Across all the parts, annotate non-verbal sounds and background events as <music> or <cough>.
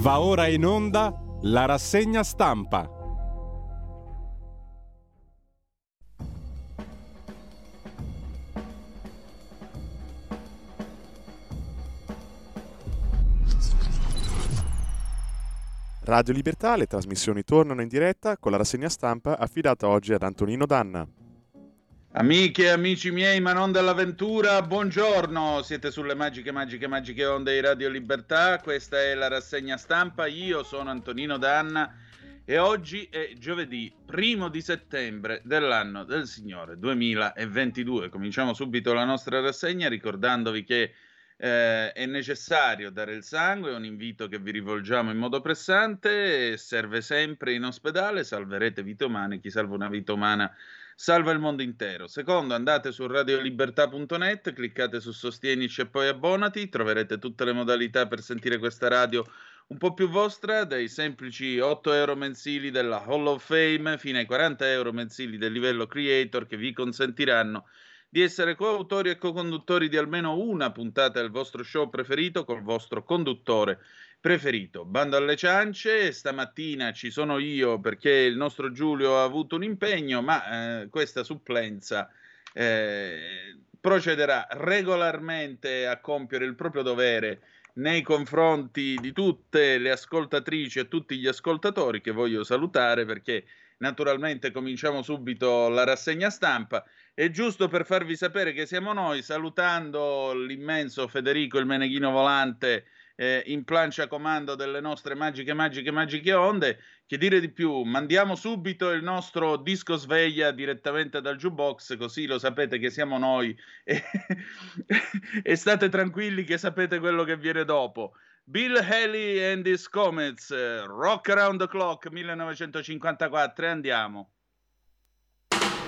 Va ora in onda la rassegna stampa. Radio Libertà, le trasmissioni tornano in diretta con la rassegna stampa affidata oggi ad Antonino Danna. Amiche e amici miei, ma non dell'avventura, buongiorno, siete sulle magiche, magiche, magiche onde di Radio Libertà, questa è la rassegna stampa, io sono Antonino Danna e oggi è giovedì, primo di settembre dell'anno del Signore 2022. Cominciamo subito la nostra rassegna ricordandovi che eh, è necessario dare il sangue, è un invito che vi rivolgiamo in modo pressante, serve sempre in ospedale, salverete vite umane, chi salva una vita umana salva il mondo intero. Secondo, andate su radiolibertà.net, cliccate su Sostienici e poi abbonati, troverete tutte le modalità per sentire questa radio un po' più vostra, dai semplici 8 euro mensili della Hall of Fame fino ai 40 euro mensili del livello Creator che vi consentiranno di essere coautori e co-conduttori di almeno una puntata del vostro show preferito col vostro conduttore preferito. Bando alle ciance, stamattina ci sono io perché il nostro Giulio ha avuto un impegno, ma eh, questa supplenza eh, procederà regolarmente a compiere il proprio dovere nei confronti di tutte le ascoltatrici e tutti gli ascoltatori che voglio salutare perché naturalmente cominciamo subito la rassegna stampa. È giusto per farvi sapere che siamo noi, salutando l'immenso Federico il Meneghino Volante eh, in plancia comando delle nostre magiche, magiche, magiche onde. Che dire di più? Mandiamo subito il nostro disco sveglia direttamente dal jukebox, così lo sapete che siamo noi <laughs> e, e state tranquilli che sapete quello che viene dopo. Bill Haley and his Comets, Rock Around the Clock 1954, andiamo.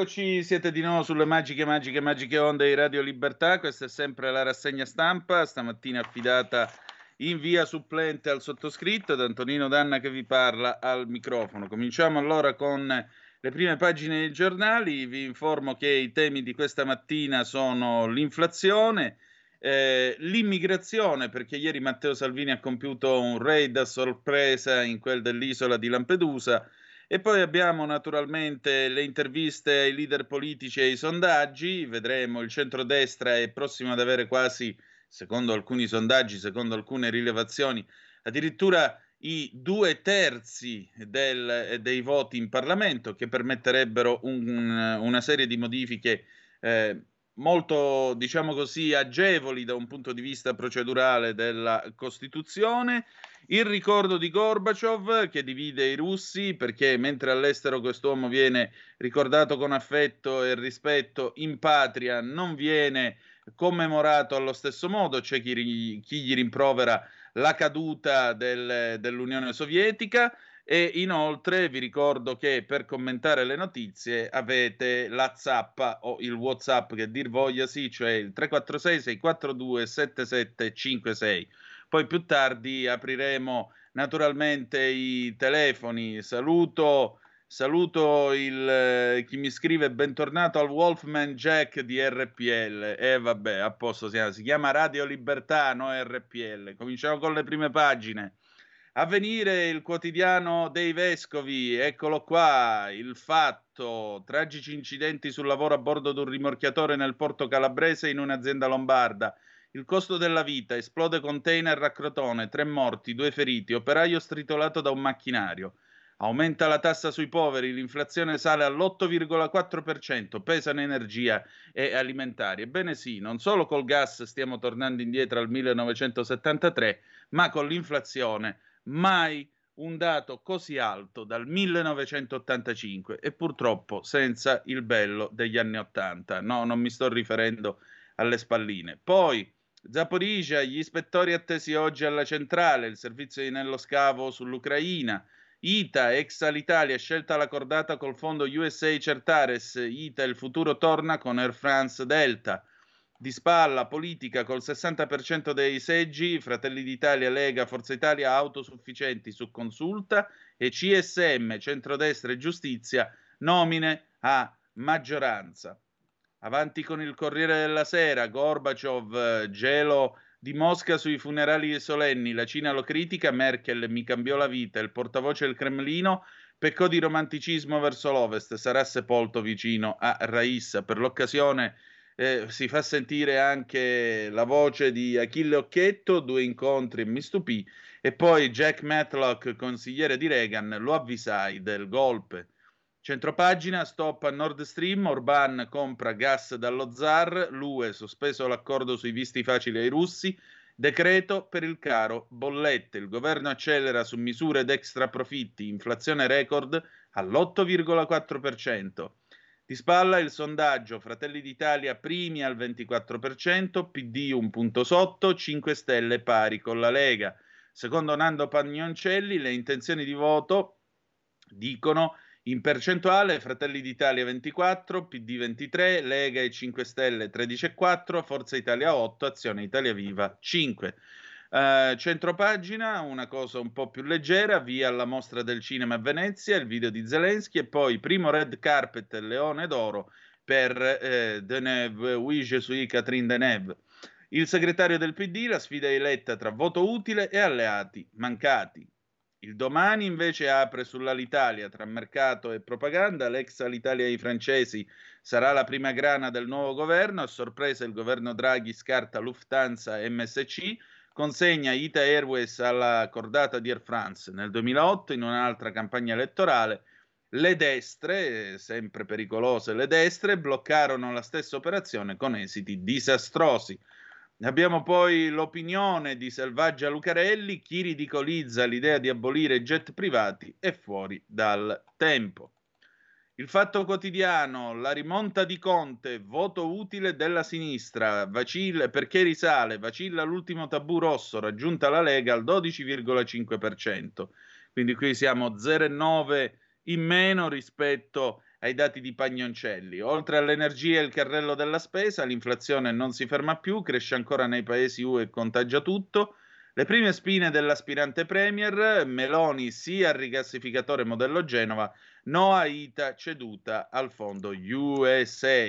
E rieccoci, siete di nuovo sulle magiche, magiche, magiche onde di Radio Libertà. Questa è sempre la rassegna stampa, stamattina affidata in via supplente al sottoscritto ed Antonino Danna che vi parla al microfono. Cominciamo allora con le prime pagine dei giornali. Vi informo che i temi di questa mattina sono l'inflazione, eh, l'immigrazione, perché ieri Matteo Salvini ha compiuto un raid a sorpresa in quel dell'isola di Lampedusa. E poi abbiamo naturalmente le interviste ai leader politici e ai sondaggi. Vedremo il centrodestra è prossimo ad avere quasi, secondo alcuni sondaggi, secondo alcune rilevazioni, addirittura i due terzi del, dei voti in Parlamento che permetterebbero un, una serie di modifiche eh, molto, diciamo così, agevoli da un punto di vista procedurale della Costituzione. Il ricordo di Gorbaciov che divide i russi perché mentre all'estero quest'uomo viene ricordato con affetto e rispetto, in patria non viene commemorato allo stesso modo. C'è chi, chi gli rimprovera la caduta del, dell'Unione Sovietica. E inoltre vi ricordo che per commentare le notizie avete la zappa o il WhatsApp che dir voglia sì, cioè il 346 642 7756. Poi più tardi apriremo naturalmente i telefoni. Saluto, saluto il, chi mi scrive bentornato al Wolfman Jack di RPL. E eh, vabbè, a posto, si chiama Radio Libertà, no RPL. Cominciamo con le prime pagine. Avvenire il quotidiano dei vescovi, eccolo qua, il fatto, tragici incidenti sul lavoro a bordo di un rimorchiatore nel porto calabrese in un'azienda lombarda. Il costo della vita, esplode container a Crotone, tre morti, due feriti, operaio stritolato da un macchinario. Aumenta la tassa sui poveri, l'inflazione sale all'8,4%, pesano energia e alimentari. Ebbene sì, non solo col gas stiamo tornando indietro al 1973, ma con l'inflazione mai un dato così alto dal 1985 e purtroppo senza il bello degli anni 80. No, non mi sto riferendo alle spalline. Poi Zaporizia, gli ispettori attesi oggi alla centrale, il servizio di Nello Scavo sull'Ucraina. ITA, ex Alitalia, scelta la cordata col fondo USA Certares. ITA, il futuro torna con Air France Delta di spalla politica col 60% dei seggi, Fratelli d'Italia, Lega, Forza Italia autosufficienti su consulta e CSM, Centrodestra e Giustizia, nomine a maggioranza. Avanti con il Corriere della Sera, Gorbaciov, gelo di Mosca sui funerali solenni, la Cina lo critica, Merkel mi cambiò la vita, il portavoce del Cremlino peccò di romanticismo verso l'Ovest, sarà sepolto vicino a Raissa. Per l'occasione eh, si fa sentire anche la voce di Achille Occhetto, due incontri e mi stupì, e poi Jack Matlock, consigliere di Reagan, lo avvisai del golpe. Centropagina, stop a Nord Stream, Orban compra gas dallo zar, l'UE sospeso l'accordo sui visti facili ai russi, decreto per il caro bollette, il governo accelera su misure d'extra profitti, inflazione record all'8,4%. Di spalla il sondaggio Fratelli d'Italia primi al 24%, PD un punto sotto, 5 Stelle pari con la Lega. Secondo Nando Pagnoncelli le intenzioni di voto dicono in percentuale Fratelli d'Italia 24, PD 23, Lega e 5 Stelle 13,4, Forza Italia 8, Azione Italia Viva 5. Uh, centropagina, una cosa un po' più leggera, via alla mostra del cinema a Venezia, il video di Zelensky e poi primo red carpet Leone d'Oro per eh, Deneuve, Oui je suis Catherine Deneuve. Il segretario del PD, la sfida eletta tra voto utile e alleati mancati. Il domani invece apre sull'Alitalia tra mercato e propaganda. L'ex Alitalia ai francesi sarà la prima grana del nuovo governo. A sorpresa il governo Draghi scarta Lufthansa MSC consegna Ita Airways alla cordata di Air France nel 2008 in un'altra campagna elettorale. Le destre, sempre pericolose le destre, bloccarono la stessa operazione con esiti disastrosi. Abbiamo poi l'opinione di Selvaggia Lucarelli, chi ridicolizza l'idea di abolire i jet privati è fuori dal tempo. Il Fatto Quotidiano, la rimonta di Conte, voto utile della sinistra, vacilla, perché risale, vacilla l'ultimo tabù rosso, raggiunta la Lega al 12,5%. Quindi qui siamo 0,9 in meno rispetto ai dati di Pagnoncelli. Oltre all'energia e il carrello della spesa, l'inflazione non si ferma più, cresce ancora nei paesi UE e contagia tutto. Le prime spine dell'aspirante Premier, Meloni sì al rigassificatore modello Genova, no a ITA ceduta al fondo USA.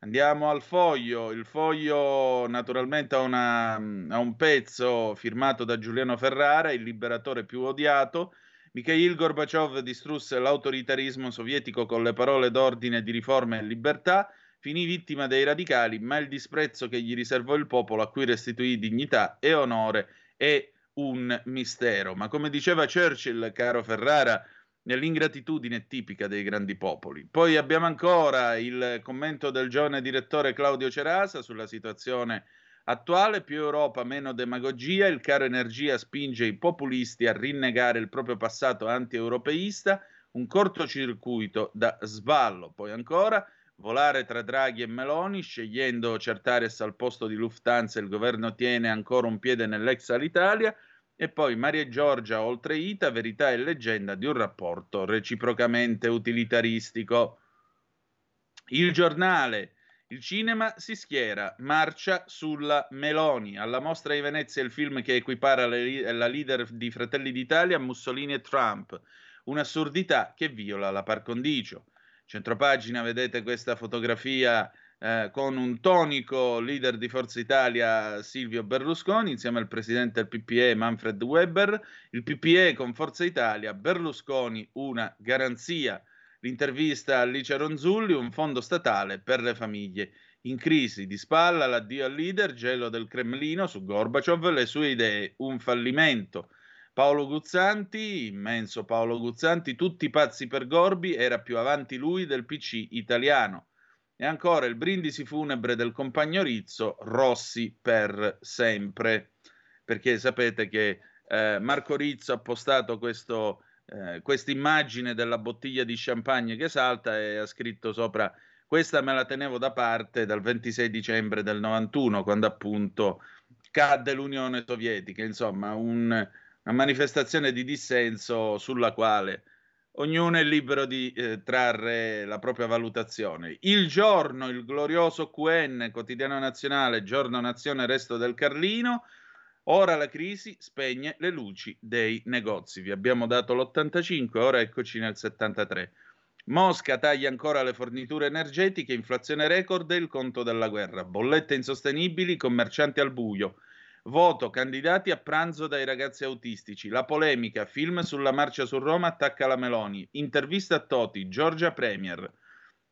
Andiamo al foglio. Il foglio naturalmente ha, una, ha, un pezzo firmato da Giuliano Ferrara, il liberatore più odiato. Mikhail Gorbaciov distrusse l'autoritarismo sovietico con le parole d'ordine di riforma e libertà finì vittima dei radicali, ma il disprezzo che gli riservò il popolo a cui restituì dignità e onore è un mistero. Ma come diceva Churchill, caro Ferrara, nell'ingratitudine tipica dei grandi popoli. Poi abbiamo ancora il commento del giovane direttore Claudio Cerasa sulla situazione attuale, più Europa, meno demagogia, il caro energia spinge i populisti a rinnegare il proprio passato anti-europeista, un cortocircuito da sballo. Poi ancora volare tra Draghi e Meloni, scegliendo Certares al posto di Lufthansa, il governo tiene ancora un piede nell'ex Alitalia, e poi Maria Giorgia oltre Ita, verità e leggenda di un rapporto reciprocamente utilitaristico. Il giornale, il cinema si schiera, marcia sulla Meloni. Alla mostra di Venezia il film che equipara la leader di Fratelli d'Italia, Mussolini e Trump. Un'assurdità che viola la par condicio. Centropagina, vedete questa fotografia eh, con un tonico leader di Forza Italia Silvio Berlusconi insieme al presidente del PPE Manfred Weber, il PPE con Forza Italia, Berlusconi una garanzia, l'intervista a Alice Ronzulli, un fondo statale per le famiglie. In crisi, di spalla l'addio al leader, gelo del Cremlino su Gorbaciov, le sue idee, un fallimento. Paolo Guzzanti, immenso Paolo Guzzanti, tutti pazzi per Gorbi, era più avanti lui del PC italiano. E ancora il brindisi funebre del compagno Rizzo, Rossi per sempre. Perché sapete che eh, Marco Rizzo ha postato questo, eh, questa immagine della bottiglia di champagne che salta e ha scritto sopra questa me la tenevo da parte dal 26 dicembre del 91, quando appunto cadde l'Unione Sovietica. Insomma, un, una manifestazione di dissenso sulla quale ognuno è libero di eh, trarre la propria valutazione. Il giorno, il glorioso QN, quotidiano nazionale, giorno nazione, resto del Carlino. Ora la crisi spegne le luci dei negozi. Vi abbiamo dato l'85, ora eccoci nel 73. Mosca taglia ancora le forniture energetiche, inflazione record e il conto della guerra. Bollette insostenibili, commercianti al buio. Voto candidati a pranzo dai ragazzi autistici. La polemica, film sulla marcia su Roma attacca la Meloni. Intervista a Toti, Giorgia Premier.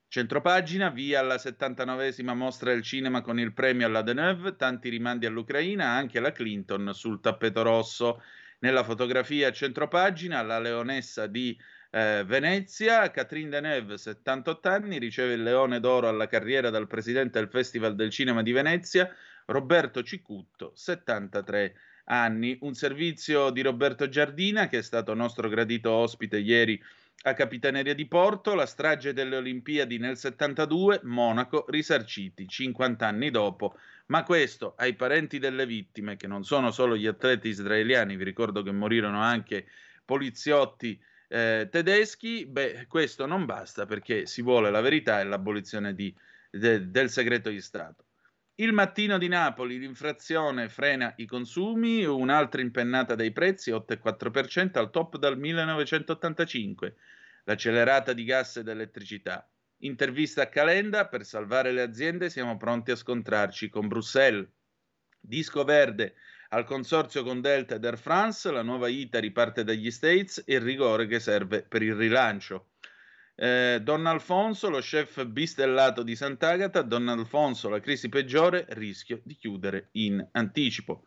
Centropagina, via alla 79esima mostra del cinema con il premio alla Deneuve, tanti rimandi all'Ucraina, anche la Clinton sul tappeto rosso. Nella fotografia centropagina, la leonessa di eh, Venezia, Catherine Deneuve, 78 anni, riceve il Leone d'Oro alla carriera dal presidente del Festival del Cinema di Venezia, Roberto Cicutto, 73 anni. Un servizio di Roberto Giardina, che è stato nostro gradito ospite ieri a Capitaneria di Porto, la strage delle Olimpiadi nel 72, Monaco, risarciti 50 anni dopo. Ma questo ai parenti delle vittime, che non sono solo gli atleti israeliani, vi ricordo che morirono anche poliziotti eh, tedeschi, beh, questo non basta perché si vuole la verità e l'abolizione di, de, del segreto di Stato. Il mattino di Napoli, l'infrazione frena i consumi, un'altra impennata dei prezzi, 8,4% al top dal 1985, l'accelerata di gas ed elettricità. Intervista a Calenda, per salvare le aziende siamo pronti a scontrarci con Bruxelles. Disco verde al consorzio con Delta ed Air France, la nuova ITA riparte dagli States e il rigore che serve per il rilancio. Eh, Don Alfonso, lo chef bistellato di Sant'Agata, Don Alfonso, la crisi peggiore, rischio di chiudere in anticipo.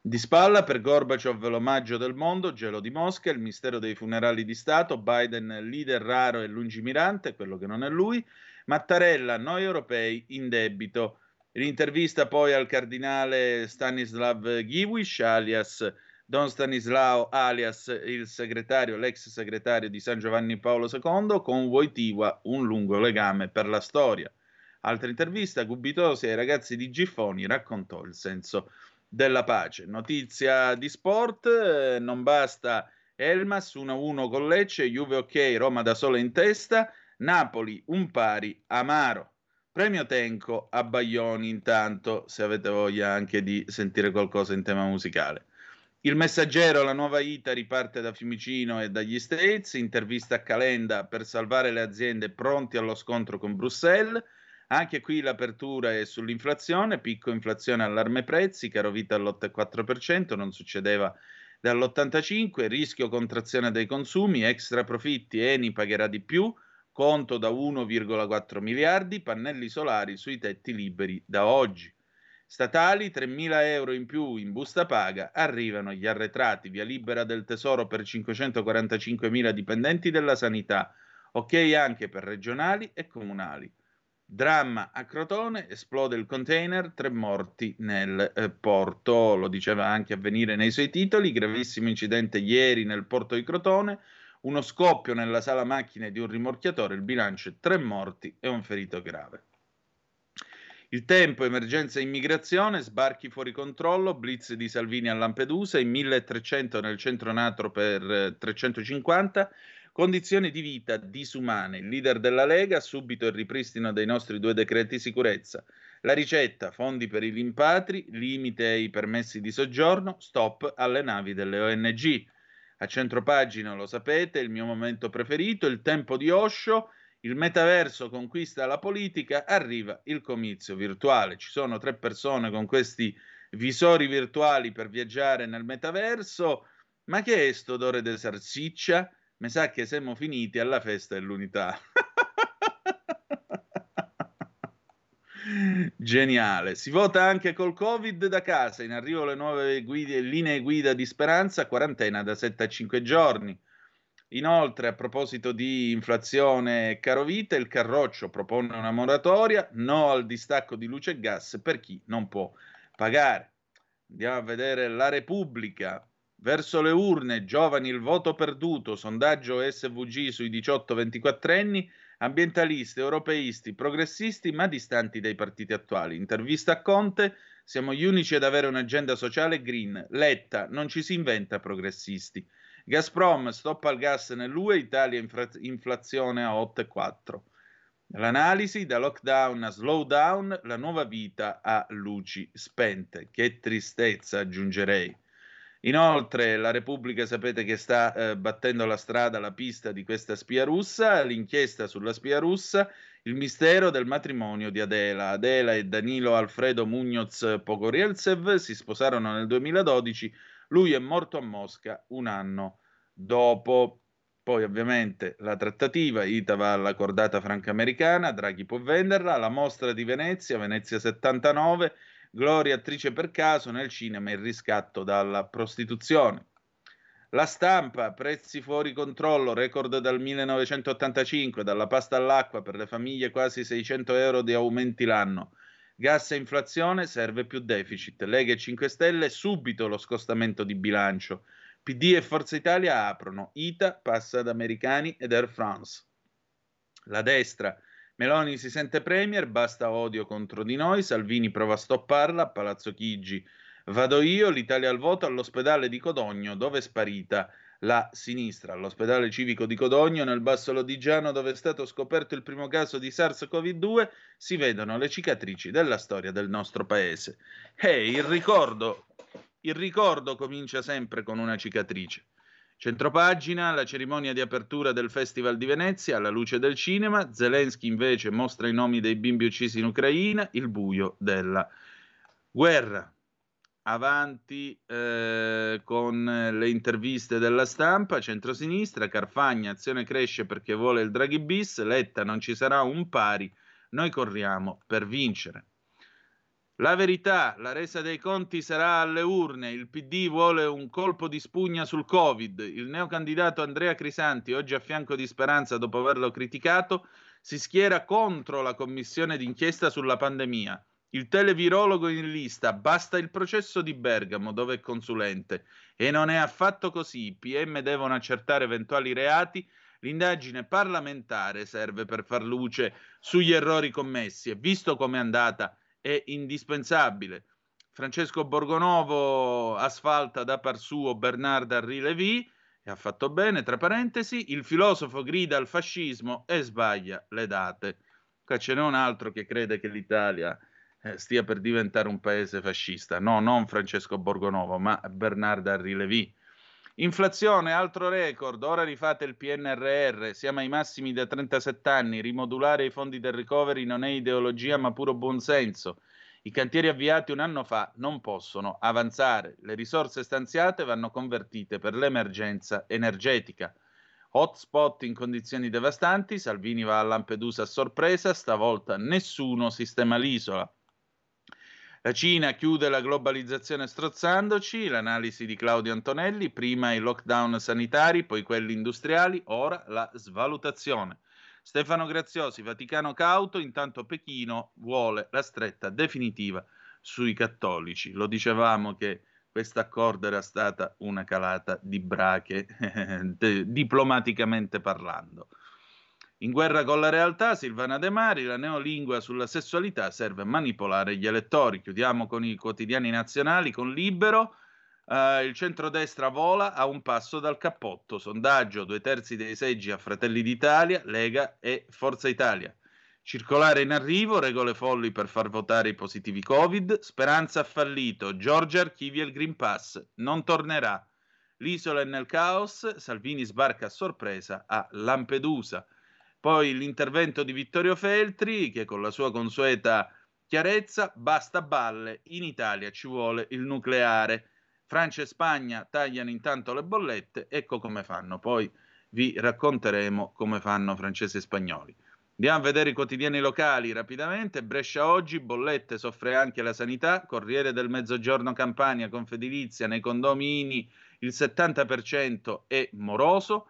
Di spalla per Gorbaciov l'omaggio del mondo, gelo di Mosca, il mistero dei funerali di Stato, Biden leader raro e lungimirante, quello che non è lui, Mattarella, noi europei in debito. L'intervista poi al cardinale Stanislav Giwish, alias Don Stanislao, alias il segretario, l'ex segretario di San Giovanni Paolo II, con Wojtyła un lungo legame per la storia. Altra intervista, Gubitosi ai ragazzi di Giffoni raccontò il senso della pace. Notizia di sport, eh, non basta Elmas 1-1 con Lecce, Juve ok, Roma da sola in testa, Napoli un pari amaro. Premio Tenco a Baglioni intanto, se avete voglia anche di sentire qualcosa in tema musicale. Il messaggero, la nuova ITA riparte da Fiumicino e dagli States, intervista a Calenda per salvare le aziende pronti allo scontro con Bruxelles. Anche qui l'apertura è sull'inflazione, picco inflazione allarme prezzi, caro vita all'8,4%, non succedeva dall'85, rischio contrazione dei consumi, extra profitti, Eni pagherà di più, conto da 1,4 miliardi, pannelli solari sui tetti liberi da oggi. Statali, 3.000 euro in più in busta paga, arrivano gli arretrati, via libera del tesoro per 545.000 dipendenti della sanità, ok anche per regionali e comunali. Dramma a Crotone, esplode il container, tre morti nel eh, porto, lo diceva anche avvenire nei suoi titoli, gravissimo incidente ieri nel porto di Crotone, uno scoppio nella sala macchine di un rimorchiatore, il bilancio è tre morti e un ferito grave. Il tempo, emergenza immigrazione, sbarchi fuori controllo, blitz di Salvini a Lampedusa, in 1300 nel centro natro per 350, eh, condizioni di vita disumane. Il leader della Lega, subito il ripristino dei nostri due decreti sicurezza. La ricetta, fondi per i rimpatri, limite ai permessi di soggiorno, stop alle navi delle ONG. A centropagina, lo sapete, il mio momento preferito, il tempo di Osho, il metaverso conquista la politica, arriva il comizio virtuale. Ci sono tre persone con questi visori virtuali per viaggiare nel metaverso. Ma che è sto odore di salsiccia? Mi sa che siamo finiti alla festa dell'unità. <laughs> Geniale. Si vota anche col Covid da casa. In arrivo le nuove guide, linee guida di speranza, quarantena da 7 a 5 giorni. Inoltre, a proposito di inflazione e carovite, il Carroccio propone una moratoria, no al distacco di luce e gas per chi non può pagare. Andiamo a vedere la Repubblica. Verso le urne, giovani il voto perduto, sondaggio SVG sui 18-24 anni, ambientalisti, europeisti, progressisti, ma distanti dai partiti attuali. Intervista a Conte, siamo gli unici ad avere un'agenda sociale green. Letta, non ci si inventa progressisti. Gazprom, stop al gas nell'UE, Italia infra- inflazione a 8,4. L'analisi da lockdown a slowdown, la nuova vita a luci spente. Che tristezza, aggiungerei. Inoltre la Repubblica sapete che sta eh, battendo la strada, la pista di questa spia russa, l'inchiesta sulla spia russa, il mistero del matrimonio di Adela. Adela e Danilo Alfredo Munoz Pogorielsev si sposarono nel 2012 lui è morto a Mosca un anno dopo. Poi ovviamente la trattativa, Ita va alla cordata franco-americana, Draghi può venderla, la mostra di Venezia, Venezia 79, Gloria attrice per caso, nel cinema il riscatto dalla prostituzione. La stampa, prezzi fuori controllo, record dal 1985, dalla pasta all'acqua per le famiglie quasi 600 euro di aumenti l'anno. Gas e inflazione, serve più deficit. Lega e 5 Stelle, subito lo scostamento di bilancio. PD e Forza Italia aprono. ITA passa ad americani ed Air France. La destra. Meloni si sente premier, basta odio contro di noi. Salvini prova a stopparla. Palazzo Chigi. Vado io, l'Italia al voto all'ospedale di Codogno, dove è sparita la sinistra. All'ospedale civico di Codogno, nel Basso Lodigiano, dove è stato scoperto il primo caso di SARS-CoV-2, si vedono le cicatrici della storia del nostro paese. E il ricordo, il ricordo comincia sempre con una cicatrice. Centropagina, la cerimonia di apertura del Festival di Venezia alla luce del cinema, Zelensky invece mostra i nomi dei bimbi uccisi in Ucraina, il buio della guerra avanti eh, con le interviste della stampa, centrosinistra, Carfagna, azione cresce perché vuole il Draghi bis, Letta non ci sarà un pari, noi corriamo per vincere. La verità, la resa dei conti sarà alle urne, il PD vuole un colpo di spugna sul Covid, il neocandidato Andrea Crisanti, oggi a fianco di Speranza dopo averlo criticato, si schiera contro la commissione d'inchiesta sulla pandemia il televirologo in lista, basta il processo di Bergamo dove è consulente. E non è affatto così. I PM devono accertare eventuali reati. L'indagine parlamentare serve per far luce sugli errori commessi e visto come è andata è indispensabile. Francesco Borgonovo asfalta da par suo Bernard Henri Lévy e ha fatto bene, tra parentesi, il filosofo grida al fascismo e sbaglia le date. Qua ce n'è un altro che crede che l'Italia stia per diventare un paese fascista. No, non Francesco Borgonovo, ma Bernard Henri Lévy. Inflazione, altro record, ora rifate il PNRR, siamo ai massimi da 37 anni, rimodulare i fondi del recovery non è ideologia ma puro buonsenso. I cantieri avviati un anno fa non possono avanzare, le risorse stanziate vanno convertite per l'emergenza energetica. Hotspot in condizioni devastanti, Salvini va a Lampedusa a sorpresa, stavolta nessuno sistema l'isola. La Cina chiude la globalizzazione strozzandoci, l'analisi di Claudio Antonelli, prima i lockdown sanitari, poi quelli industriali, ora la svalutazione. Stefano Graziosi, Vaticano cauto, intanto Pechino vuole la stretta definitiva sui cattolici. Lo dicevamo che questo accordo era stata una calata di brache, <laughs> diplomaticamente parlando. In guerra con la realtà, Silvana De Mari, la neolingua sulla sessualità serve a manipolare gli elettori. Chiudiamo con i quotidiani nazionali, con Libero. Uh, il centrodestra vola a un passo dal cappotto. Sondaggio, due terzi dei seggi a Fratelli d'Italia, Lega e Forza Italia. Circolare in arrivo, regole folli per far votare i positivi Covid. Speranza ha fallito. Giorgia archivia il Green Pass. Non tornerà. L'isola è nel caos. Salvini sbarca a sorpresa a Lampedusa. Poi l'intervento di Vittorio Feltri che con la sua consueta chiarezza basta balle, in Italia ci vuole il nucleare. Francia e Spagna tagliano intanto le bollette, ecco come fanno. Poi vi racconteremo come fanno francesi e spagnoli. Andiamo a vedere i quotidiani locali rapidamente. Brescia oggi, bollette, soffre anche la sanità. Corriere del Mezzogiorno Campania, Confedilizia, nei condomini il 70% è moroso.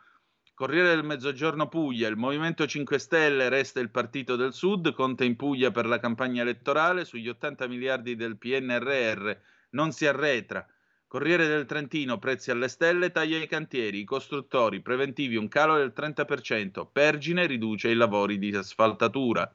Corriere del Mezzogiorno Puglia, il Movimento 5 Stelle resta il partito del Sud, Conte in Puglia per la campagna elettorale, sugli 80 miliardi del PNRR non si arretra. Corriere del Trentino, prezzi alle stelle, taglia i cantieri, i costruttori, preventivi un calo del 30%, Pergine riduce i lavori di asfaltatura.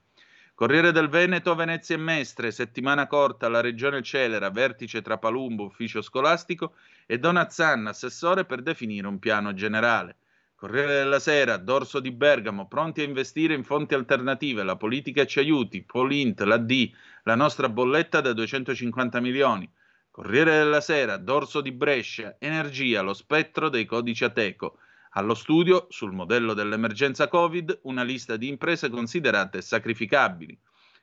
Corriere del Veneto, Venezia e Mestre, settimana corta, la regione celera, vertice tra Palumbo, ufficio scolastico e Donazzanna, assessore per definire un piano generale. Corriere della Sera, Dorso di Bergamo, pronti a investire in fonti alternative, la politica ci aiuti, Polint, la D, la nostra bolletta da 250 milioni. Corriere della Sera, Dorso di Brescia, Energia, lo spettro dei codici Ateco. Allo studio, sul modello dell'emergenza Covid, una lista di imprese considerate sacrificabili.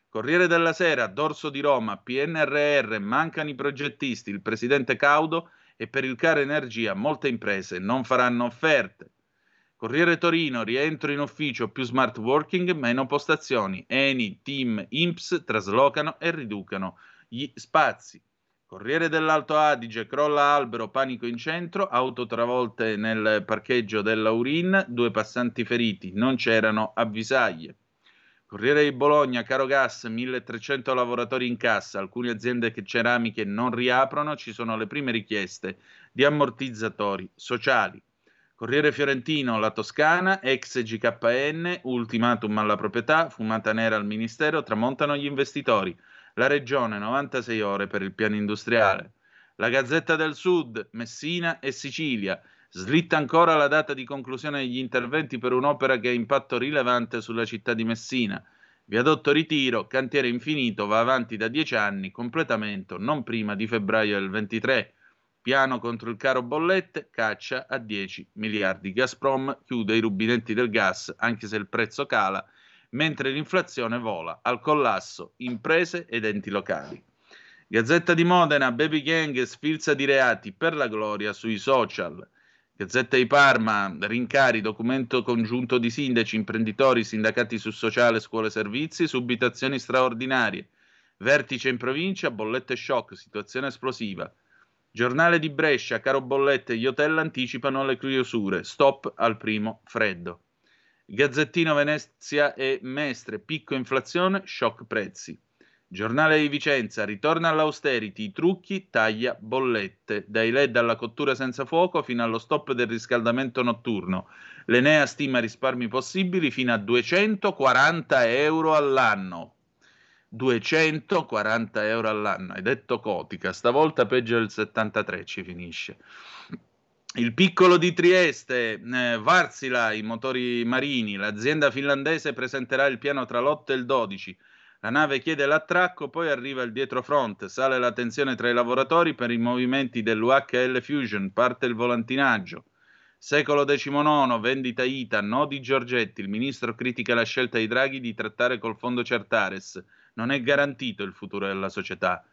Corriere della Sera, Dorso di Roma, PNRR, mancano i progettisti, il presidente Caudo e per il caro energia molte imprese non faranno offerte. Corriere Torino, rientro in ufficio più smart working, meno postazioni. Eni, Team, Imps traslocano e riducono gli spazi. Corriere dell'Alto Adige, crolla albero, panico in centro, auto travolte nel parcheggio dell'Aurin, due passanti feriti, non c'erano avvisaglie. Corriere di Bologna, caro gas, 1300 lavoratori in cassa, alcune aziende ceramiche non riaprono, ci sono le prime richieste di ammortizzatori sociali. Corriere Fiorentino, la Toscana, ex GKN, ultimatum alla proprietà, fumata nera al Ministero, tramontano gli investitori. La Regione 96 ore per il piano industriale. La Gazzetta del Sud, Messina e Sicilia. Slitta ancora la data di conclusione degli interventi per un'opera che ha impatto rilevante sulla città di Messina. Viadotto Ritiro, cantiere infinito, va avanti da dieci anni, completamento non prima di febbraio del 23. Piano contro il caro bollette, caccia a 10 miliardi. Gazprom chiude i rubinetti del gas anche se il prezzo cala, mentre l'inflazione vola. Al collasso imprese ed enti locali. Gazzetta di Modena, Baby Gang sfilza di reati per la gloria sui social. Gazzetta di Parma, rincari, documento congiunto di sindaci, imprenditori, sindacati su sociale, scuole servizi, subitazioni straordinarie. Vertice in provincia, bollette shock, situazione esplosiva. Giornale di Brescia, caro bollette, gli hotel anticipano le chiusure, stop al primo freddo. Gazzettino Venezia e Mestre, picco inflazione, shock prezzi. Giornale di Vicenza, ritorna all'austerity, i trucchi, taglia bollette, dai LED alla cottura senza fuoco fino allo stop del riscaldamento notturno. L'Enea stima risparmi possibili fino a 240 euro all'anno. 240 euro all'anno. Hai detto Cotica, stavolta peggio del 73 ci finisce. Il piccolo di Trieste, eh, Varsila, i motori marini, l'azienda finlandese presenterà il piano tra l'8 e il 12. La nave chiede l'attracco, poi arriva il dietrofront, sale la tensione tra i lavoratori per i movimenti dell'UHL Fusion, parte il volantinaggio. Secolo XIX, vendita ITA, no di Giorgetti, il ministro critica la scelta di Draghi di trattare col fondo Certares non è garantito il futuro della società.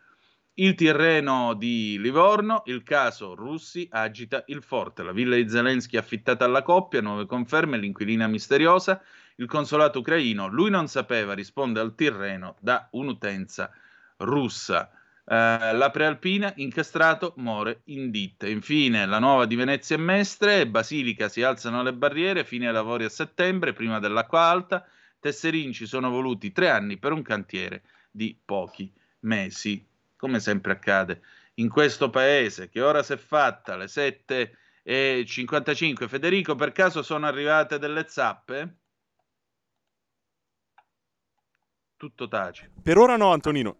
Il Tirreno di Livorno, il caso Russi agita il forte, la villa di Zelensky affittata alla coppia, nuove conferme, l'inquilina misteriosa, il consolato ucraino, lui non sapeva, risponde al Tirreno da un'utenza russa. Uh, la prealpina, incastrato, muore in ditta. Infine, la nuova di Venezia e Mestre, Basilica si alzano le barriere, fine ai lavori a settembre, prima dell'acqua alta. Tesserin ci sono voluti tre anni per un cantiere di pochi mesi, come sempre accade in questo paese, che ora si è fatta alle 7.55. Federico, per caso sono arrivate delle zappe? Tutto tace. Per ora no, Antonino.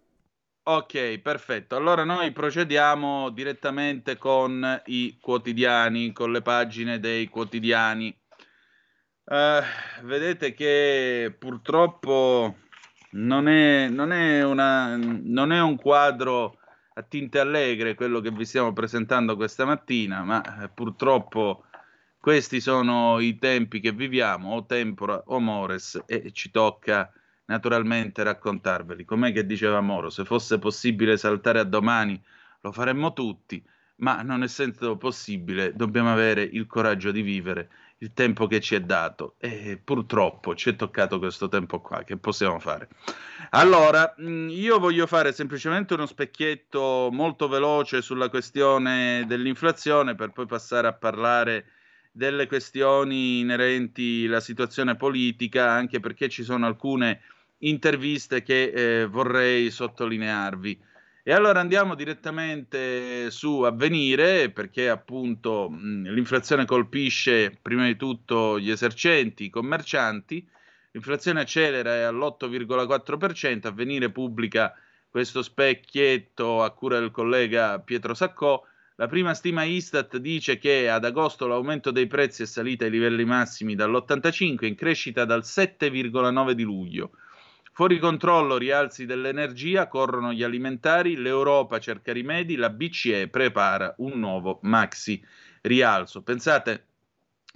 Ok, perfetto. Allora noi procediamo direttamente con i quotidiani, con le pagine dei quotidiani. Uh, vedete che purtroppo non è, non, è una, non è, un quadro a tinte allegre quello che vi stiamo presentando questa mattina, ma eh, purtroppo questi sono i tempi che viviamo, o tempora o mores, e ci tocca naturalmente raccontarveli. Com'è che diceva Moro, se fosse possibile saltare a domani lo faremmo tutti, ma non essendo possibile dobbiamo avere il coraggio di vivere il tempo che ci è dato e purtroppo ci è toccato questo tempo qua, che possiamo fare? Allora, mm, io voglio fare semplicemente uno specchietto molto veloce sulla questione dell'inflazione per poi passare a parlare delle questioni inerenti alla situazione politica, anche perché ci sono alcune interviste che eh, vorrei sottolinearvi. E allora andiamo direttamente su Avvenire, perché appunto l'inflazione colpisce prima di tutto gli esercenti, i commercianti, l'inflazione accelera è all'8,4%, Avvenire pubblica questo specchietto a cura del collega Pietro Saccò, la prima stima Istat dice che ad agosto l'aumento dei prezzi è salito ai livelli massimi dall'85 in crescita dal 7,9 di luglio. Fuori controllo rialzi dell'energia, corrono gli alimentari, l'Europa cerca rimedi, la BCE prepara un nuovo maxi rialzo. Pensate,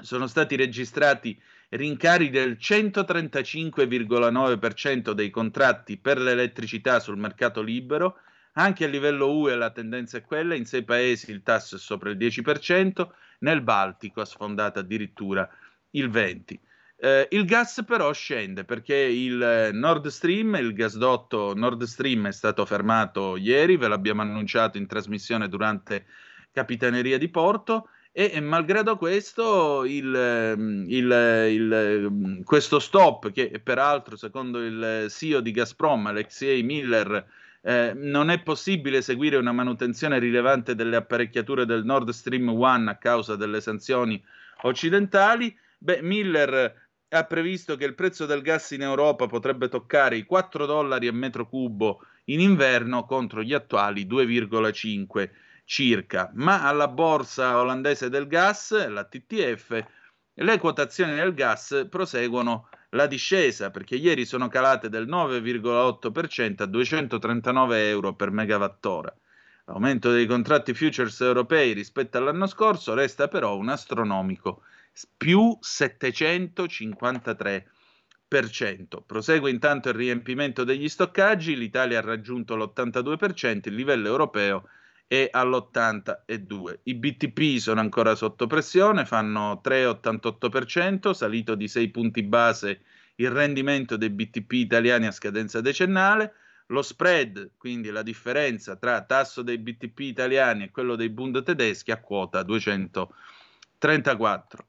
sono stati registrati rincari del 135,9% dei contratti per l'elettricità sul mercato libero, anche a livello UE la tendenza è quella, in sei paesi il tasso è sopra il 10%, nel Baltico ha sfondato addirittura il 20%. Eh, il gas però scende perché il Nord Stream, il gasdotto Nord Stream è stato fermato ieri, ve l'abbiamo annunciato in trasmissione durante Capitaneria di Porto e, e malgrado questo il, il, il, questo stop che peraltro secondo il CEO di Gazprom, Alexei Miller, eh, non è possibile eseguire una manutenzione rilevante delle apparecchiature del Nord Stream 1 a causa delle sanzioni occidentali. Beh, Miller ha previsto che il prezzo del gas in Europa potrebbe toccare i 4 dollari a metro cubo in inverno contro gli attuali 2,5 circa, ma alla borsa olandese del gas, la TTF, le quotazioni del gas proseguono la discesa perché ieri sono calate del 9,8% a 239 euro per megawattora. L'aumento dei contratti futures europei rispetto all'anno scorso resta però un astronomico più 753%. Prosegue intanto il riempimento degli stoccaggi, l'Italia ha raggiunto l'82%, il livello europeo è all'82%. I BTP sono ancora sotto pressione, fanno 3,88%, salito di 6 punti base il rendimento dei BTP italiani a scadenza decennale. Lo spread, quindi la differenza tra tasso dei BTP italiani e quello dei Bund tedeschi, a quota 234.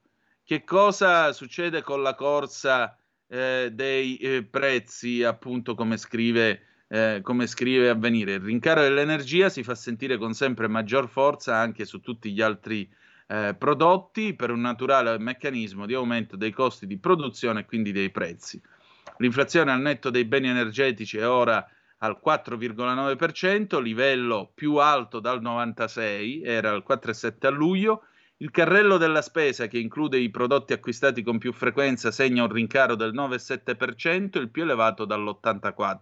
Che cosa succede con la corsa eh, dei eh, prezzi, appunto come scrive, eh, come scrive Avvenire? Il rincaro dell'energia si fa sentire con sempre maggior forza anche su tutti gli altri eh, prodotti per un naturale meccanismo di aumento dei costi di produzione e quindi dei prezzi. L'inflazione al netto dei beni energetici è ora al 4,9%, livello più alto dal 96, era al 4,7 a luglio il carrello della spesa, che include i prodotti acquistati con più frequenza, segna un rincaro del 9,7%, il più elevato dall'84%.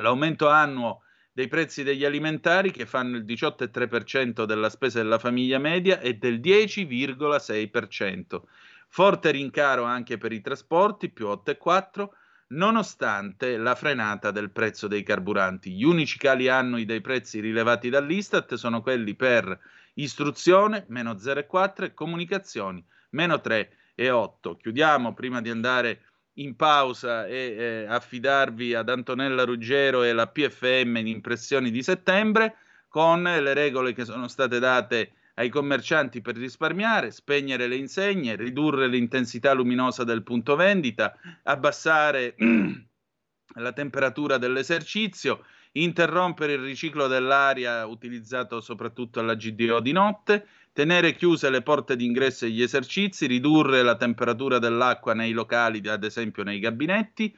L'aumento annuo dei prezzi degli alimentari, che fanno il 18,3% della spesa della famiglia media, è del 10,6%. Forte rincaro anche per i trasporti, più 8,4%, nonostante la frenata del prezzo dei carburanti. Gli unici cali annui dei prezzi rilevati dall'Istat sono quelli per istruzione meno 0,4 e comunicazioni meno 3,8. Chiudiamo prima di andare in pausa e eh, affidarvi ad Antonella Ruggero e la PFM in impressioni di settembre con le regole che sono state date ai commercianti per risparmiare, spegnere le insegne, ridurre l'intensità luminosa del punto vendita, abbassare <clears throat> la temperatura dell'esercizio, interrompere il riciclo dell'aria utilizzato soprattutto alla GDO di notte, tenere chiuse le porte d'ingresso agli esercizi, ridurre la temperatura dell'acqua nei locali, ad esempio nei gabinetti,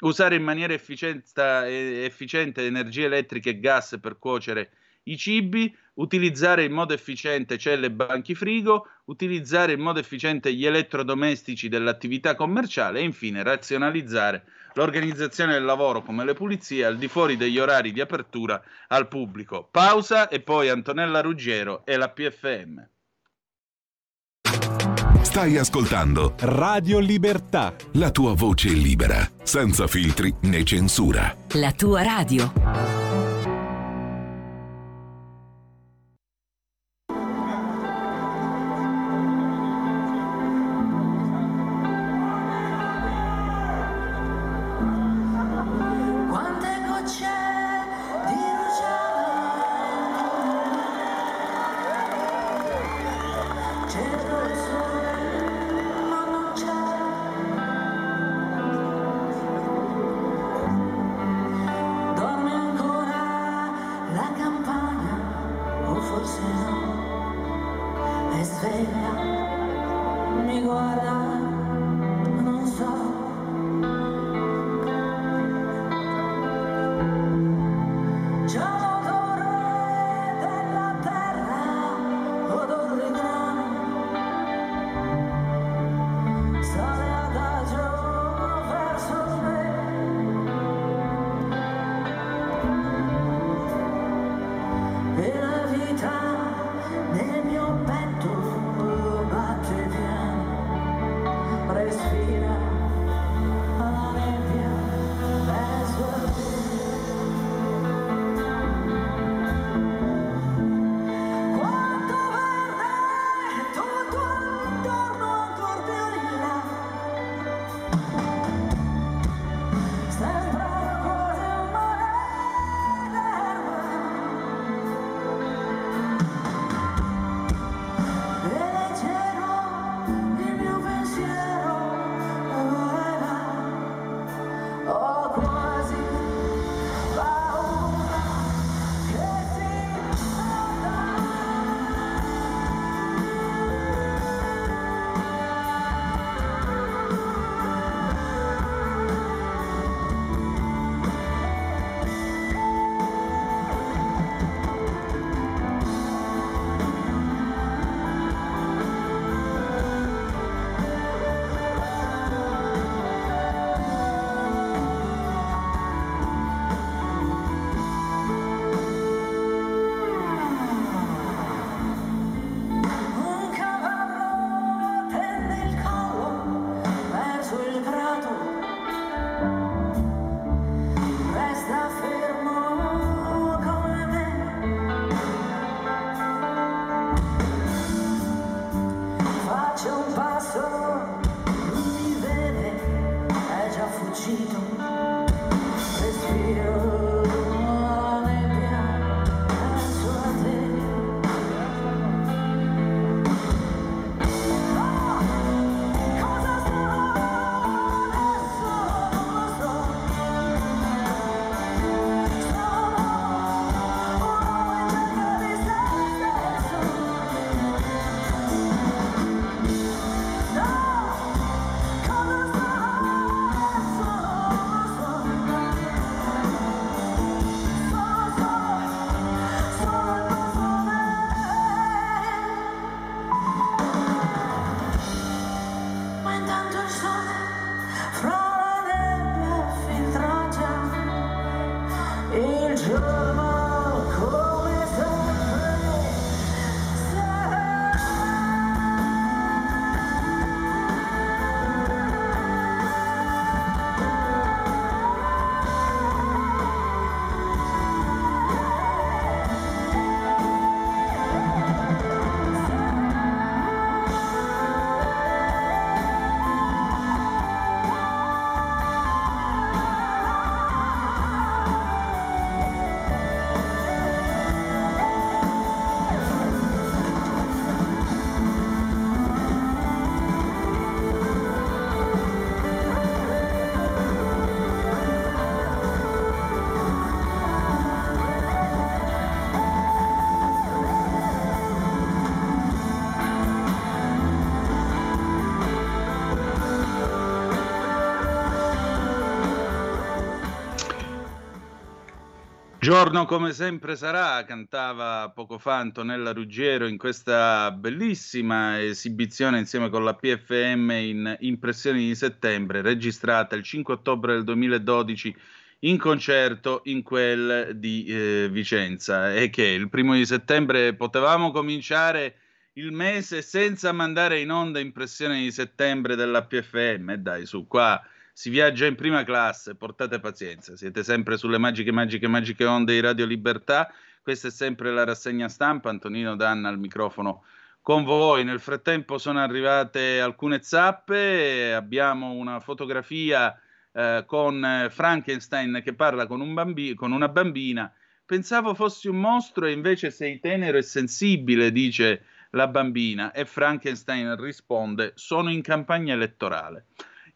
usare in maniera efficiente energia elettrica e gas per cuocere i cibi, utilizzare in modo efficiente celle e banchi frigo, utilizzare in modo efficiente gli elettrodomestici dell'attività commerciale e infine razionalizzare l'organizzazione del lavoro come le pulizie al di fuori degli orari di apertura al pubblico. Pausa e poi Antonella Ruggero e la PFM. Stai ascoltando Radio Libertà. la tua voce libera, senza filtri né censura. La tua radio. Giorno come sempre sarà, cantava poco fa Antonella Ruggiero in questa bellissima esibizione insieme con la PFM in Impressioni di settembre, registrata il 5 ottobre del 2012 in concerto in quel di eh, Vicenza. E che il primo di settembre potevamo cominciare il mese senza mandare in onda Impressioni di settembre della PFM. Dai, su qua si viaggia in prima classe, portate pazienza, siete sempre sulle magiche, magiche, magiche onde di Radio Libertà. Questa è sempre la rassegna stampa, Antonino Danna al microfono con voi. Nel frattempo sono arrivate alcune zappe, abbiamo una fotografia eh, con Frankenstein che parla con, un bambi- con una bambina. Pensavo fossi un mostro e invece sei tenero e sensibile, dice la bambina. E Frankenstein risponde: Sono in campagna elettorale.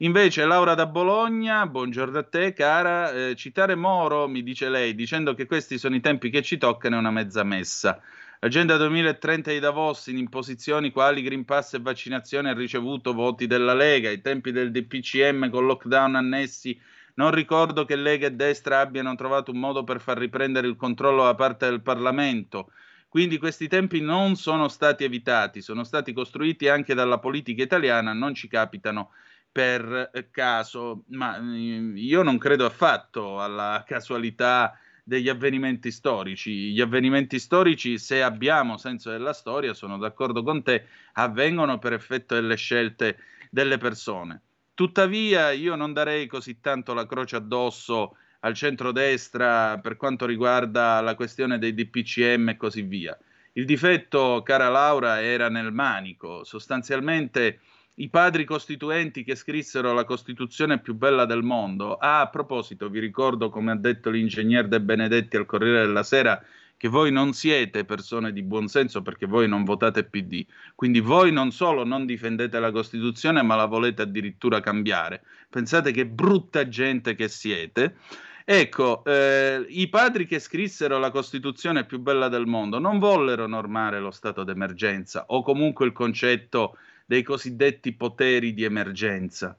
Invece Laura da Bologna, buongiorno a te cara, eh, citare Moro, mi dice lei, dicendo che questi sono i tempi che ci toccano è una mezza messa. L'agenda 2030 di Davos in imposizioni quali Green Pass e vaccinazione ha ricevuto voti della Lega, ai tempi del DPCM con lockdown annessi non ricordo che Lega e destra abbiano trovato un modo per far riprendere il controllo da parte del Parlamento. Quindi questi tempi non sono stati evitati, sono stati costruiti anche dalla politica italiana, non ci capitano per caso, ma mm, io non credo affatto alla casualità degli avvenimenti storici. Gli avvenimenti storici, se abbiamo senso della storia, sono d'accordo con te, avvengono per effetto delle scelte delle persone. Tuttavia, io non darei così tanto la croce addosso al centrodestra per quanto riguarda la questione dei DPCM e così via. Il difetto, cara Laura, era nel manico. Sostanzialmente i padri costituenti che scrissero la Costituzione più bella del mondo. Ah, a proposito, vi ricordo, come ha detto l'ingegner De Benedetti al Corriere della Sera, che voi non siete persone di buonsenso perché voi non votate PD. Quindi voi non solo non difendete la Costituzione, ma la volete addirittura cambiare. Pensate che brutta gente che siete. Ecco, eh, i padri che scrissero la Costituzione più bella del mondo non vollero normare lo stato d'emergenza o comunque il concetto dei cosiddetti poteri di emergenza.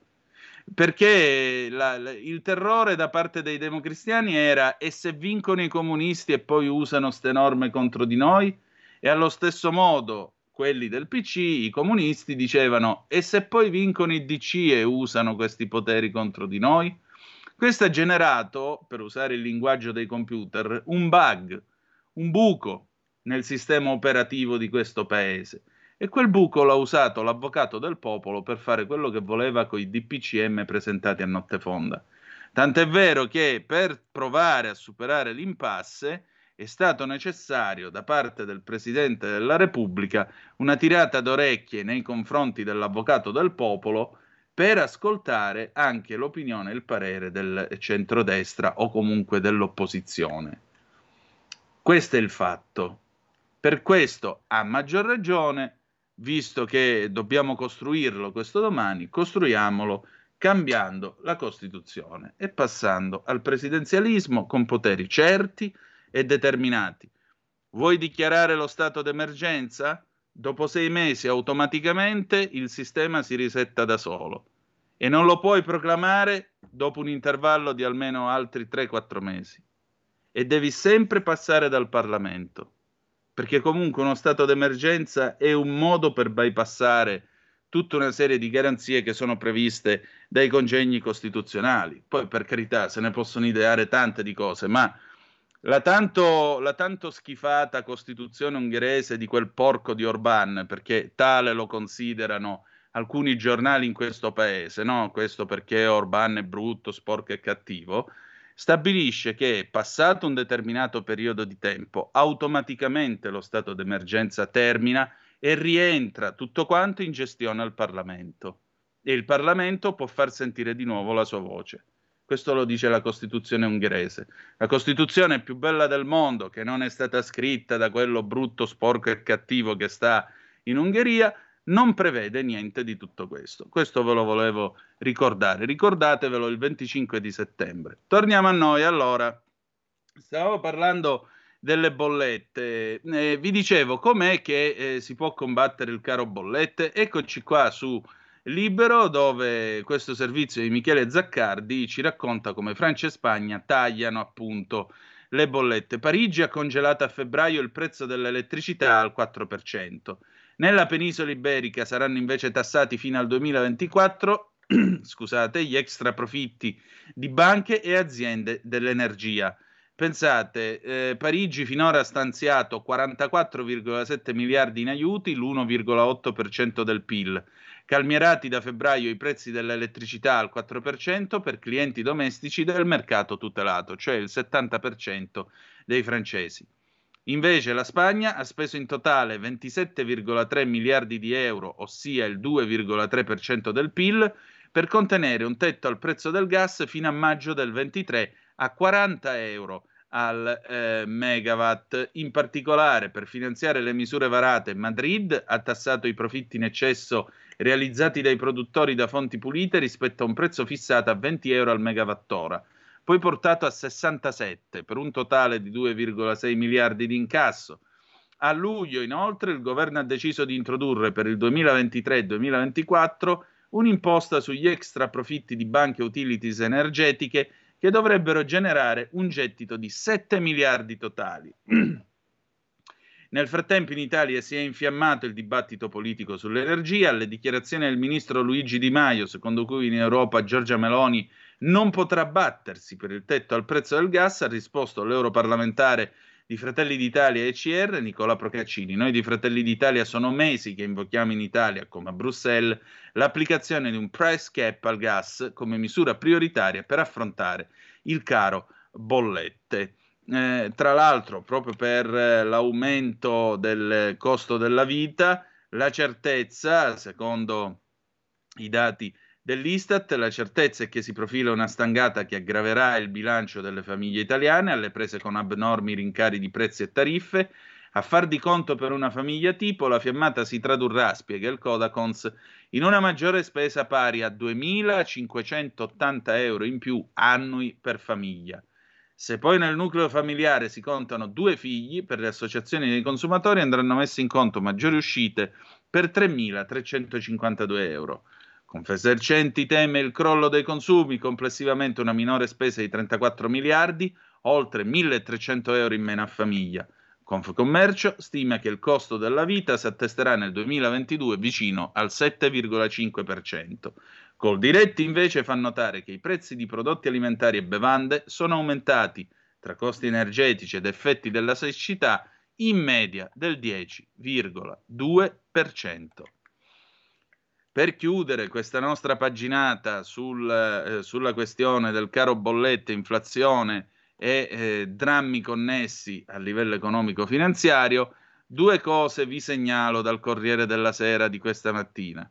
Perché la, la, il terrore da parte dei democristiani era e se vincono i comunisti e poi usano queste norme contro di noi? E allo stesso modo quelli del PC, i comunisti, dicevano e se poi vincono i DC e usano questi poteri contro di noi? Questo ha generato, per usare il linguaggio dei computer, un bug, un buco nel sistema operativo di questo paese e quel buco l'ha usato l'avvocato del popolo per fare quello che voleva con i DPCM presentati a notte fonda. Tant'è vero che per provare a superare l'impasse è stato necessario da parte del Presidente della Repubblica una tirata d'orecchie nei confronti dell'avvocato del popolo per ascoltare anche l'opinione e il parere del centrodestra o comunque dell'opposizione. Questo è il fatto. Per questo, a maggior ragione, visto che dobbiamo costruirlo questo domani, costruiamolo cambiando la Costituzione e passando al presidenzialismo con poteri certi e determinati. Vuoi dichiarare lo stato d'emergenza? Dopo sei mesi automaticamente il sistema si risetta da solo e non lo puoi proclamare dopo un intervallo di almeno altri 3-4 mesi e devi sempre passare dal Parlamento perché comunque uno stato d'emergenza è un modo per bypassare tutta una serie di garanzie che sono previste dai congegni costituzionali. Poi, per carità, se ne possono ideare tante di cose, ma la tanto, la tanto schifata Costituzione ungherese di quel porco di Orban, perché tale lo considerano alcuni giornali in questo paese, no? Questo perché Orban è brutto, sporco e cattivo stabilisce che passato un determinato periodo di tempo, automaticamente lo stato d'emergenza termina e rientra tutto quanto in gestione al Parlamento. E il Parlamento può far sentire di nuovo la sua voce. Questo lo dice la Costituzione ungherese. La Costituzione più bella del mondo, che non è stata scritta da quello brutto, sporco e cattivo che sta in Ungheria, non prevede niente di tutto questo. Questo ve lo volevo ricordare. Ricordatevelo il 25 di settembre. Torniamo a noi allora. Stavamo parlando delle bollette. Eh, vi dicevo com'è che eh, si può combattere il caro bollette. Eccoci qua su Libero, dove questo servizio di Michele Zaccardi ci racconta come Francia e Spagna tagliano appunto le bollette. Parigi ha congelato a febbraio il prezzo dell'elettricità al 4%. Nella penisola iberica saranno invece tassati fino al 2024 <clears throat> scusate, gli extra profitti di banche e aziende dell'energia. Pensate, eh, Parigi finora ha stanziato 44,7 miliardi in aiuti, l'1,8% del PIL. Calmierati da febbraio i prezzi dell'elettricità al 4% per clienti domestici del mercato tutelato, cioè il 70% dei francesi. Invece la Spagna ha speso in totale 27,3 miliardi di euro, ossia il 2,3% del PIL, per contenere un tetto al prezzo del gas fino a maggio del 23 a 40 euro al eh, megawatt. In particolare, per finanziare le misure varate, Madrid ha tassato i profitti in eccesso realizzati dai produttori da fonti pulite rispetto a un prezzo fissato a 20 euro al megawattora, poi portato a 67 per un totale di 2,6 miliardi di incasso. A luglio, inoltre, il governo ha deciso di introdurre per il 2023 2024 un'imposta sugli extra profitti di banche utilities energetiche che dovrebbero generare un gettito di 7 miliardi totali. <clears throat> Nel frattempo in Italia si è infiammato il dibattito politico sull'energia, alle dichiarazioni del ministro Luigi Di Maio, secondo cui in Europa Giorgia Meloni non potrà battersi per il tetto al prezzo del gas, ha risposto l'europarlamentare di Fratelli d'Italia e CR Nicola Procaccini. Noi di Fratelli d'Italia sono mesi che invochiamo in Italia, come a Bruxelles, l'applicazione di un price cap al gas come misura prioritaria per affrontare il caro bollette. Eh, tra l'altro, proprio per eh, l'aumento del costo della vita, la certezza, secondo i dati dell'Istat, la certezza è che si profila una stangata che aggraverà il bilancio delle famiglie italiane, alle prese con abnormi rincari di prezzi e tariffe. A far di conto per una famiglia tipo, la fiammata si tradurrà, spiega il Codacons, in una maggiore spesa pari a 2.580 euro in più annui per famiglia. Se poi nel nucleo familiare si contano due figli, per le associazioni dei consumatori andranno messe in conto maggiori uscite per 3.352 euro. Confesercenti teme il crollo dei consumi, complessivamente una minore spesa di 34 miliardi, oltre 1.300 euro in meno a famiglia. Confcommercio stima che il costo della vita si attesterà nel 2022 vicino al 7,5%. Col diretti invece fa notare che i prezzi di prodotti alimentari e bevande sono aumentati tra costi energetici ed effetti della siccità in media del 10,2%. Per chiudere questa nostra paginata sul, eh, sulla questione del caro bollette, inflazione e eh, drammi connessi a livello economico-finanziario, due cose vi segnalo dal Corriere della Sera di questa mattina.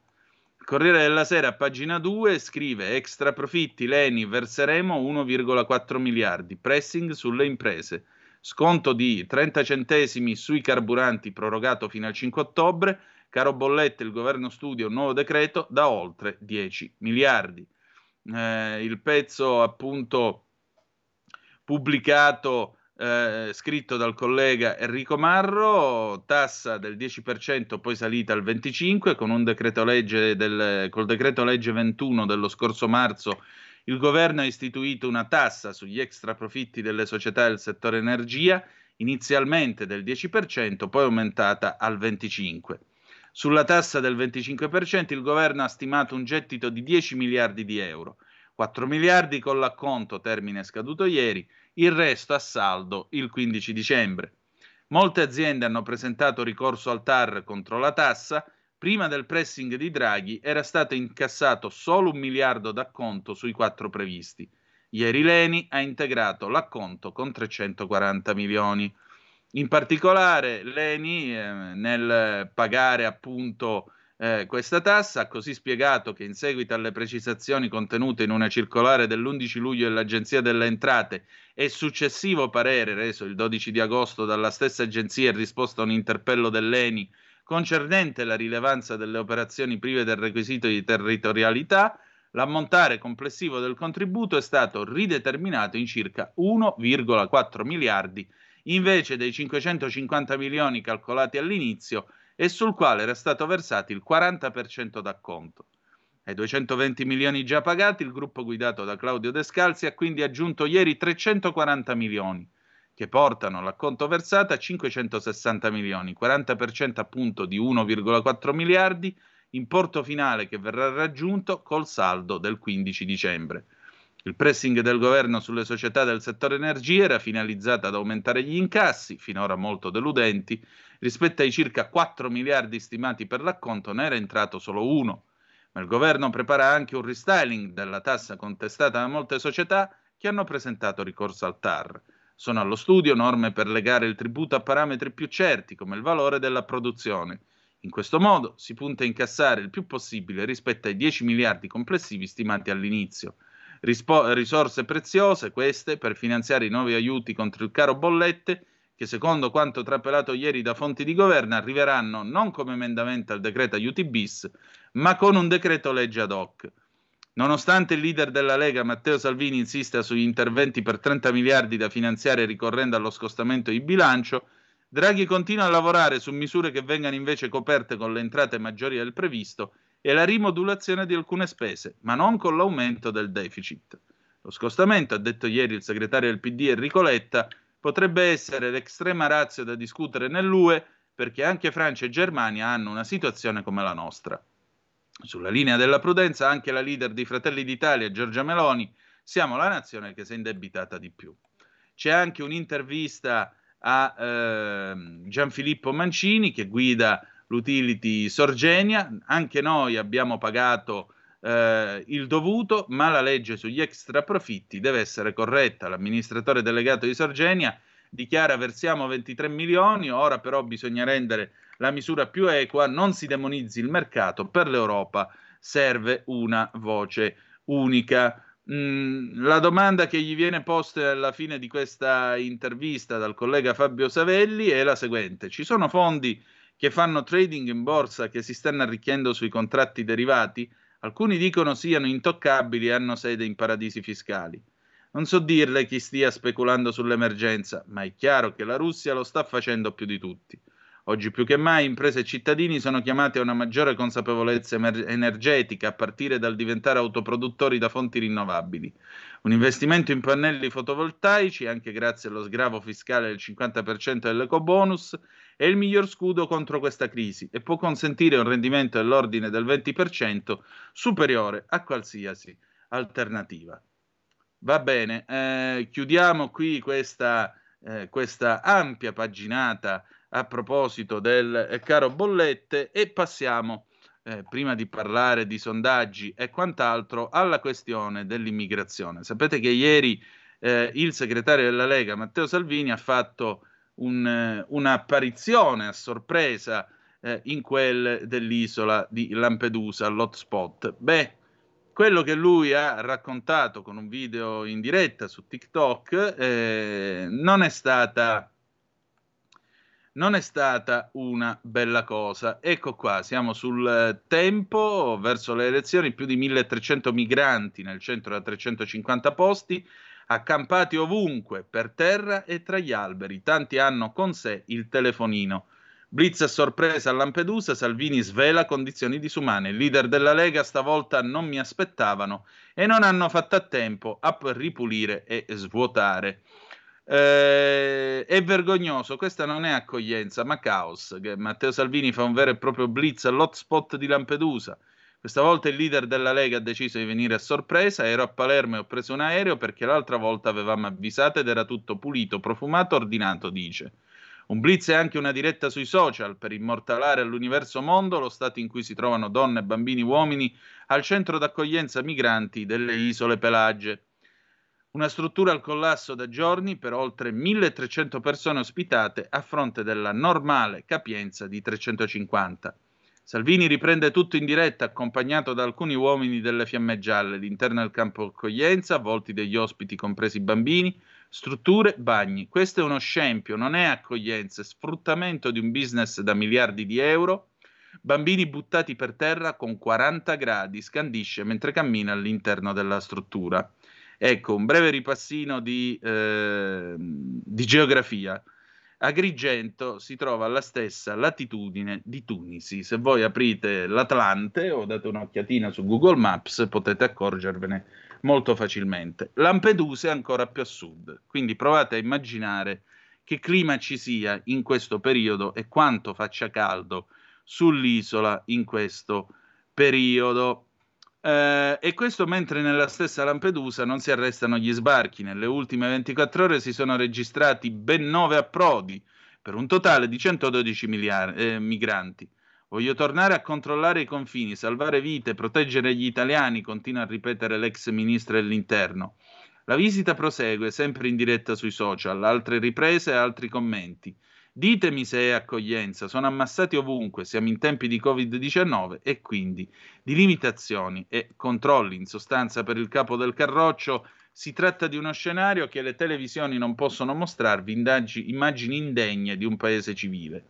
Corriere della Sera, pagina 2, scrive extra profitti, Leni, verseremo 1,4 miliardi, pressing sulle imprese, sconto di 30 centesimi sui carburanti prorogato fino al 5 ottobre, caro bollette, il governo studia un nuovo decreto da oltre 10 miliardi. Eh, il pezzo appunto pubblicato eh, scritto dal collega Enrico Marro, tassa del 10% poi salita al 25% con un decreto legge del, col decreto legge 21 dello scorso marzo il governo ha istituito una tassa sugli extra profitti delle società del settore energia, inizialmente del 10%, poi aumentata al 25%. Sulla tassa del 25% il governo ha stimato un gettito di 10 miliardi di euro, 4 miliardi con l'acconto termine scaduto ieri, il resto a saldo il 15 dicembre. Molte aziende hanno presentato ricorso al TAR contro la tassa. Prima del pressing di Draghi era stato incassato solo un miliardo d'acconto sui quattro previsti. Ieri Leni ha integrato l'acconto con 340 milioni. In particolare Leni eh, nel pagare appunto eh, questa tassa ha così spiegato che in seguito alle precisazioni contenute in una circolare dell'11 luglio dell'Agenzia delle Entrate e successivo parere reso il 12 di agosto dalla stessa agenzia in risposta a un interpello dell'ENI concernente la rilevanza delle operazioni prive del requisito di territorialità, l'ammontare complessivo del contributo è stato rideterminato in circa 1,4 miliardi invece dei 550 milioni calcolati all'inizio e sul quale era stato versato il 40% d'acconto. Ai 220 milioni già pagati, il gruppo guidato da Claudio Descalzi ha quindi aggiunto ieri 340 milioni, che portano l'acconto versato a 560 milioni, 40% appunto di 1,4 miliardi, importo finale che verrà raggiunto col saldo del 15 dicembre. Il pressing del governo sulle società del settore energia era finalizzato ad aumentare gli incassi, finora molto deludenti, rispetto ai circa 4 miliardi stimati per l'acconto ne era entrato solo uno. Ma il governo prepara anche un restyling della tassa contestata da molte società che hanno presentato ricorso al TAR. Sono allo studio norme per legare il tributo a parametri più certi, come il valore della produzione. In questo modo si punta a incassare il più possibile rispetto ai 10 miliardi complessivi stimati all'inizio. Rispo- risorse preziose queste per finanziare i nuovi aiuti contro il caro bollette che secondo quanto trapelato ieri da fonti di governo arriveranno non come emendamento al decreto aiuti bis, ma con un decreto legge ad hoc. Nonostante il leader della Lega Matteo Salvini insista sugli interventi per 30 miliardi da finanziare ricorrendo allo scostamento di bilancio, Draghi continua a lavorare su misure che vengano invece coperte con le entrate maggiori del previsto e la rimodulazione di alcune spese, ma non con l'aumento del deficit. Lo scostamento, ha detto ieri il segretario del PD Enrico Letta, potrebbe essere l'extrema razza da discutere nell'UE perché anche Francia e Germania hanno una situazione come la nostra. Sulla linea della prudenza anche la leader di Fratelli d'Italia, Giorgia Meloni, siamo la nazione che si è indebitata di più. C'è anche un'intervista a eh, Gianfilippo Mancini che guida l'utility Sorgenia, anche noi abbiamo pagato eh, il dovuto, ma la legge sugli extra profitti deve essere corretta. L'amministratore delegato di Sorgenia dichiara versiamo 23 milioni, ora però bisogna rendere la misura più equa, non si demonizzi il mercato, per l'Europa serve una voce unica. Mm, la domanda che gli viene posta alla fine di questa intervista dal collega Fabio Savelli è la seguente: ci sono fondi che fanno trading in borsa che si stanno arricchendo sui contratti derivati? Alcuni dicono siano intoccabili e hanno sede in paradisi fiscali. Non so dirle chi stia speculando sull'emergenza, ma è chiaro che la Russia lo sta facendo più di tutti. Oggi più che mai imprese e cittadini sono chiamati a una maggiore consapevolezza emer- energetica a partire dal diventare autoproduttori da fonti rinnovabili. Un investimento in pannelli fotovoltaici, anche grazie allo sgravo fiscale del 50% dell'ecobonus, è il miglior scudo contro questa crisi e può consentire un rendimento dell'ordine del 20% superiore a qualsiasi alternativa. Va bene, eh, chiudiamo qui questa, eh, questa ampia paginata a proposito del eh, caro bollette e passiamo, eh, prima di parlare di sondaggi e quant'altro, alla questione dell'immigrazione. Sapete che ieri eh, il segretario della Lega, Matteo Salvini, ha fatto un, un'apparizione a sorpresa eh, in quel dell'isola di Lampedusa, all'hotspot. Beh, quello che lui ha raccontato con un video in diretta su TikTok eh, non è stata non è stata una bella cosa. Ecco qua, siamo sul tempo, verso le elezioni, più di 1300 migranti nel centro da 350 posti, accampati ovunque, per terra e tra gli alberi. Tanti hanno con sé il telefonino. Blitz a sorpresa a Lampedusa, Salvini svela condizioni disumane. Il leader della Lega stavolta non mi aspettavano e non hanno fatto a tempo a ripulire e svuotare. Eh, è vergognoso, questa non è accoglienza, ma caos. Matteo Salvini fa un vero e proprio blitz all'hotspot di Lampedusa. Questa volta il leader della Lega ha deciso di venire a sorpresa. Ero a Palermo e ho preso un aereo perché l'altra volta avevamo avvisato ed era tutto pulito, profumato, ordinato, dice. Un blitz è anche una diretta sui social per immortalare all'universo mondo lo stato in cui si trovano donne, bambini, uomini al centro d'accoglienza migranti delle isole Pelagie. Una struttura al collasso da giorni per oltre 1300 persone ospitate a fronte della normale capienza di 350. Salvini riprende tutto in diretta accompagnato da alcuni uomini delle fiamme gialle all'interno del campo accoglienza, avvolti degli ospiti compresi bambini, strutture, bagni. Questo è uno scempio, non è accoglienza, è sfruttamento di un business da miliardi di euro. Bambini buttati per terra con 40 gradi, scandisce mentre cammina all'interno della struttura. Ecco, un breve ripassino di, eh, di geografia. Agrigento si trova alla stessa latitudine di Tunisi. Se voi aprite l'Atlante o date un'occhiatina su Google Maps potete accorgervene molto facilmente. Lampedusa è ancora più a sud, quindi provate a immaginare che clima ci sia in questo periodo e quanto faccia caldo sull'isola in questo periodo. Eh, e questo mentre nella stessa Lampedusa non si arrestano gli sbarchi. Nelle ultime 24 ore si sono registrati ben 9 approdi per un totale di 112 miliar- eh, migranti. Voglio tornare a controllare i confini, salvare vite, proteggere gli italiani, continua a ripetere l'ex ministro dell'interno. La visita prosegue sempre in diretta sui social, altre riprese e altri commenti. Ditemi se è accoglienza, sono ammassati ovunque, siamo in tempi di Covid-19 e quindi di limitazioni e controlli. In sostanza, per il capo del Carroccio si tratta di uno scenario che le televisioni non possono mostrarvi, indaggi- immagini indegne di un paese civile.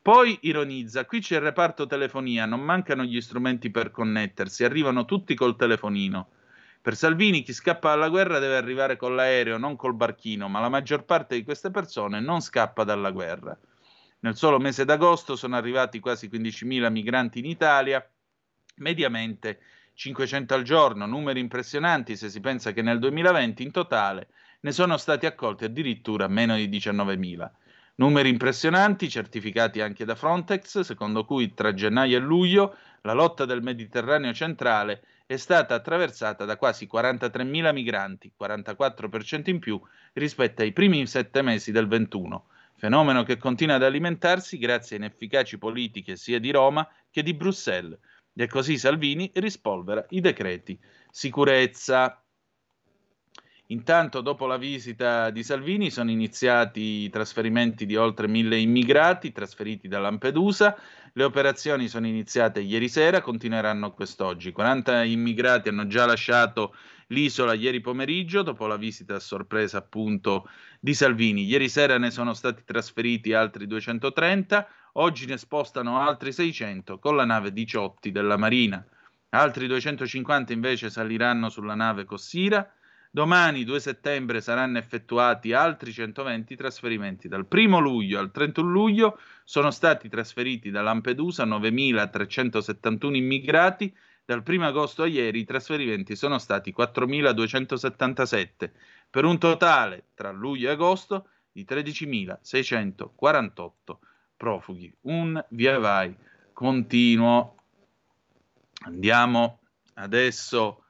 Poi ironizza, qui c'è il reparto telefonia, non mancano gli strumenti per connettersi, arrivano tutti col telefonino. Per Salvini chi scappa dalla guerra deve arrivare con l'aereo, non col barchino, ma la maggior parte di queste persone non scappa dalla guerra. Nel solo mese d'agosto sono arrivati quasi 15.000 migranti in Italia, mediamente 500 al giorno, numeri impressionanti se si pensa che nel 2020 in totale ne sono stati accolti addirittura meno di 19.000. Numeri impressionanti, certificati anche da Frontex, secondo cui tra gennaio e luglio la lotta del Mediterraneo centrale è stata attraversata da quasi 43.000 migranti, 44% in più rispetto ai primi sette mesi del 21, fenomeno che continua ad alimentarsi grazie a inefficaci politiche sia di Roma che di Bruxelles. E così Salvini rispolvera i decreti sicurezza. Intanto, dopo la visita di Salvini, sono iniziati i trasferimenti di oltre mille immigrati trasferiti da Lampedusa. Le operazioni sono iniziate ieri sera, continueranno quest'oggi. 40 immigrati hanno già lasciato l'isola ieri pomeriggio, dopo la visita a sorpresa appunto di Salvini. Ieri sera ne sono stati trasferiti altri 230, oggi ne spostano altri 600 con la nave 18 della Marina. Altri 250 invece saliranno sulla nave Cossira. Domani, 2 settembre, saranno effettuati altri 120 trasferimenti. Dal 1 luglio al 31 luglio sono stati trasferiti da Lampedusa 9.371 immigrati. Dal 1 agosto a ieri i trasferimenti sono stati 4.277, per un totale tra luglio e agosto di 13.648 profughi. Un via vai continuo. Andiamo adesso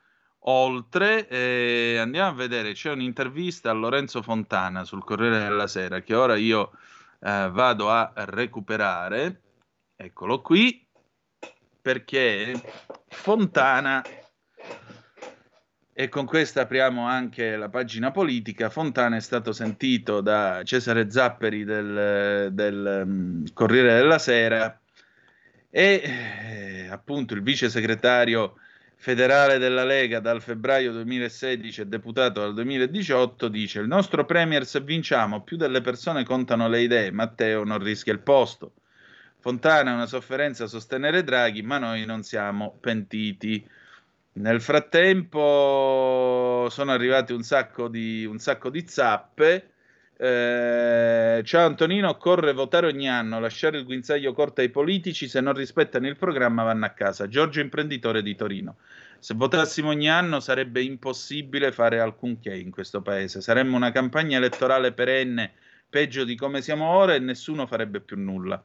oltre, eh, andiamo a vedere, c'è un'intervista a Lorenzo Fontana sul Corriere della Sera che ora io eh, vado a recuperare, eccolo qui, perché Fontana, e con questa apriamo anche la pagina politica, Fontana è stato sentito da Cesare Zapperi del, del um, Corriere della Sera e eh, appunto il vice segretario federale della Lega dal febbraio 2016 e deputato dal 2018, dice il nostro Premier se vinciamo, più delle persone contano le idee, Matteo non rischia il posto. Fontana è una sofferenza sostenere Draghi, ma noi non siamo pentiti. Nel frattempo sono arrivati un sacco di, un sacco di zappe. Eh, ciao Antonino, occorre votare ogni anno, lasciare il guinzaglio corto ai politici, se non rispettano il programma vanno a casa. Giorgio Imprenditore di Torino. Se votassimo ogni anno sarebbe impossibile fare alcunché in questo paese. Saremmo una campagna elettorale perenne, peggio di come siamo ora e nessuno farebbe più nulla.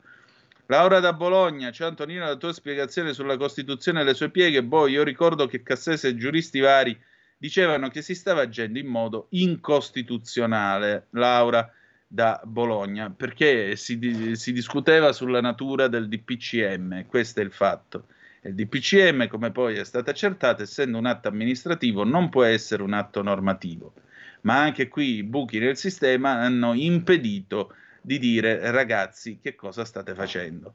Laura da Bologna, ciao Antonino, la tua spiegazione sulla Costituzione e le sue pieghe. Boh, io ricordo che Cassese e giuristi vari dicevano che si stava agendo in modo incostituzionale, Laura da Bologna, perché si, si, discuteva sulla natura del DPCM, questo è il fatto. Il DPCM, come poi è stato accertato, essendo un atto amministrativo, non può essere un atto normativo. Ma anche qui i buchi nel sistema hanno impedito di dire ragazzi che cosa state facendo.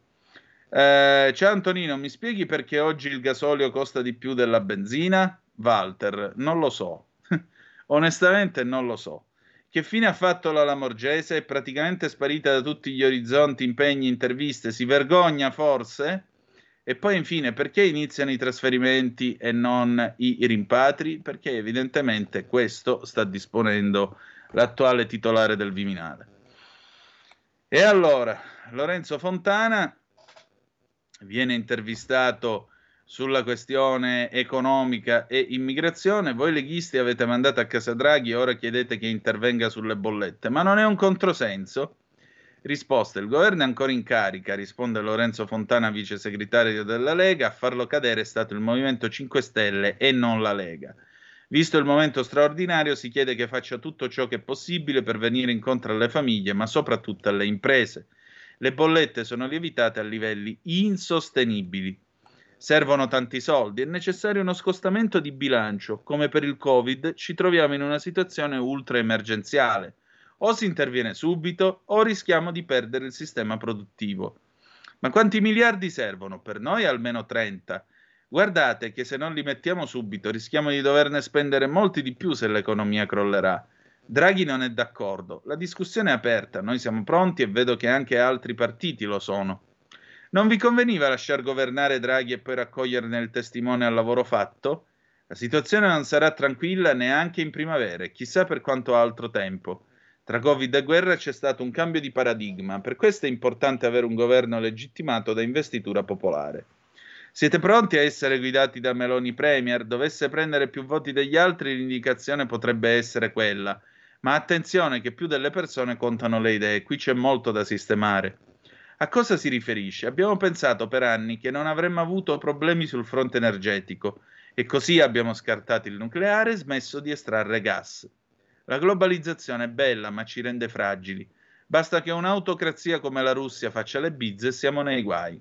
Eh, ciao Antonino, mi spieghi perché oggi il gasolio costa di più della benzina? Walter, non lo so. <laughs> Onestamente non lo so. Che fine ha fatto la Lamorgese? È praticamente sparita da tutti gli orizzonti, impegni, interviste. Si vergogna forse? E poi infine, perché iniziano i trasferimenti e non i rimpatri? Perché evidentemente questo sta disponendo l'attuale titolare del Viminale. E allora, Lorenzo Fontana viene intervistato sulla questione economica e immigrazione. Voi leghisti avete mandato a casa Draghi e ora chiedete che intervenga sulle bollette, ma non è un controsenso? Risposta: il governo è ancora in carica, risponde Lorenzo Fontana, vice segretario della Lega. A farlo cadere è stato il Movimento 5 Stelle e non la Lega. Visto il momento straordinario, si chiede che faccia tutto ciò che è possibile per venire incontro alle famiglie, ma soprattutto alle imprese. Le bollette sono lievitate a livelli insostenibili. Servono tanti soldi, è necessario uno scostamento di bilancio. Come per il Covid, ci troviamo in una situazione ultra emergenziale. O si interviene subito o rischiamo di perdere il sistema produttivo. Ma quanti miliardi servono? Per noi almeno 30. Guardate che se non li mettiamo subito rischiamo di doverne spendere molti di più se l'economia crollerà. Draghi non è d'accordo. La discussione è aperta, noi siamo pronti e vedo che anche altri partiti lo sono. Non vi conveniva lasciar governare Draghi e poi raccoglierne il testimone al lavoro fatto? La situazione non sarà tranquilla neanche in primavera chissà per quanto altro tempo. Tra Covid e guerra c'è stato un cambio di paradigma, per questo è importante avere un governo legittimato da investitura popolare. Siete pronti a essere guidati da Meloni Premier? Dovesse prendere più voti degli altri, l'indicazione potrebbe essere quella. Ma attenzione che più delle persone contano le idee, qui c'è molto da sistemare. A cosa si riferisce? Abbiamo pensato per anni che non avremmo avuto problemi sul fronte energetico e così abbiamo scartato il nucleare e smesso di estrarre gas. La globalizzazione è bella, ma ci rende fragili. Basta che un'autocrazia come la Russia faccia le bizze e siamo nei guai.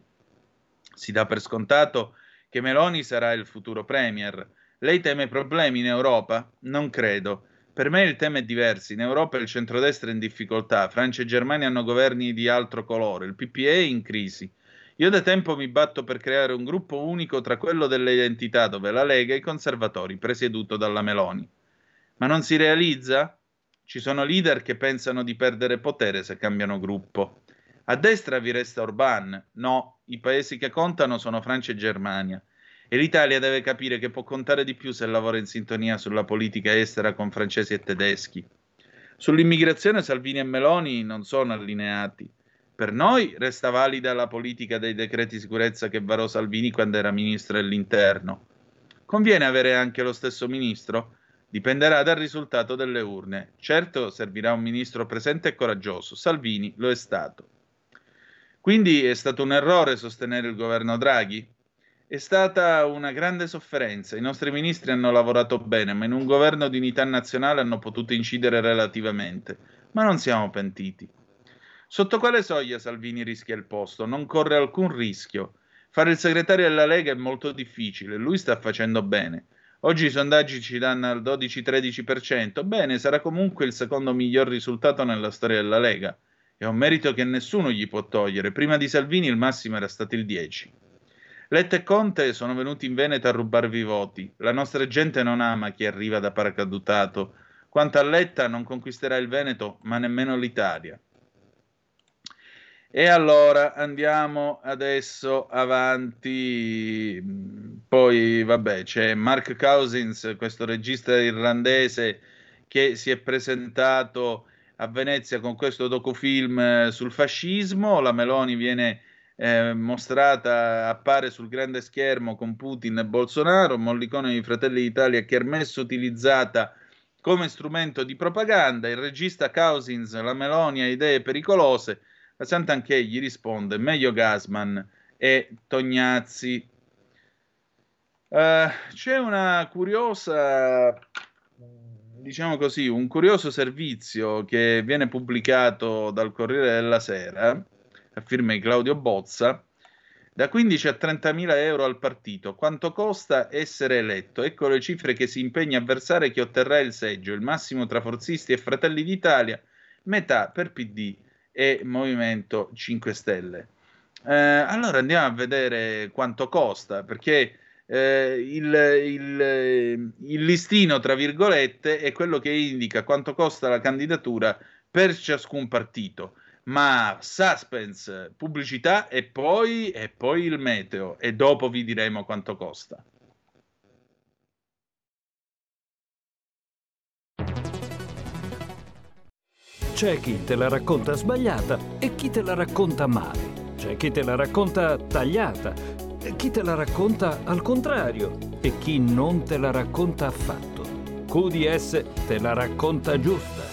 Si dà per scontato che Meloni sarà il futuro premier. Lei teme problemi in Europa? Non credo. Per me il tema è diverso. In Europa il centrodestra è in difficoltà. Francia e Germania hanno governi di altro colore. Il PPE è in crisi. Io da tempo mi batto per creare un gruppo unico tra quello delle identità dove la Lega e i conservatori, presieduto dalla Meloni. Ma non si realizza? Ci sono leader che pensano di perdere potere se cambiano gruppo. A destra vi resta Orban. No, i paesi che contano sono Francia e Germania. E l'Italia deve capire che può contare di più se lavora in sintonia sulla politica estera con francesi e tedeschi. Sull'immigrazione Salvini e Meloni non sono allineati. Per noi resta valida la politica dei decreti sicurezza che varò Salvini quando era ministro dell'interno. Conviene avere anche lo stesso ministro? Dipenderà dal risultato delle urne. Certo servirà un ministro presente e coraggioso. Salvini lo è stato. Quindi è stato un errore sostenere il governo Draghi? È stata una grande sofferenza. I nostri ministri hanno lavorato bene, ma in un governo di unità nazionale hanno potuto incidere relativamente. Ma non siamo pentiti. Sotto quale soglia Salvini rischia il posto? Non corre alcun rischio. Fare il segretario della Lega è molto difficile, lui sta facendo bene. Oggi i sondaggi ci danno al 12-13%, bene, sarà comunque il secondo miglior risultato nella storia della Lega. È un merito che nessuno gli può togliere. Prima di Salvini il massimo era stato il 10. Letta e Conte sono venuti in Veneto a rubarvi i voti. La nostra gente non ama chi arriva da paracadutato. Quanto a Letta non conquisterà il Veneto, ma nemmeno l'Italia. E allora andiamo adesso avanti. Poi, vabbè, c'è Mark Cousins, questo regista irlandese che si è presentato a Venezia con questo docufilm eh, sul fascismo. La Meloni viene eh, mostrata, appare sul grande schermo con Putin e Bolsonaro, mollicone di Fratelli d'Italia messo utilizzata come strumento di propaganda. Il regista Cousins, la Meloni ha idee pericolose la Santanchè gli risponde meglio Gasman e Tognazzi. Uh, c'è una curiosa, diciamo così, un curioso servizio che viene pubblicato dal Corriere della Sera, a firma di Claudio Bozza, da 15 a 30 mila euro al partito. Quanto costa essere eletto? Ecco le cifre che si impegna a versare chi otterrà il seggio, il massimo tra forzisti e fratelli d'Italia, metà per PD e Movimento 5 Stelle. Eh, allora andiamo a vedere quanto costa, perché eh, il, il, il, listino, tra virgolette, è quello che indica quanto costa la candidatura per ciascun partito. Ma suspense, pubblicità e poi, e poi il meteo, e dopo vi diremo quanto costa. C'è chi te la racconta sbagliata e chi te la racconta male. C'è chi te la racconta tagliata, e chi te la racconta al contrario e chi non te la racconta affatto. QDS te la racconta giusta.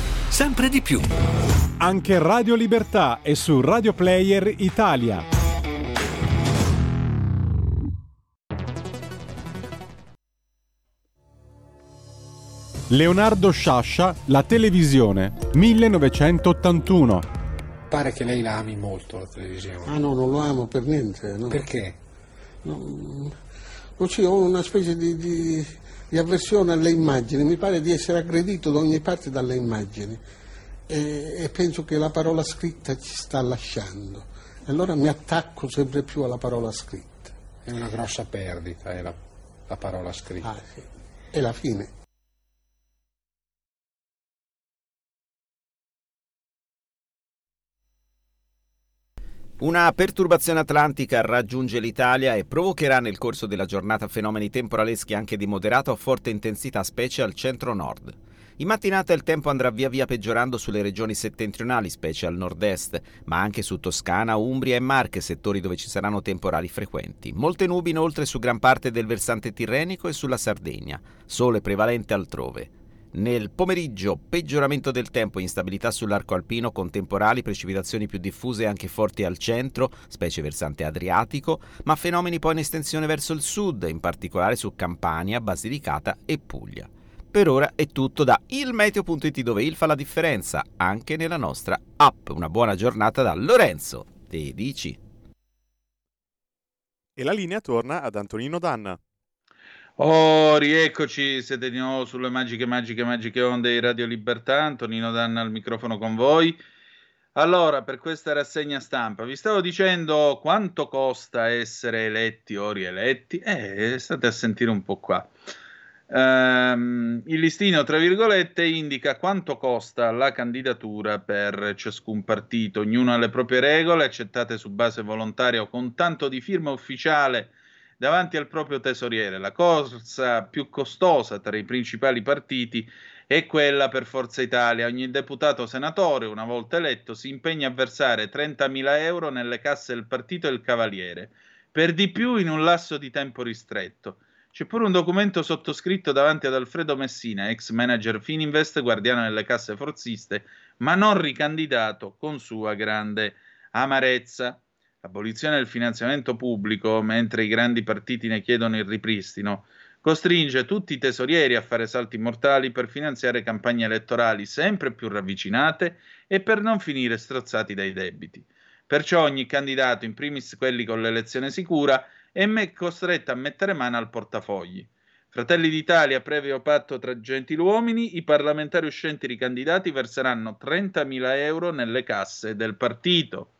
sempre di più. Anche Radio Libertà è su Radio Player Italia. Leonardo Sciascia, La televisione, 1981. Pare che lei la ami molto la televisione. Ah no, non lo amo per niente. no. Perché? No, non ci ho una specie di, di- di avversione alle immagini, mi pare di essere aggredito da ogni parte dalle immagini e, e penso che la parola scritta ci sta lasciando. E allora mi attacco sempre più alla parola scritta. È una grossa perdita, è la, la parola scritta. Ah, sì. È la fine. Una perturbazione atlantica raggiunge l'Italia e provocherà nel corso della giornata fenomeni temporaleschi anche di moderata o forte intensità, specie al centro-nord. In mattinata il tempo andrà via via peggiorando sulle regioni settentrionali, specie al nord-est, ma anche su Toscana, Umbria e Marche, settori dove ci saranno temporali frequenti. Molte nubi inoltre su gran parte del versante tirrenico e sulla Sardegna, sole prevalente altrove. Nel pomeriggio, peggioramento del tempo instabilità sull'arco alpino con temporali, precipitazioni più diffuse e anche forti al centro, specie versante adriatico, ma fenomeni poi in estensione verso il sud, in particolare su Campania, Basilicata e Puglia. Per ora è tutto da ilmeteo.it dove il fa la differenza anche nella nostra app. Una buona giornata da Lorenzo. Te dici? E la linea torna ad Antonino Danna. Oh, rieccoci, siete di nuovo sulle magiche, magiche, magiche onde di Radio Libertà. Antonino Danna al microfono con voi. Allora, per questa rassegna stampa, vi stavo dicendo quanto costa essere eletti o rieletti? Eh, state a sentire un po' qua. Ehm, il listino, tra virgolette, indica quanto costa la candidatura per ciascun partito. Ognuno ha le proprie regole, accettate su base volontaria o con tanto di firma ufficiale davanti al proprio tesoriere. La cosa più costosa tra i principali partiti è quella per Forza Italia. Ogni deputato senatore, una volta eletto, si impegna a versare 30.000 euro nelle casse del partito e il cavaliere, per di più in un lasso di tempo ristretto. C'è pure un documento sottoscritto davanti ad Alfredo Messina, ex manager Fininvest, guardiano delle casse forziste, ma non ricandidato con sua grande amarezza. L'abolizione del finanziamento pubblico, mentre i grandi partiti ne chiedono il ripristino, costringe tutti i tesorieri a fare salti mortali per finanziare campagne elettorali sempre più ravvicinate e per non finire strozzati dai debiti. Perciò ogni candidato, in primis quelli con l'elezione sicura, è costretto a mettere mano al portafogli. Fratelli d'Italia, previo patto tra gentiluomini, i parlamentari uscenti ricandidati verseranno 30.000 euro nelle casse del partito.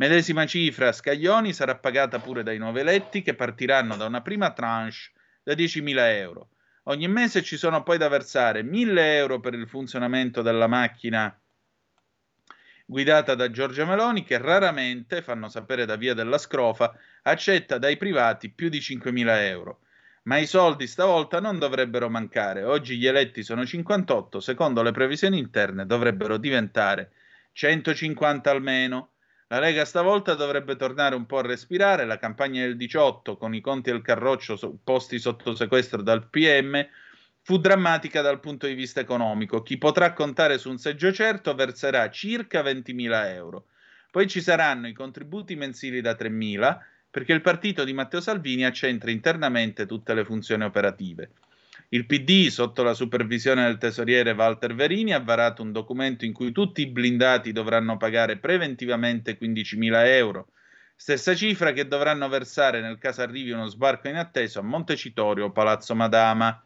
Medesima cifra a Scaglioni sarà pagata pure dai nuovi eletti che partiranno da una prima tranche da 10.000 euro. Ogni mese ci sono poi da versare 1.000 euro per il funzionamento della macchina guidata da Giorgia Meloni che raramente, fanno sapere da via della scrofa, accetta dai privati più di 5.000 euro. Ma i soldi stavolta non dovrebbero mancare. Oggi gli eletti sono 58, secondo le previsioni interne dovrebbero diventare 150 almeno. La Lega stavolta dovrebbe tornare un po' a respirare. La campagna del 18, con i conti del Carroccio posti sotto sequestro dal PM, fu drammatica dal punto di vista economico. Chi potrà contare su un seggio certo verserà circa 20.000 euro. Poi ci saranno i contributi mensili da 3.000, perché il partito di Matteo Salvini accentra internamente tutte le funzioni operative. Il PD, sotto la supervisione del tesoriere Walter Verini, ha varato un documento in cui tutti i blindati dovranno pagare preventivamente 15.000 euro, stessa cifra che dovranno versare nel caso arrivi uno sbarco inatteso a Montecitorio o Palazzo Madama.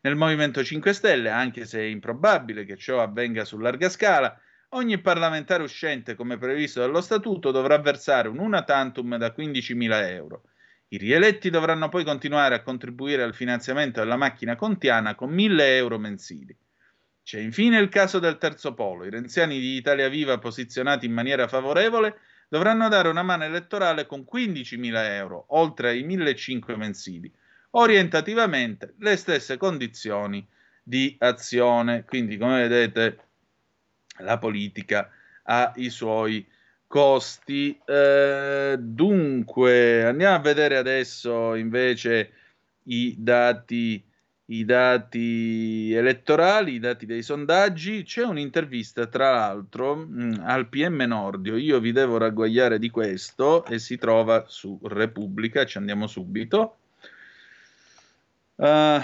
Nel Movimento 5 Stelle, anche se è improbabile che ciò avvenga su larga scala, ogni parlamentare uscente, come previsto dallo Statuto, dovrà versare un una tantum da 15.000 euro. I rieletti dovranno poi continuare a contribuire al finanziamento della macchina contiana con 1.000 euro mensili. C'è infine il caso del terzo polo. I renziani di Italia Viva posizionati in maniera favorevole dovranno dare una mano elettorale con 15.000 euro, oltre ai 1.500 mensili orientativamente le stesse condizioni di azione. Quindi, come vedete, la politica ha i suoi costi. Eh, dunque, andiamo a vedere adesso invece i dati, i dati elettorali, i dati dei sondaggi. C'è un'intervista, tra l'altro, mh, al PM Nordio. Io vi devo ragguagliare di questo e si trova su Repubblica. Ci andiamo subito. Uh,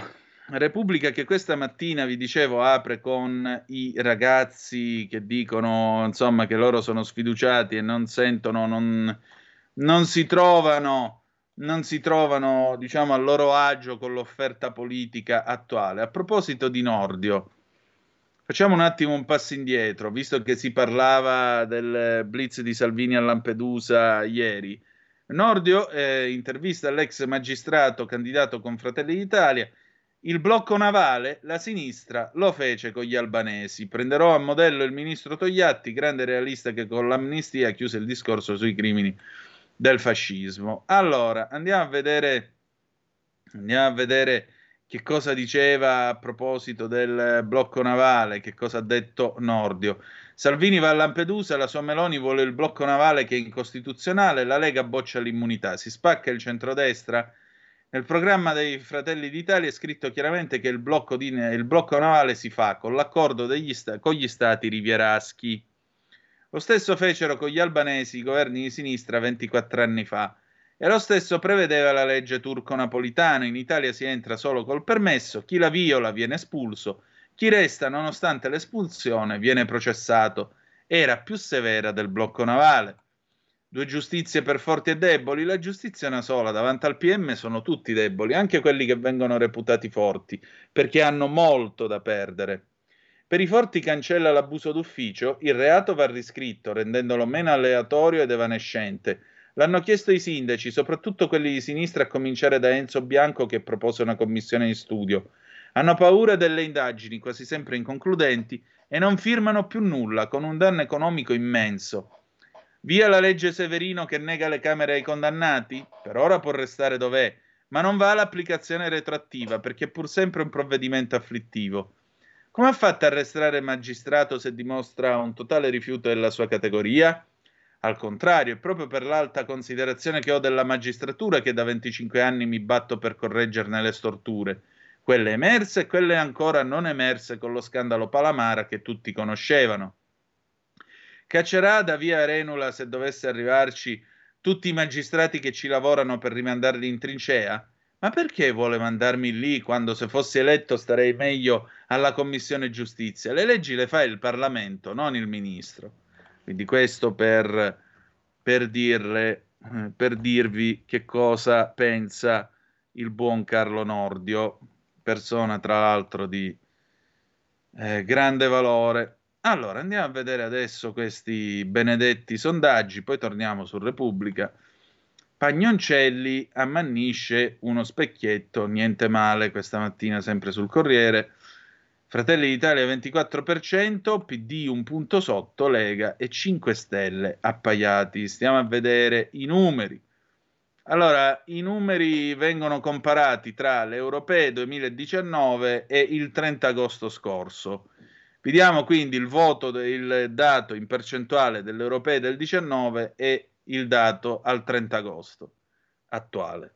Repubblica che questa mattina vi dicevo apre con i ragazzi che dicono insomma che loro sono sfiduciati e non sentono, non, non si trovano, non si trovano diciamo a loro agio con l'offerta politica attuale. A proposito di Nordio, facciamo un attimo un passo indietro, visto che si parlava del blitz di Salvini a Lampedusa ieri. Nordio, eh, intervista all'ex magistrato candidato con Fratelli d'Italia. Il blocco navale, la sinistra lo fece con gli albanesi. Prenderò a modello il ministro Togliatti, grande realista che con l'amnistia chiuse il discorso sui crimini del fascismo. Allora, andiamo a vedere, andiamo a vedere che cosa diceva a proposito del blocco navale, che cosa ha detto Nordio. Salvini va a Lampedusa, la sua Meloni vuole il blocco navale che è incostituzionale, la Lega boccia l'immunità, si spacca il centrodestra. Nel programma dei Fratelli d'Italia è scritto chiaramente che il blocco, di, il blocco navale si fa con l'accordo sta, con gli stati rivieraschi. Lo stesso fecero con gli albanesi i governi di sinistra 24 anni fa. E lo stesso prevedeva la legge turco-napolitana. In Italia si entra solo col permesso, chi la viola viene espulso chi resta, nonostante l'espulsione, viene processato. Era più severa del blocco navale. Due giustizie per forti e deboli. La giustizia è una sola. Davanti al PM sono tutti deboli, anche quelli che vengono reputati forti, perché hanno molto da perdere. Per i forti cancella l'abuso d'ufficio, il reato va riscritto, rendendolo meno aleatorio ed evanescente. L'hanno chiesto i sindaci, soprattutto quelli di sinistra, a cominciare da Enzo Bianco che propose una commissione di studio. Hanno paura delle indagini, quasi sempre inconcludenti, e non firmano più nulla, con un danno economico immenso. Via la legge Severino che nega le camere ai condannati? Per ora può restare dov'è, ma non va all'applicazione retroattiva perché è pur sempre un provvedimento afflittivo. Come ha fatto a arrestare il magistrato se dimostra un totale rifiuto della sua categoria? Al contrario, è proprio per l'alta considerazione che ho della magistratura che da 25 anni mi batto per correggerne le storture quelle emerse e quelle ancora non emerse con lo scandalo Palamara che tutti conoscevano. Caccerà da via Renula, se dovesse arrivarci, tutti i magistrati che ci lavorano per rimandarli in trincea? Ma perché vuole mandarmi lì quando se fossi eletto starei meglio alla Commissione Giustizia? Le leggi le fa il Parlamento, non il Ministro. Quindi questo per, per, dirle, per dirvi che cosa pensa il buon Carlo Nordio persona tra l'altro di eh, grande valore. Allora, andiamo a vedere adesso questi benedetti sondaggi, poi torniamo su Repubblica. Pagnoncelli ammannisce uno specchietto, niente male, questa mattina sempre sul Corriere. Fratelli d'Italia 24%, PD un punto sotto, Lega e 5 Stelle appaiati. Stiamo a vedere i numeri. Allora, i numeri vengono comparati tra le europee 2019 e il 30 agosto scorso. Vediamo quindi il voto, il dato in percentuale delle europee del 19 e il dato al 30 agosto attuale.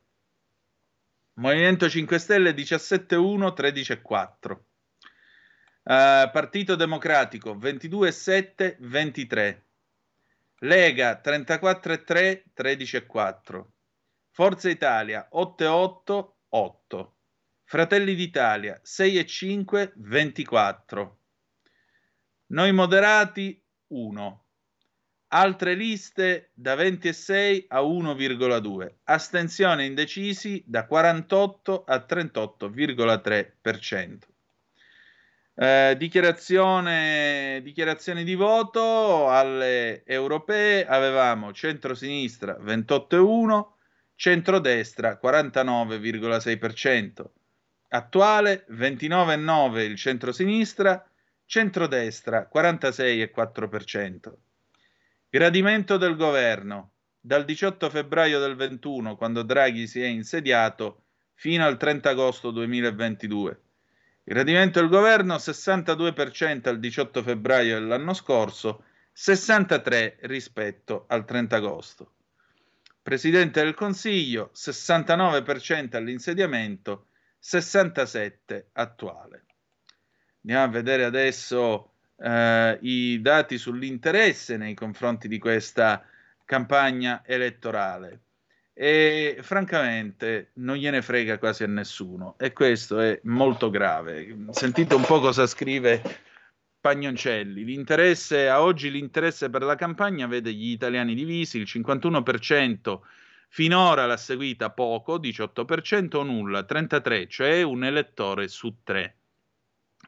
Movimento 5 Stelle 17,1, 13,4. Uh, Partito Democratico 22,7, 23. Lega 34,3, 13,4. Forza Italia 888. Fratelli d'Italia 6,5 24. Noi moderati 1. Altre liste da 26 a 1,2. Astensione indecisi da 48 a 38,3%. Eh, dichiarazione, dichiarazioni di voto alle europee avevamo centrosinistra 28,1, centrodestra 49,6%, attuale 29,9 il centrosinistra, centrodestra 46,4%. Gradimento del governo dal 18 febbraio del 21, quando Draghi si è insediato, fino al 30 agosto 2022. Gradimento del governo 62% al 18 febbraio dell'anno scorso, 63 rispetto al 30 agosto. Presidente del Consiglio 69% all'insediamento, 67 attuale. Andiamo a vedere adesso eh, i dati sull'interesse nei confronti di questa campagna elettorale e francamente non gliene frega quasi a nessuno e questo è molto grave. Sentite un po' cosa scrive Pagnoncelli. L'interesse a oggi l'interesse per la campagna vede gli italiani divisi, il 51% finora l'ha seguita poco, 18% nulla, 33, cioè un elettore su tre.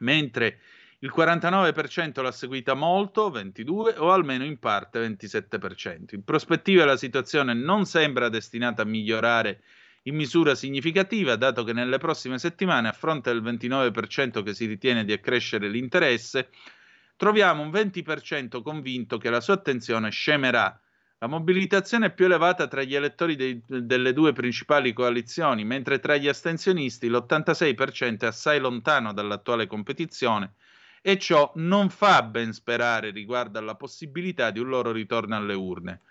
Mentre il 49% l'ha seguita molto, 22, o almeno in parte 27%. In prospettiva la situazione non sembra destinata a migliorare in misura significativa, dato che nelle prossime settimane, a fronte del 29% che si ritiene di accrescere l'interesse, troviamo un 20% convinto che la sua attenzione scemerà. La mobilitazione è più elevata tra gli elettori dei, delle due principali coalizioni, mentre tra gli astensionisti l'86% è assai lontano dall'attuale competizione e ciò non fa ben sperare riguardo alla possibilità di un loro ritorno alle urne.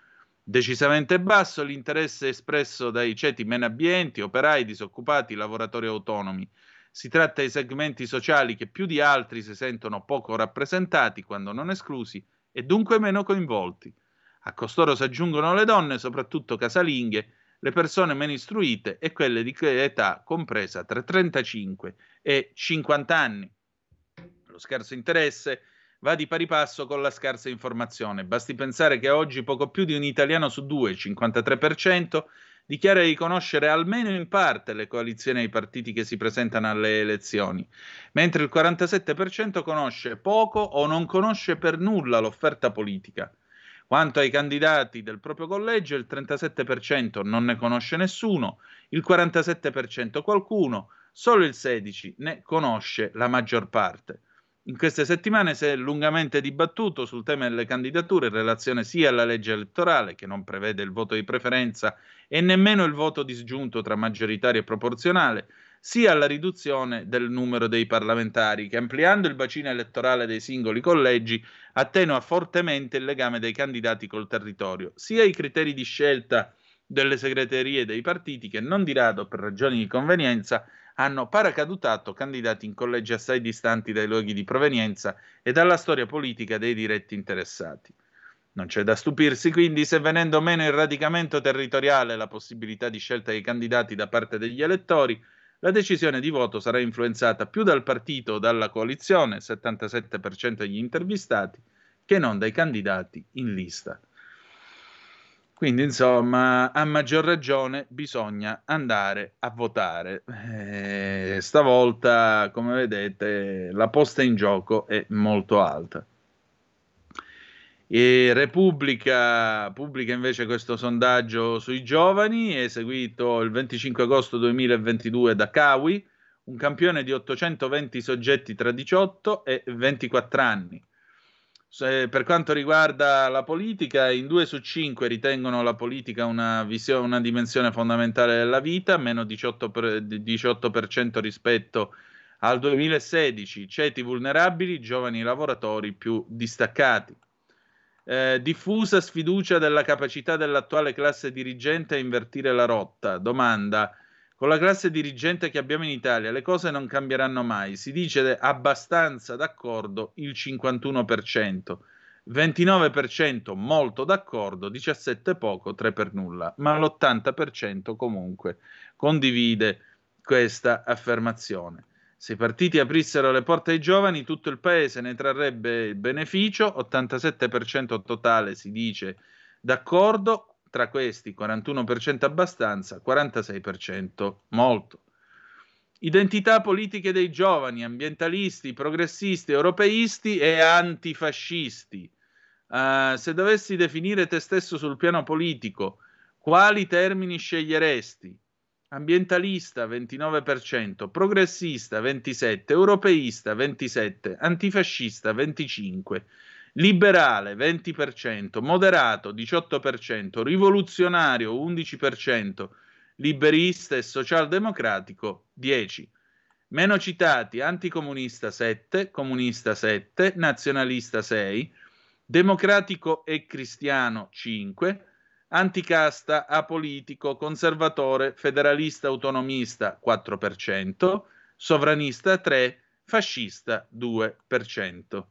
Decisamente basso l'interesse espresso dai ceti meno abbienti, operai, disoccupati, lavoratori autonomi. Si tratta di segmenti sociali che più di altri si sentono poco rappresentati, quando non esclusi, e dunque meno coinvolti. A costoro si aggiungono le donne, soprattutto casalinghe, le persone meno istruite e quelle di età compresa tra 35 e 50 anni. Lo scarso interesse va di pari passo con la scarsa informazione. Basti pensare che oggi poco più di un italiano su due, il 53%, dichiara di conoscere almeno in parte le coalizioni e i partiti che si presentano alle elezioni, mentre il 47% conosce poco o non conosce per nulla l'offerta politica. Quanto ai candidati del proprio collegio, il 37% non ne conosce nessuno, il 47% qualcuno, solo il 16% ne conosce la maggior parte. In queste settimane si è lungamente dibattuto sul tema delle candidature in relazione sia alla legge elettorale, che non prevede il voto di preferenza e nemmeno il voto disgiunto tra maggioritario e proporzionale, sia alla riduzione del numero dei parlamentari, che ampliando il bacino elettorale dei singoli collegi attenua fortemente il legame dei candidati col territorio, sia i criteri di scelta delle segreterie dei partiti che non di rado per ragioni di convenienza hanno paracadutato candidati in collegi assai distanti dai luoghi di provenienza e dalla storia politica dei diretti interessati. Non c'è da stupirsi quindi se venendo meno il radicamento territoriale e la possibilità di scelta dei candidati da parte degli elettori, la decisione di voto sarà influenzata più dal partito o dalla coalizione, 77% degli intervistati, che non dai candidati in lista. Quindi, insomma, a maggior ragione bisogna andare a votare. Eh, stavolta, come vedete, la posta in gioco è molto alta. E Repubblica pubblica invece questo sondaggio sui giovani, eseguito il 25 agosto 2022 da Kawi, un campione di 820 soggetti tra 18 e 24 anni per quanto riguarda la politica, in due su cinque ritengono la politica una, visione, una dimensione fondamentale della vita, meno 18%, per, 18% rispetto al 2016, ceti vulnerabili, giovani lavoratori più distaccati. Eh, diffusa sfiducia della capacità dell'attuale classe dirigente a invertire la rotta. Domanda: con la classe dirigente che abbiamo in Italia le cose non cambieranno mai. Si dice abbastanza d'accordo il 51%, 29% molto d'accordo, 17% poco, 3 per nulla, ma l'80% comunque condivide questa affermazione. Se i partiti aprissero le porte ai giovani, tutto il paese ne trarrebbe beneficio, 87% totale si dice d'accordo, tra questi 41% abbastanza, 46% molto. Identità politiche dei giovani, ambientalisti, progressisti, europeisti e antifascisti. Uh, se dovessi definire te stesso sul piano politico, quali termini sceglieresti? Ambientalista 29%, progressista 27%, europeista 27%, antifascista 25%, liberale 20%, moderato 18%, rivoluzionario 11%, liberista e socialdemocratico 10%. Meno citati anticomunista 7, comunista 7, nazionalista 6, democratico e cristiano 5, anticasta, apolitico, conservatore, federalista, autonomista 4%, sovranista 3%, fascista 2%.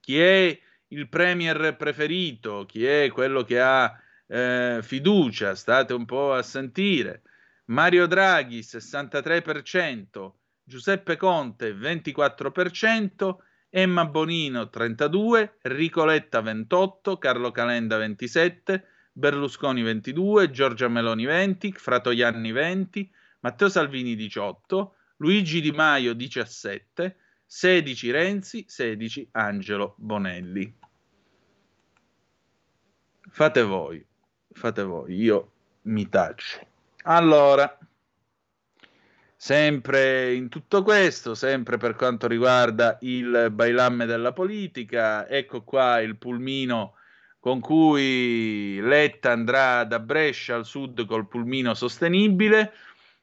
Chi è il premier preferito? Chi è quello che ha eh, fiducia? State un po' a sentire. Mario Draghi 63%, Giuseppe Conte 24%, Emma Bonino 32, Ricoletta 28, Carlo Calenda 27, Berlusconi 22, Giorgia Meloni 20, Fratoianni 20, Matteo Salvini 18, Luigi Di Maio 17, 16 Renzi, 16 Angelo Bonelli. Fate voi, fate voi, io mi taccio. Allora, sempre in tutto questo, sempre per quanto riguarda il bailamme della politica, ecco qua il pulmino con cui Letta andrà da Brescia al sud col pulmino sostenibile.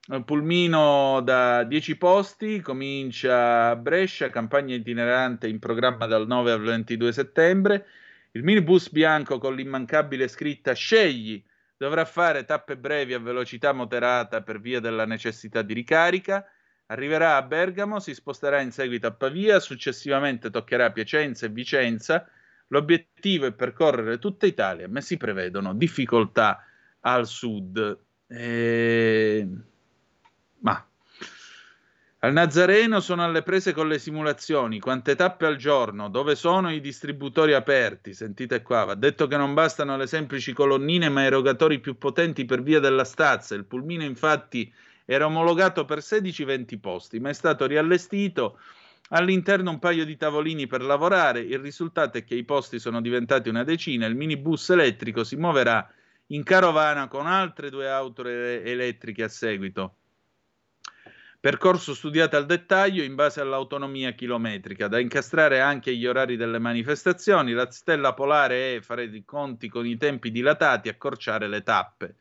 Il pulmino da 10 posti comincia a Brescia, campagna itinerante in programma dal 9 al 22 settembre. Il minibus bianco con l'immancabile scritta Scegli dovrà fare tappe brevi a velocità moderata per via della necessità di ricarica. Arriverà a Bergamo, si sposterà in seguito a Pavia, successivamente toccherà Piacenza e Vicenza L'obiettivo è percorrere tutta Italia, ma si prevedono difficoltà al sud. E... Ma al Nazareno sono alle prese con le simulazioni. Quante tappe al giorno? Dove sono i distributori aperti? Sentite qua, va detto che non bastano le semplici colonnine, ma erogatori più potenti per via della stazza. Il pulmino, infatti, era omologato per 16-20 posti, ma è stato riallestito All'interno un paio di tavolini per lavorare, il risultato è che i posti sono diventati una decina, il minibus elettrico si muoverà in carovana con altre due auto elettriche a seguito. Percorso studiato al dettaglio in base all'autonomia chilometrica, da incastrare anche gli orari delle manifestazioni. La stella polare è fare i conti con i tempi dilatati, accorciare le tappe.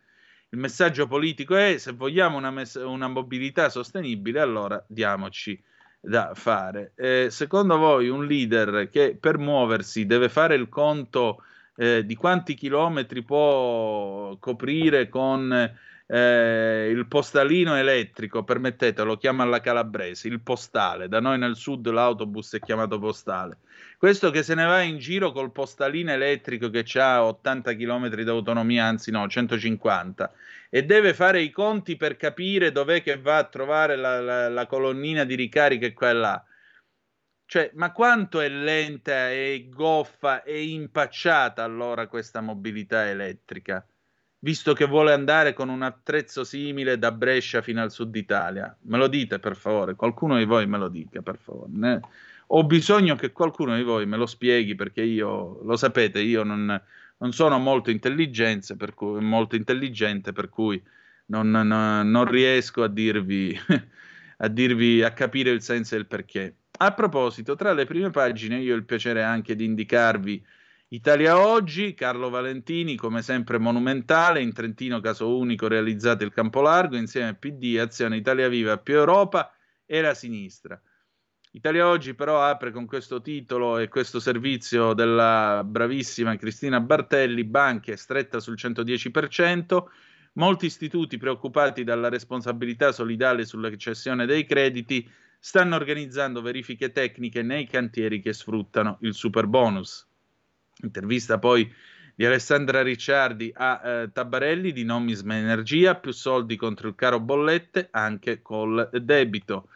Il messaggio politico è: se vogliamo una, mes- una mobilità sostenibile, allora diamoci da fare. Eh, secondo voi un leader che per muoversi deve fare il conto eh, di quanti chilometri può coprire con eh, il postalino elettrico, permettete, lo chiama alla calabrese, il postale, da noi nel sud l'autobus è chiamato postale. Questo che se ne va in giro col postalino elettrico che ha 80 km d'autonomia, anzi no, 150, e deve fare i conti per capire dov'è che va a trovare la, la, la colonnina di ricarica e qua. Cioè, ma quanto è lenta e goffa e impacciata allora questa mobilità elettrica? Visto che vuole andare con un attrezzo simile da Brescia fino al sud Italia. Me lo dite per favore, qualcuno di voi me lo dica per favore. Ne? Ho bisogno che qualcuno di voi me lo spieghi perché io, lo sapete, io non, non sono molto, per cui, molto intelligente, per cui non, non, non riesco a dirvi, <laughs> a dirvi, a capire il senso e il perché. A proposito, tra le prime pagine io ho il piacere anche di indicarvi Italia Oggi, Carlo Valentini, come sempre monumentale, in Trentino caso unico realizzato il campo largo, insieme a PD, Azione Italia Viva, più Europa e la sinistra. Italia Oggi però apre con questo titolo e questo servizio della bravissima Cristina Bartelli, banche stretta sul 110%, molti istituti preoccupati dalla responsabilità solidale sulla cessione dei crediti stanno organizzando verifiche tecniche nei cantieri che sfruttano il super bonus. Intervista poi di Alessandra Ricciardi a eh, Tabarelli di Nomisma Energia, più soldi contro il caro bollette anche col debito.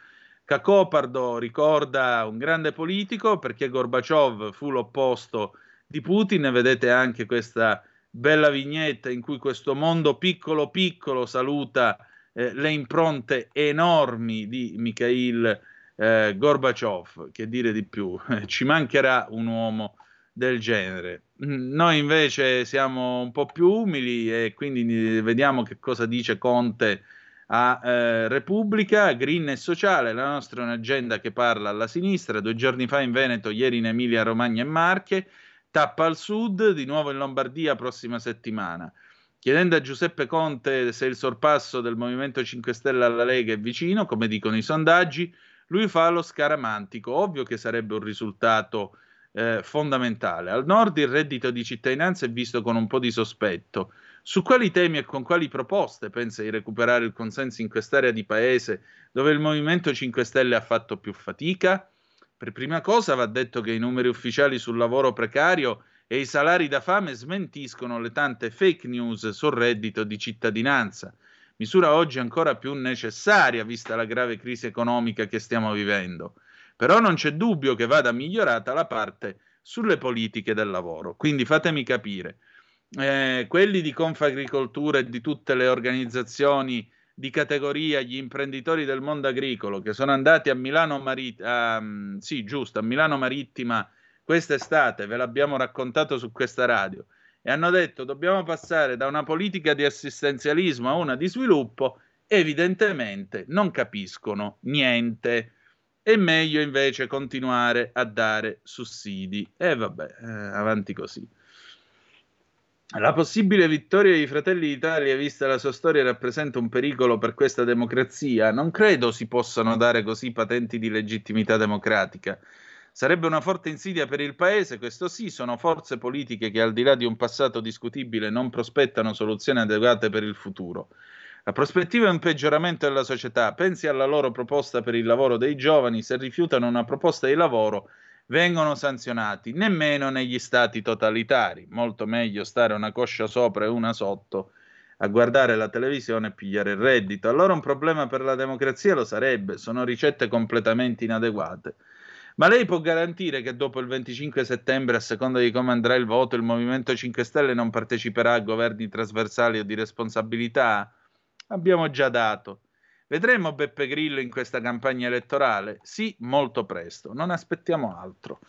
Cacopardo ricorda un grande politico perché Gorbaciov fu l'opposto di Putin, vedete anche questa bella vignetta in cui questo mondo piccolo piccolo saluta eh, le impronte enormi di Mikhail eh, Gorbaciov, che dire di più, <laughs> ci mancherà un uomo del genere. Noi invece siamo un po' più umili e quindi vediamo che cosa dice Conte a eh, Repubblica, Green e Sociale, la nostra è un'agenda che parla alla sinistra, due giorni fa in Veneto, ieri in Emilia Romagna e Marche, tappa al sud, di nuovo in Lombardia prossima settimana. Chiedendo a Giuseppe Conte se il sorpasso del Movimento 5 Stelle alla Lega è vicino, come dicono i sondaggi, lui fa lo scaramantico, ovvio che sarebbe un risultato eh, fondamentale. Al nord il reddito di cittadinanza è visto con un po' di sospetto. Su quali temi e con quali proposte pensa di recuperare il consenso in quest'area di paese dove il Movimento 5 Stelle ha fatto più fatica? Per prima cosa va detto che i numeri ufficiali sul lavoro precario e i salari da fame smentiscono le tante fake news sul reddito di cittadinanza, misura oggi ancora più necessaria vista la grave crisi economica che stiamo vivendo. Però non c'è dubbio che vada migliorata la parte sulle politiche del lavoro. Quindi fatemi capire, eh, quelli di Confagricoltura e di tutte le organizzazioni di categoria, gli imprenditori del mondo agricolo che sono andati a Milano, Marit- a, sì, giusto, a Milano Marittima quest'estate, ve l'abbiamo raccontato su questa radio, e hanno detto dobbiamo passare da una politica di assistenzialismo a una di sviluppo, evidentemente non capiscono niente. È meglio invece continuare a dare sussidi. E vabbè, eh, avanti così. La possibile vittoria dei Fratelli d'Italia, vista la sua storia, rappresenta un pericolo per questa democrazia. Non credo si possano dare così patenti di legittimità democratica. Sarebbe una forte insidia per il Paese, questo sì, sono forze politiche che al di là di un passato discutibile non prospettano soluzioni adeguate per il futuro. La prospettiva è un peggioramento della società. Pensi alla loro proposta per il lavoro dei giovani, se rifiutano una proposta di lavoro vengono sanzionati, nemmeno negli stati totalitari. Molto meglio stare una coscia sopra e una sotto a guardare la televisione e pigliare il reddito. Allora un problema per la democrazia lo sarebbe, sono ricette completamente inadeguate. Ma lei può garantire che dopo il 25 settembre, a seconda di come andrà il voto, il Movimento 5 Stelle non parteciperà a governi trasversali o di responsabilità? Abbiamo già dato. Vedremo Beppe Grillo in questa campagna elettorale? Sì, molto presto, non aspettiamo altro.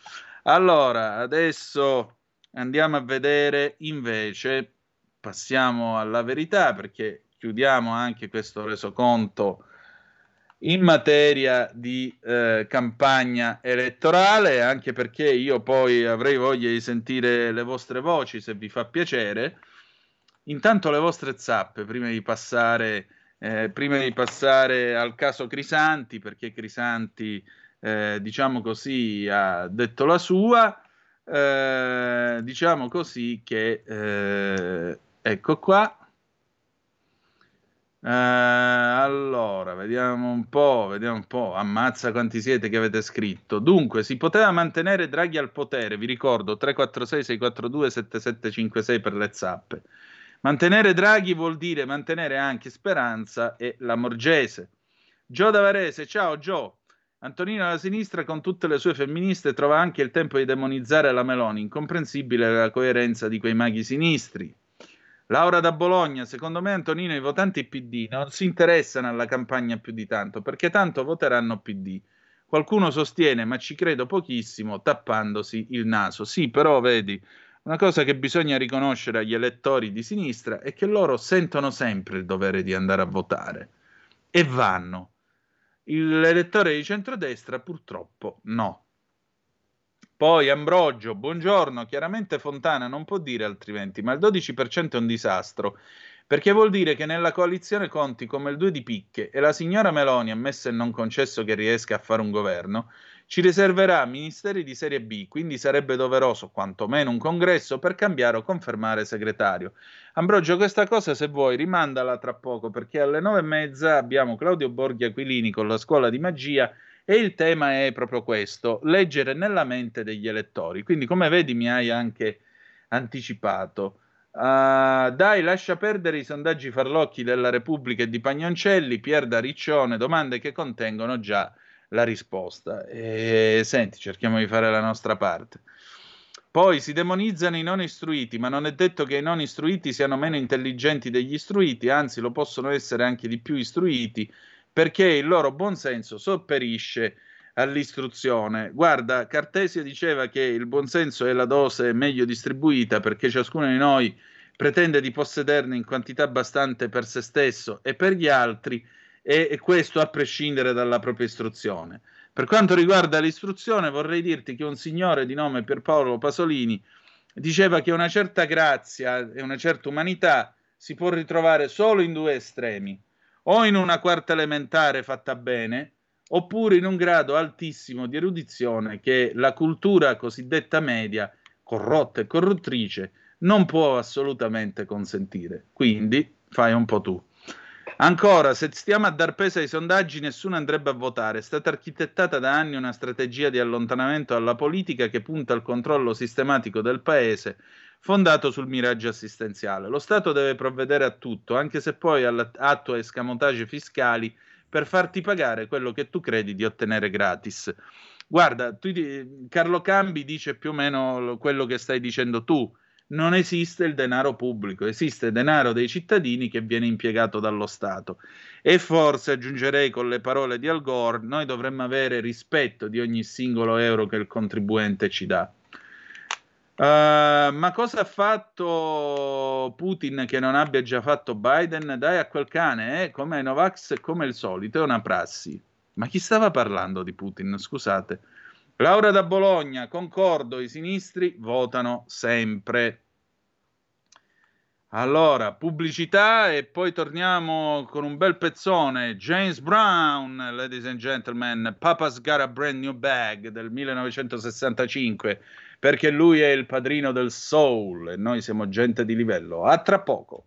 Allora, adesso andiamo a vedere invece, passiamo alla verità perché chiudiamo anche questo resoconto in materia di eh, campagna elettorale, anche perché io poi avrei voglia di sentire le vostre voci se vi fa piacere. Intanto le vostre zappe prima di passare eh, prima di passare al caso Crisanti, perché Crisanti, eh, diciamo così, ha detto la sua, eh, diciamo così che, eh, ecco qua, Uh, allora, vediamo un po', vediamo un po'. Ammazza quanti siete che avete scritto. Dunque, si poteva mantenere Draghi al potere, vi ricordo 346 642 7756 per le zappe. Mantenere Draghi vuol dire mantenere anche Speranza e la Morgese. Gio da Varese, ciao Gio. Antonino alla sinistra con tutte le sue femministe trova anche il tempo di demonizzare la Meloni, incomprensibile la coerenza di quei maghi sinistri. Laura da Bologna, secondo me Antonino i votanti PD non si interessano alla campagna più di tanto, perché tanto voteranno PD. Qualcuno sostiene, ma ci credo pochissimo, tappandosi il naso. Sì, però vedi, una cosa che bisogna riconoscere agli elettori di sinistra è che loro sentono sempre il dovere di andare a votare e vanno. L'elettore di centrodestra purtroppo no. Poi Ambrogio, buongiorno, chiaramente Fontana non può dire altrimenti, ma il 12% è un disastro, perché vuol dire che nella coalizione conti come il 2 di picche e la signora Meloni, ammesso e non concesso che riesca a fare un governo, ci riserverà ministeri di serie B, quindi sarebbe doveroso quantomeno un congresso per cambiare o confermare segretario. Ambrogio, questa cosa se vuoi rimandala tra poco perché alle nove e mezza abbiamo Claudio Borghi Aquilini con la scuola di magia e il tema è proprio questo, leggere nella mente degli elettori. Quindi come vedi mi hai anche anticipato. Uh, dai, lascia perdere i sondaggi farlocchi della Repubblica e di Pagnoncelli, Pier da Riccione, domande che contengono già la risposta. E, senti, cerchiamo di fare la nostra parte. Poi si demonizzano i non istruiti, ma non è detto che i non istruiti siano meno intelligenti degli istruiti, anzi lo possono essere anche di più istruiti, perché il loro buonsenso sopperisce all'istruzione. Guarda, Cartesio diceva che il buonsenso è la dose meglio distribuita perché ciascuno di noi pretende di possederne in quantità abbastanza per se stesso e per gli altri, e, e questo a prescindere dalla propria istruzione. Per quanto riguarda l'istruzione, vorrei dirti che un signore di nome Pierpaolo Pasolini diceva che una certa grazia e una certa umanità si può ritrovare solo in due estremi, o in una quarta elementare fatta bene, oppure in un grado altissimo di erudizione che la cultura cosiddetta media, corrotta e corruttrice, non può assolutamente consentire. Quindi fai un po' tu. Ancora, se stiamo a dar peso ai sondaggi, nessuno andrebbe a votare. È stata architettata da anni una strategia di allontanamento dalla politica che punta al controllo sistematico del paese, fondato sul miraggio assistenziale. Lo Stato deve provvedere a tutto, anche se poi attua escamotage fiscali per farti pagare quello che tu credi di ottenere gratis. Guarda, tu, Carlo Cambi dice più o meno quello che stai dicendo tu non esiste il denaro pubblico, esiste denaro dei cittadini che viene impiegato dallo Stato. E forse aggiungerei con le parole di Al Gore, noi dovremmo avere rispetto di ogni singolo euro che il contribuente ci dà. Uh, ma cosa ha fatto Putin che non abbia già fatto Biden? Dai a quel cane, eh? come Novax, come il solito, è una prassi. Ma chi stava parlando di Putin? Scusate. Laura da Bologna, concordo, i sinistri votano sempre. Allora, pubblicità e poi torniamo con un bel pezzone. James Brown, ladies and gentlemen, Papa's Got a Brand New Bag del 1965, perché lui è il padrino del soul e noi siamo gente di livello. A tra poco.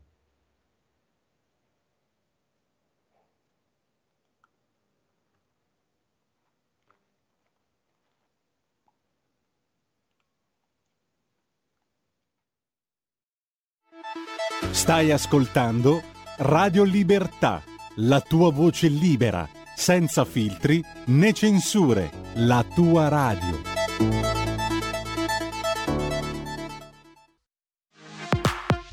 Stai ascoltando Radio Libertà, la tua voce libera, senza filtri né censure, la tua radio.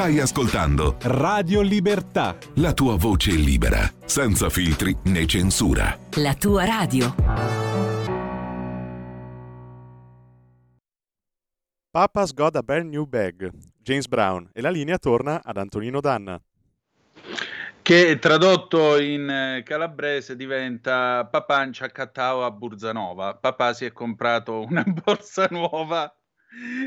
Stai ascoltando Radio Libertà. la tua voce libera, senza filtri né censura. La tua radio. Papa's Got a Brand New Bag, James Brown, e la linea torna ad Antonino Danna. che tradotto in eh, calabrese diventa Papancia cattao a Burzanova. Papà si è comprato una <laughs> borsa nuova.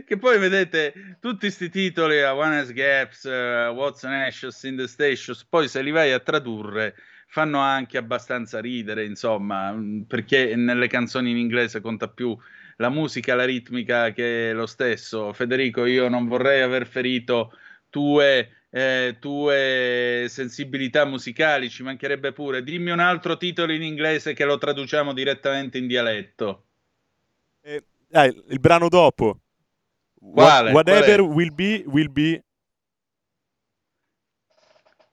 Che poi vedete tutti questi titoli a One Has Gaps, eh, What's an Ashes in the Stations, poi se li vai a tradurre fanno anche abbastanza ridere, insomma, mh, perché nelle canzoni in inglese conta più la musica, la ritmica che lo stesso. Federico, io non vorrei aver ferito tue, eh, tue sensibilità musicali, ci mancherebbe pure. Dimmi un altro titolo in inglese che lo traduciamo direttamente in dialetto. Dai, il brano dopo. Quale? What- whatever Qual will be, will be.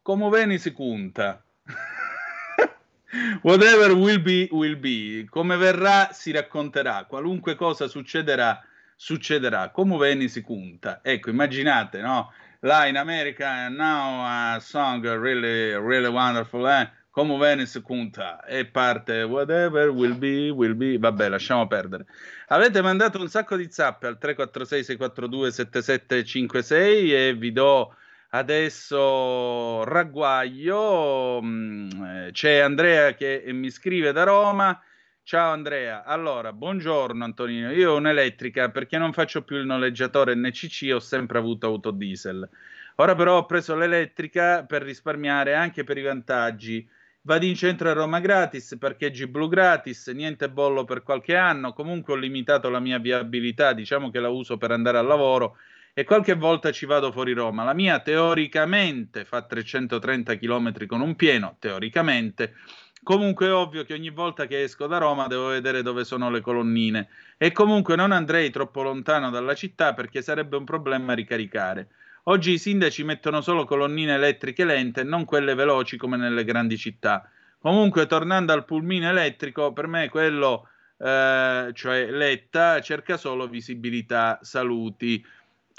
Come veni si conta. <laughs> Whatever will be, will be. Come verrà, si racconterà. Qualunque cosa succederà, succederà. Come veni si conta. Ecco, immaginate, no? Là in America, now a song really, really wonderful, eh? Come veni si conta. E parte whatever will be, will be. Vabbè, lasciamo perdere. Avete mandato un sacco di zappe al 346 642 7756 e vi do adesso ragguaglio. Mm, eh, C'è Andrea che mi scrive da Roma. Ciao Andrea, allora buongiorno Antonino, io ho un'elettrica perché non faccio più il noleggiatore NCC, ho sempre avuto autodiesel. Ora però ho preso l'elettrica per risparmiare anche per i vantaggi. Vado in centro a Roma gratis, parcheggi blu gratis, niente bollo per qualche anno, comunque ho limitato la mia viabilità, diciamo che la uso per andare al lavoro e qualche volta ci vado fuori Roma. La mia teoricamente fa 330 km con un pieno, teoricamente. Comunque è ovvio che ogni volta che esco da Roma devo vedere dove sono le colonnine e comunque non andrei troppo lontano dalla città perché sarebbe un problema ricaricare. Oggi i sindaci mettono solo colonnine elettriche lente non quelle veloci come nelle grandi città. Comunque, tornando al pulmino elettrico, per me quello, eh, cioè Letta, cerca solo visibilità, saluti.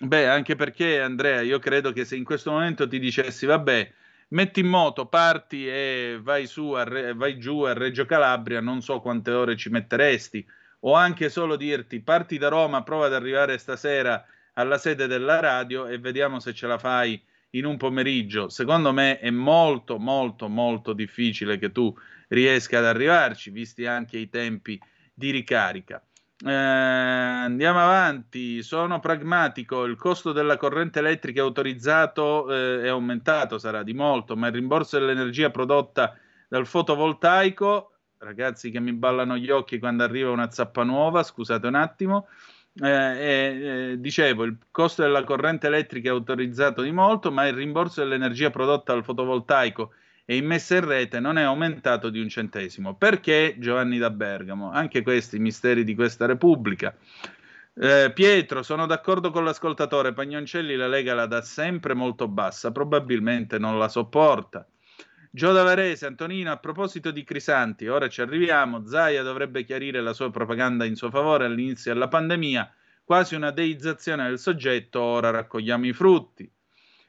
Beh, anche perché Andrea, io credo che se in questo momento ti dicessi, vabbè, metti in moto, parti e vai, su a Re- vai giù a Reggio Calabria, non so quante ore ci metteresti, o anche solo dirti, parti da Roma, prova ad arrivare stasera alla sede della radio e vediamo se ce la fai in un pomeriggio. Secondo me è molto, molto, molto difficile che tu riesca ad arrivarci, visti anche i tempi di ricarica. Eh, andiamo avanti, sono pragmatico, il costo della corrente elettrica autorizzato eh, è aumentato, sarà di molto, ma il rimborso dell'energia prodotta dal fotovoltaico, ragazzi che mi ballano gli occhi quando arriva una zappa nuova, scusate un attimo, eh, eh, dicevo, il costo della corrente elettrica è autorizzato di molto, ma il rimborso dell'energia prodotta dal fotovoltaico e immessa in rete non è aumentato di un centesimo. Perché Giovanni da Bergamo? Anche questi misteri di questa Repubblica. Eh, Pietro, sono d'accordo con l'ascoltatore. Pagnoncelli la Lega la dà sempre molto bassa, probabilmente non la sopporta. Gio da Varese, Antonino, a proposito di Crisanti, ora ci arriviamo. Zaia dovrebbe chiarire la sua propaganda in suo favore all'inizio della pandemia, quasi una deizzazione del soggetto. Ora raccogliamo i frutti.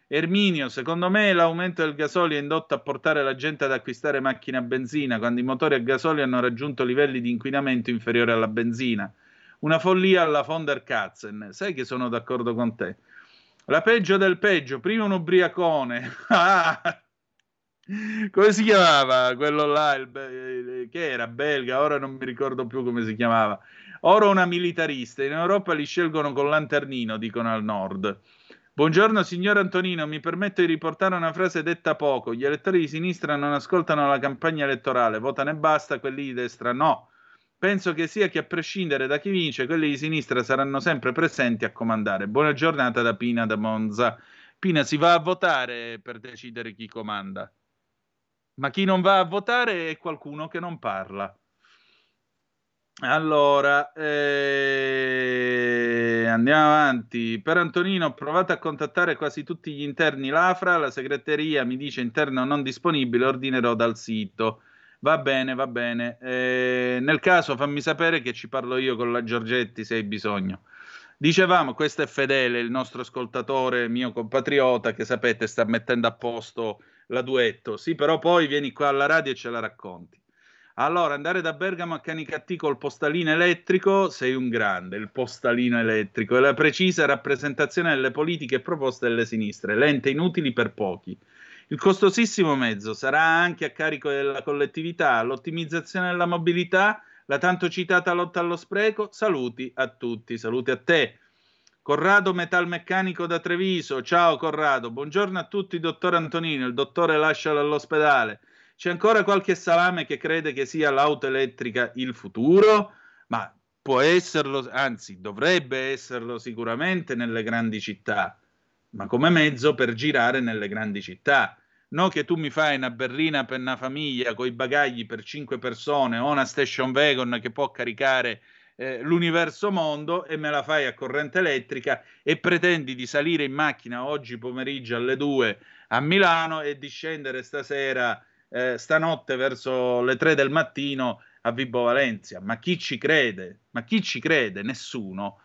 Erminio, secondo me l'aumento del gasolio è indotto a portare la gente ad acquistare macchine a benzina quando i motori a gasolio hanno raggiunto livelli di inquinamento inferiori alla benzina. Una follia alla von der Katzen. Sai che sono d'accordo con te. La peggio del peggio, prima un ubriacone. <laughs> Ah! Come si chiamava quello là? il be- che era belga, ora non mi ricordo più come si chiamava. Ora una militarista. In Europa li scelgono con lanternino, dicono al nord. Buongiorno signor Antonino, mi permetto di riportare una frase detta poco. Gli elettori di sinistra non ascoltano la campagna elettorale, votano e basta, quelli di destra no. Penso che sia che a prescindere da chi vince, quelli di sinistra saranno sempre presenti a comandare. Buona giornata da Pina da Monza. Pina, si va a votare per decidere chi comanda. Ma chi non va a votare è qualcuno che non parla. Allora, eh, andiamo avanti. Per Antonino ho provato a contattare quasi tutti gli interni l'AFRA, la segreteria mi dice interno non disponibile, ordinerò dal sito. Va bene, va bene. Eh, nel caso fammi sapere che ci parlo io con la Giorgetti se hai bisogno. Dicevamo, questo è Fedele, il nostro ascoltatore, mio compatriota, che sapete sta mettendo a posto la duetto. Sì, però poi vieni qua alla radio e ce la racconti. Allora, andare da Bergamo a Canicattì col postalino elettrico, sei un grande, il postalino elettrico, è la precisa rappresentazione delle politiche proposte delle sinistre, lente inutili per pochi. Il costosissimo mezzo sarà anche a carico della collettività, l'ottimizzazione della mobilità, la tanto citata lotta allo spreco. Saluti a tutti, saluti a te. Corrado Metalmeccanico da Treviso, ciao Corrado, buongiorno a tutti, dottor Antonino, il dottore lascialo all'ospedale. C'è ancora qualche salame che crede che sia l'auto elettrica il futuro? Ma può esserlo, anzi dovrebbe esserlo sicuramente nelle grandi città, ma come mezzo per girare nelle grandi città. No che tu mi fai una berlina per una famiglia con i bagagli per cinque persone o una station wagon che può caricare eh, l'universo mondo e me la fai a corrente elettrica e pretendi di salire in macchina oggi pomeriggio alle 2 a Milano e di scendere stasera, eh, stanotte verso le 3 del mattino a Vibo Valencia. Ma chi ci crede? Ma chi ci crede? Nessuno.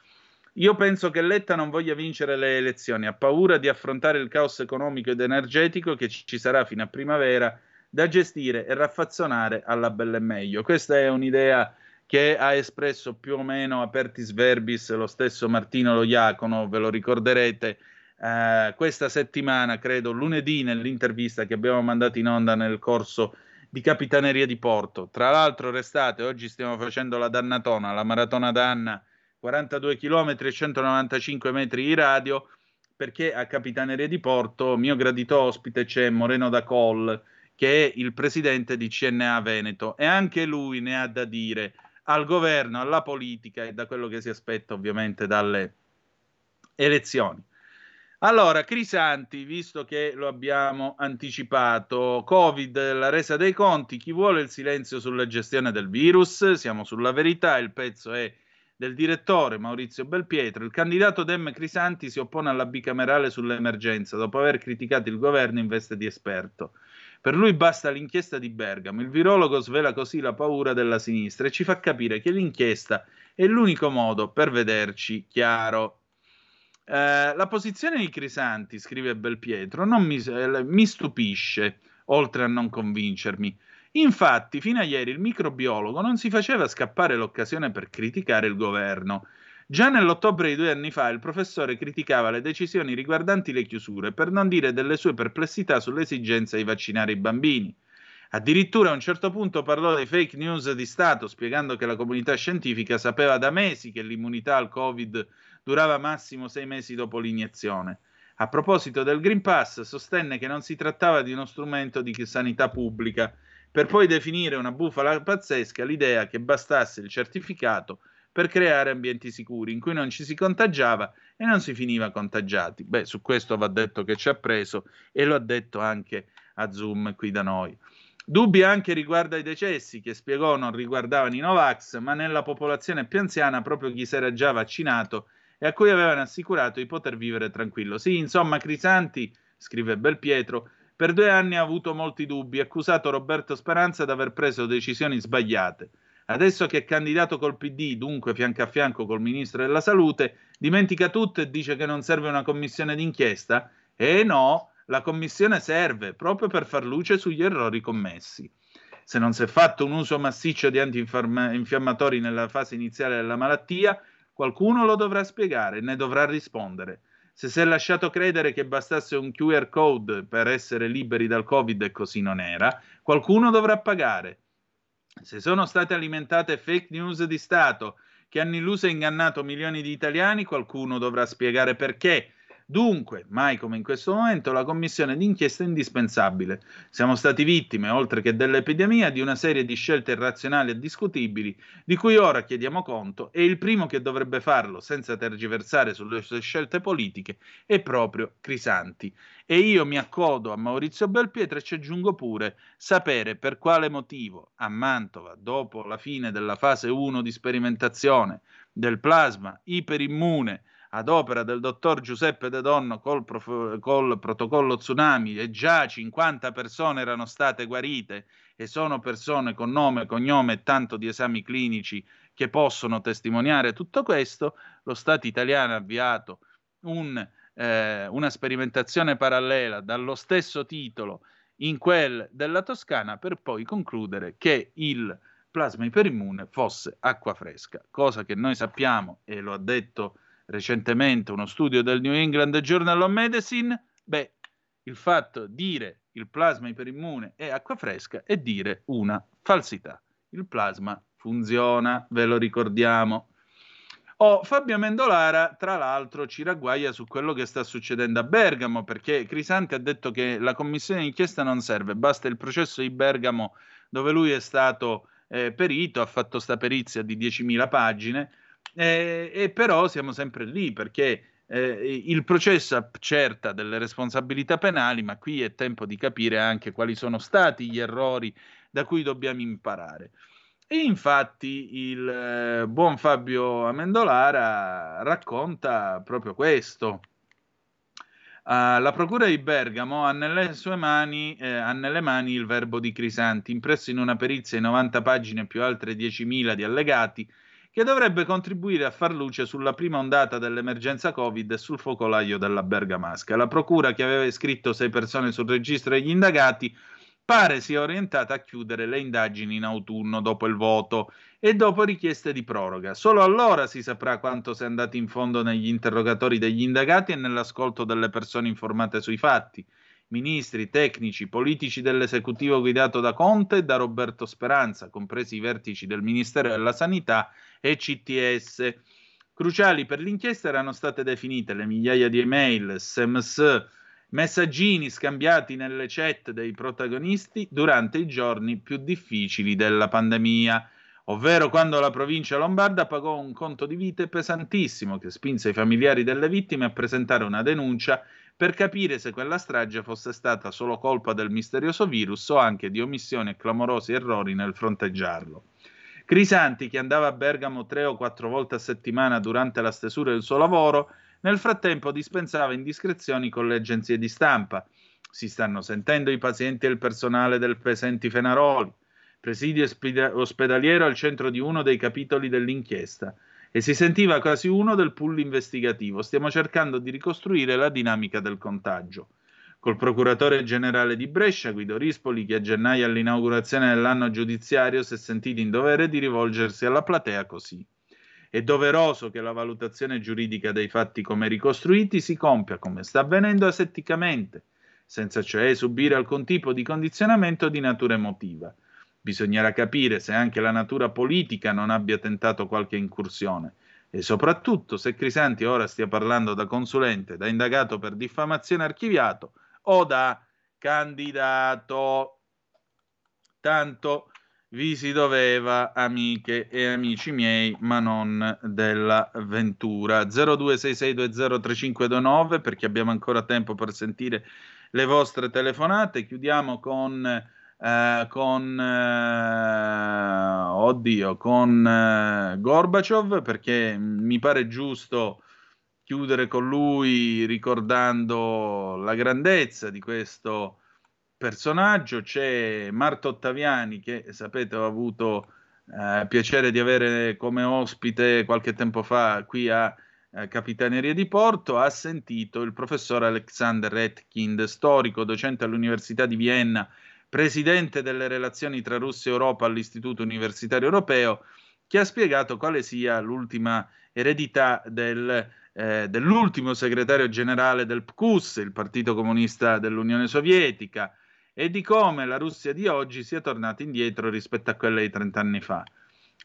Io penso che Letta non voglia vincere le elezioni, ha paura di affrontare il caos economico ed energetico che ci sarà fino a primavera da gestire e raffazzonare alla bella e meglio. Questa è un'idea che ha espresso più o meno apertis verbis lo stesso Martino Loiacono, ve lo ricorderete, eh, questa settimana, credo lunedì, nell'intervista che abbiamo mandato in onda nel corso di Capitaneria di Porto. Tra l'altro, restate, oggi stiamo facendo la dannatona, la maratona danna, 42 km e 195 metri di radio, perché a Capitaneria di Porto, mio gradito ospite, c'è Moreno da Col, che è il presidente di CNA Veneto, e anche lui ne ha da dire al governo, alla politica e da quello che si aspetta ovviamente dalle elezioni. Allora, Crisanti, visto che lo abbiamo anticipato, Covid, la resa dei conti, chi vuole il silenzio sulla gestione del virus? Siamo sulla verità, il pezzo è del direttore Maurizio Belpietro. Il candidato Dem Crisanti si oppone alla bicamerale sull'emergenza dopo aver criticato il governo in veste di esperto. Per lui basta l'inchiesta di Bergamo. Il virologo svela così la paura della sinistra e ci fa capire che l'inchiesta è l'unico modo per vederci chiaro. Eh, la posizione di Crisanti, scrive Belpietro, mi, eh, mi stupisce, oltre a non convincermi. Infatti, fino a ieri il microbiologo non si faceva scappare l'occasione per criticare il governo. Già nell'ottobre di due anni fa il professore criticava le decisioni riguardanti le chiusure, per non dire delle sue perplessità sull'esigenza di vaccinare i bambini. Addirittura a un certo punto parlò dei fake news di Stato, spiegando che la comunità scientifica sapeva da mesi che l'immunità al Covid durava massimo sei mesi dopo l'iniezione. A proposito del Green Pass, sostenne che non si trattava di uno strumento di sanità pubblica, per poi definire una bufala pazzesca l'idea che bastasse il certificato per creare ambienti sicuri in cui non ci si contagiava e non si finiva contagiati. Beh, su questo va detto che ci ha preso e lo ha detto anche a Zoom qui da noi. Dubbi anche riguardo ai decessi, che spiegò non riguardavano i Novax, ma nella popolazione più anziana proprio chi si era già vaccinato e a cui avevano assicurato di poter vivere tranquillo. Sì, insomma, Crisanti, scrive Belpietro, per due anni ha avuto molti dubbi, accusato Roberto Speranza di aver preso decisioni sbagliate. Adesso che è candidato col PD, dunque fianco a fianco col ministro della salute, dimentica tutto e dice che non serve una commissione d'inchiesta? E no, la commissione serve proprio per far luce sugli errori commessi. Se non si è fatto un uso massiccio di antinfiammatori nella fase iniziale della malattia, qualcuno lo dovrà spiegare e ne dovrà rispondere. Se si è lasciato credere che bastasse un QR code per essere liberi dal Covid e così non era, qualcuno dovrà pagare. Se sono state alimentate fake news di Stato che hanno illuso e ingannato milioni di italiani, qualcuno dovrà spiegare perché. Dunque, mai come in questo momento, la commissione d'inchiesta è indispensabile. Siamo stati vittime, oltre che dell'epidemia, di una serie di scelte irrazionali e discutibili, di cui ora chiediamo conto, e il primo che dovrebbe farlo, senza tergiversare sulle sue scelte politiche, è proprio Crisanti. E io mi accodo a Maurizio Belpietro e ci aggiungo pure sapere per quale motivo a Mantova, dopo la fine della fase 1 di sperimentazione del plasma iperimmune, ad opera del dottor Giuseppe De Donno col, prof- col, protocollo tsunami e già 50 persone erano state guarite e sono persone con nome, cognome e tanto di esami clinici che possono testimoniare tutto questo. Lo Stato italiano ha avviato un, eh, una sperimentazione parallela dallo stesso titolo in quel della Toscana per poi concludere che il plasma iperimmune fosse acqua fresca, cosa che noi sappiamo e lo ha detto recentemente uno studio del New England Journal of Medicine, beh, il fatto di dire il plasma iperimmune è acqua fresca è dire una falsità. Il plasma funziona, ve lo ricordiamo. Oh, Fabio Amendolara, tra l'altro, ci ragguaglia su quello che sta succedendo a Bergamo, perché Crisanti ha detto che la commissione d'inchiesta non serve, basta il processo di Bergamo dove lui è stato eh, perito, ha fatto sta perizia di 10.000 pagine, eh, e però siamo sempre lì perché eh, il processo accerta delle responsabilità penali, ma qui è tempo di capire anche quali sono stati gli errori da cui dobbiamo imparare. E infatti il eh, buon Fabio Amendolara racconta proprio questo. Uh, la Procura di Bergamo ha nelle sue mani, eh, ha nelle mani il verbo di Crisanti, impresso in una perizia di 90 pagine più altre 10.000 di allegati, che dovrebbe contribuire a far luce sulla prima ondata dell'emergenza Covid e sul focolaio della Bergamasca. La Procura, che aveva iscritto sei persone sul registro degli indagati, pare sia orientata a chiudere le indagini in autunno dopo il voto e dopo richieste di proroga. Solo allora si saprà quanto sia andato in fondo negli interrogatori degli indagati e nell'ascolto delle persone informate sui fatti. Ministri, tecnici, politici dell'esecutivo guidato da Conte e da Roberto Speranza, compresi i vertici del Ministero della Sanità e CTS. Cruciali per l'inchiesta erano state definite le migliaia di email, SMS, messaggini scambiati nelle chat dei protagonisti durante i giorni più difficili della pandemia, ovvero quando la provincia lombarda pagò un conto di vite pesantissimo che spinse i familiari delle vittime a presentare una denuncia per capire se quella strage fosse stata solo colpa del misterioso virus o anche di omissioni e clamorosi errori nel fronteggiarlo. Crisanti, che andava a Bergamo tre o quattro volte a settimana durante la stesura del suo lavoro, nel frattempo dispensava indiscrezioni con le agenzie di stampa. Si stanno sentendo i pazienti e il personale del Pesenti Fenaroli. Presidio ospedaliero al centro di uno dei capitoli dell'inchiesta. E si sentiva quasi uno del pool investigativo. Stiamo cercando di ricostruire la dinamica del contagio col procuratore generale di Brescia, Guido Rispoli, che a gennaio all'inaugurazione dell'anno giudiziario si è sentito in dovere di rivolgersi alla platea così. È doveroso che la valutazione giuridica dei fatti come ricostruiti si compia, come sta avvenendo asetticamente, senza cioè subire alcun tipo di condizionamento di natura emotiva. Bisognerà capire se anche la natura politica non abbia tentato qualche incursione e soprattutto se Crisanti ora stia parlando da consulente, da indagato per diffamazione archiviato da candidato. Tanto vi si doveva, amiche e amici miei, ma non della Ventura. 0266203529 perché abbiamo ancora tempo per sentire le vostre telefonate. Chiudiamo con, eh, con eh, oddio, con eh, Gorbaciov perché mi pare giusto chiudere con lui ricordando la grandezza di questo personaggio c'è Marto Ottaviani che sapete ho avuto eh, piacere di avere come ospite qualche tempo fa qui a eh, Capitaneria di Porto, ha sentito il professor Alexander Etkind, storico, docente all'Università di Vienna, presidente delle relazioni tra Russia e Europa all'Istituto Universitario Europeo, che ha spiegato quale sia l'ultima eredità del, eh, dell'ultimo segretario generale del PQS, il Partito Comunista dell'Unione Sovietica, e di come la Russia di oggi sia tornata indietro rispetto a quella di 30 anni fa.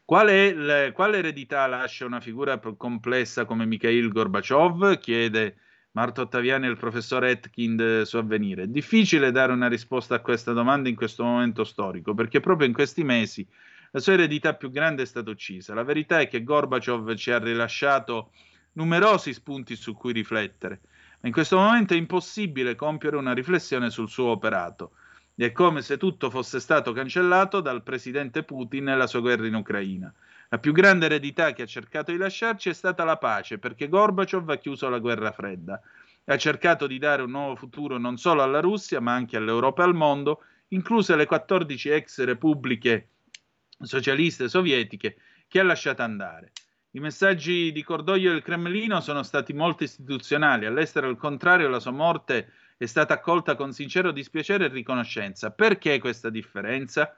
Quale, le, quale eredità lascia una figura complessa come Mikhail Gorbaciov? chiede Marto Ottaviani e il professor Etkind su avvenire. È difficile dare una risposta a questa domanda in questo momento storico, perché proprio in questi mesi la sua eredità più grande è stata uccisa. La verità è che Gorbaciov ci ha rilasciato numerosi spunti su cui riflettere, ma in questo momento è impossibile compiere una riflessione sul suo operato. È come se tutto fosse stato cancellato dal presidente Putin e la sua guerra in Ucraina. La più grande eredità che ha cercato di lasciarci è stata la pace, perché Gorbaciov ha chiuso la guerra fredda. Ha cercato di dare un nuovo futuro non solo alla Russia, ma anche all'Europa e al mondo, incluse le 14 ex repubbliche socialiste sovietiche chi ha lasciato andare. I messaggi di cordoglio del Cremlino sono stati molto istituzionali, all'estero al contrario la sua morte è stata accolta con sincero dispiacere e riconoscenza. Perché questa differenza?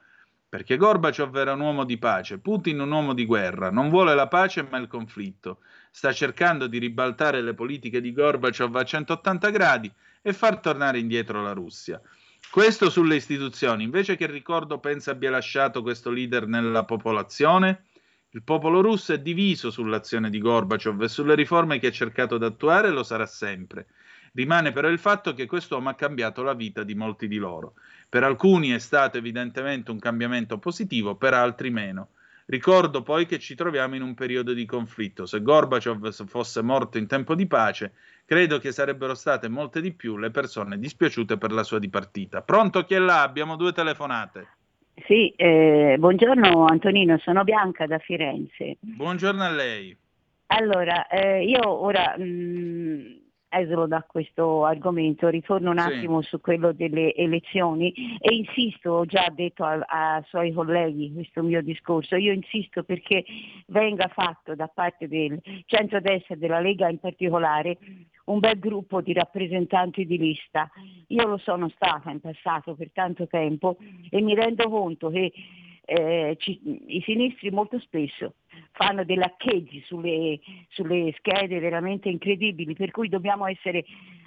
Perché Gorbaciov era un uomo di pace, Putin un uomo di guerra, non vuole la pace ma il conflitto. Sta cercando di ribaltare le politiche di Gorbaciov a 180 gradi e far tornare indietro la Russia. Questo sulle istituzioni, invece che ricordo pensa abbia lasciato questo leader nella popolazione? Il popolo russo è diviso sull'azione di Gorbaciov e sulle riforme che ha cercato di attuare lo sarà sempre. Rimane però il fatto che quest'uomo ha cambiato la vita di molti di loro. Per alcuni è stato evidentemente un cambiamento positivo, per altri meno. Ricordo poi che ci troviamo in un periodo di conflitto. Se Gorbaciov fosse morto in tempo di pace, credo che sarebbero state molte di più le persone dispiaciute per la sua dipartita. Pronto chi è là? Abbiamo due telefonate. Sì, eh, buongiorno Antonino, sono Bianca da Firenze. Buongiorno a lei. Allora, eh, io ora mh, esolo da questo argomento, ritorno un Sì. attimo su quello delle elezioni e insisto, ho già detto ai suoi colleghi questo mio discorso, io insisto perché venga fatto da parte del centro-destra e della Lega in particolare un bel gruppo di rappresentanti di lista. Io lo sono stata in passato per tanto tempo e mi rendo conto che eh, ci- i sinistri molto spesso fanno dei laccheggi sulle, sulle schede veramente incredibili, per cui dobbiamo essere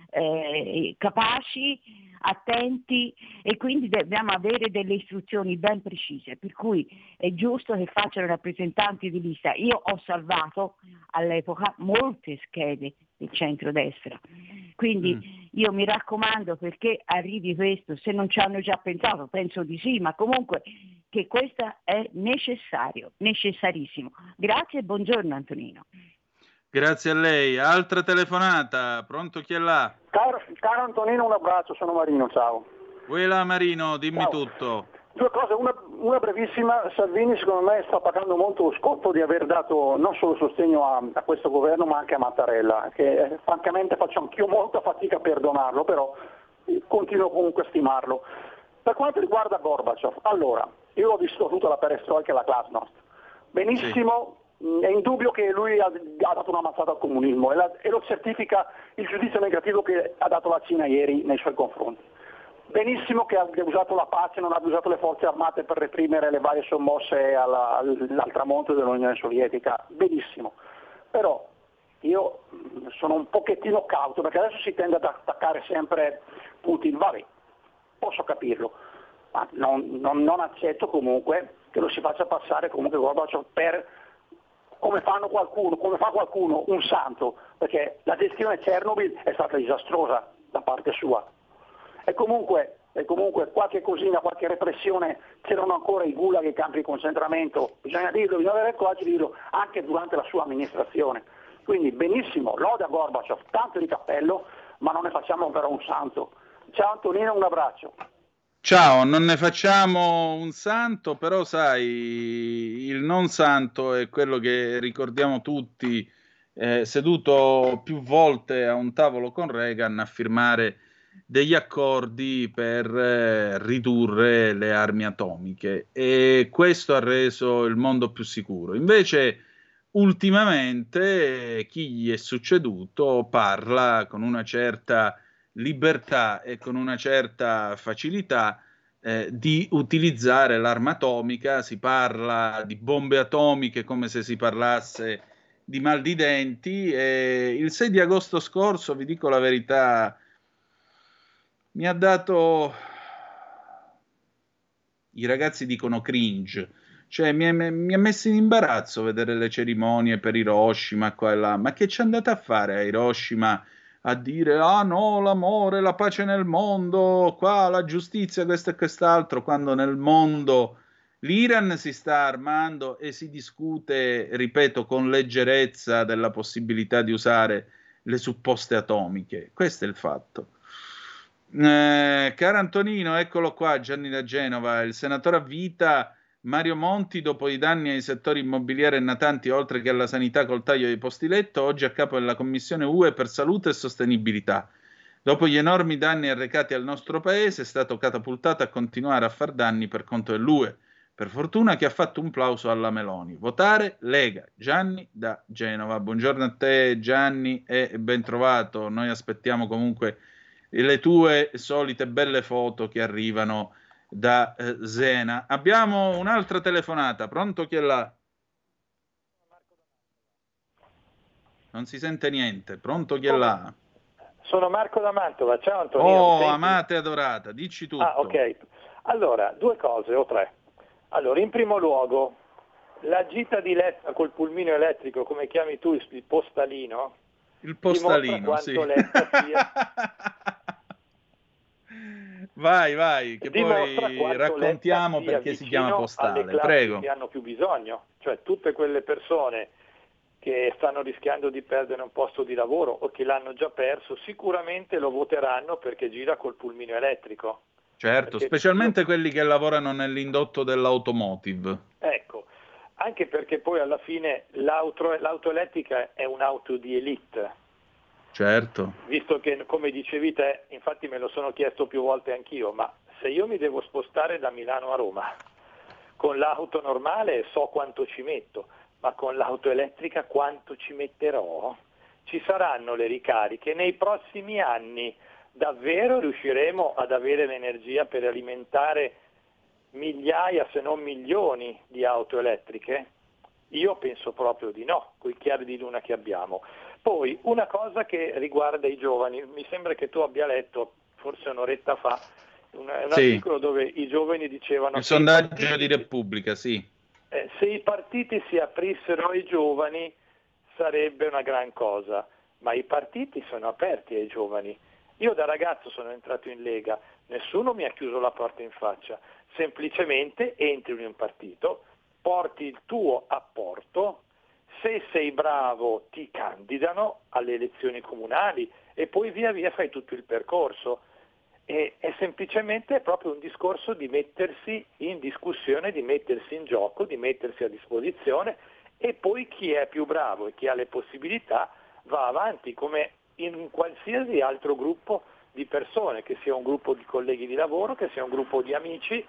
eh, capaci, attenti e quindi dobbiamo avere delle istruzioni ben precise, per cui è giusto che facciano rappresentanti di lista. Io ho salvato all'epoca molte schede del centrodestra, quindi io mi raccomando perché arrivi questo, se non ci hanno già pensato, penso di sì, ma comunque che questo è necessario, necessarissimo. Grazie e buongiorno Antonino. Grazie a lei. Altra telefonata. Pronto chi è là? Caro, caro Antonino, un abbraccio, sono Marino, ciao. Quella Marino, dimmi Ciao. tutto. Due cose, una, una brevissima, Salvini secondo me sta pagando molto lo scotto di aver dato non solo sostegno a, a questo governo ma anche a Mattarella, che eh, francamente faccio anch'io molta fatica a perdonarlo, però eh, continuo comunque a stimarlo. Per quanto riguarda Gorbaciov, allora, io ho visto tutta la perestroika e la glasnost. Benissimo, mh, è indubbio che lui ha, ha dato una mazzata al comunismo e, la- e lo certifica il giudizio negativo che ha dato la Cina ieri nei suoi confronti. Benissimo che abbia usato la pace, non abbia usato le forze armate per reprimere le varie sommosse alla- al, tramonto dell'Unione Sovietica, benissimo. Però io mh, sono un pochettino cauto perché adesso si tende ad attaccare sempre Putin, vabbè, posso capirlo, ma non, non- non accetto comunque che lo si faccia passare comunque Gorbaciov per come, qualcuno, come fa qualcuno, un santo, perché la gestione Chernobyl è stata disastrosa da parte sua. E comunque, e comunque qualche cosina, qualche repressione, c'erano ancora i gulag e i campi di concentramento, bisogna dirlo, bisogna avere il coraggio di dirlo anche durante la sua amministrazione. Quindi benissimo, lode a Gorbaciov, tanto di cappello, ma non ne facciamo però un santo. Ciao Antonino, un abbraccio. Ciao, non ne facciamo un santo, però sai, il non santo è quello che ricordiamo tutti, eh, seduto più volte a un tavolo con Reagan a firmare degli accordi per eh, ridurre le armi atomiche e questo ha reso il mondo più sicuro. Invece, ultimamente, chi gli è succeduto parla con una certa libertà e con una certa facilità eh, di utilizzare l'arma atomica, si parla di bombe atomiche come se si parlasse di mal di denti e il 6 di agosto scorso, vi dico la verità, mi ha dato i ragazzi dicono cringe, cioè mi, è- mi ha messo in imbarazzo vedere le cerimonie per Hiroshima qua e là, ma che ci andate a fare a Hiroshima a dire ah no, l'amore, la pace nel mondo, qua la giustizia, questo e quest'altro, quando nel mondo l'Iran si sta armando e si discute, ripeto, con leggerezza della possibilità di usare le supposte atomiche. Questo è il fatto. Eh, caro Antonino, eccolo qua, Gianni da Genova, il senatore a vita Mario Monti, dopo i danni ai settori immobiliari e natanti, oltre che alla sanità col taglio dei posti letto, oggi a capo della Commissione UE per salute e sostenibilità. Dopo gli enormi danni arrecati al nostro paese, è stato catapultato a continuare a far danni per conto dell'UE. Per fortuna che ha fatto un plauso alla Meloni. Votare Lega. Gianni da Genova. Buongiorno a te Gianni e ben trovato. Noi aspettiamo comunque le tue solite belle foto che arrivano da eh, Zena. Abbiamo un'altra telefonata. Pronto chi è là? Non si sente niente. Pronto chi è là? Sono Marco da Mantova, ciao Antonino. mi Oh, amata e adorata, dici tutto. Ah, ok. Allora, due cose o tre. Allora, in primo luogo, la gita di Letta col pulmino elettrico, come chiami tu il postalino, Il postalino, sì. <laughs> Vai, vai, che poi raccontiamo perché si chiama postale. Prego. che hanno più bisogno, cioè tutte quelle persone che stanno rischiando di perdere un posto di lavoro o che l'hanno già perso, sicuramente lo voteranno perché gira col pulmino elettrico. Certo, Perché specialmente quelli che lavorano nell'indotto dell'automotive. Ecco, anche perché poi alla fine l'auto, l'auto elettrica è un'auto di elite, Certo. visto che come dicevi te, infatti me lo sono chiesto più volte anch'io, ma se io mi devo spostare da Milano a Roma con l'auto normale so quanto ci metto, ma con l'auto elettrica quanto ci metterò? Ci saranno le ricariche nei prossimi anni. Davvero riusciremo ad avere l'energia per alimentare migliaia se non milioni di auto elettriche? Io penso proprio di no, con i chiari di luna che abbiamo. Poi una cosa che riguarda i giovani, mi sembra che tu abbia letto, forse un'oretta fa, un, un Sì. articolo dove i giovani dicevano Il sondaggio partiti- di Repubblica, sì. eh, se i partiti si aprissero ai giovani sarebbe una gran cosa, ma i partiti sono aperti ai giovani. Io da ragazzo sono entrato in Lega, nessuno mi ha chiuso la porta in faccia, semplicemente entri in un partito, porti il tuo apporto, se sei bravo ti candidano alle elezioni comunali e poi via via fai tutto il percorso. E, è semplicemente proprio un discorso di mettersi in discussione, di mettersi in gioco, di mettersi a disposizione e poi chi è più bravo e chi ha le possibilità va avanti come in qualsiasi altro gruppo di persone, che sia un gruppo di colleghi di lavoro, che sia un gruppo di amici,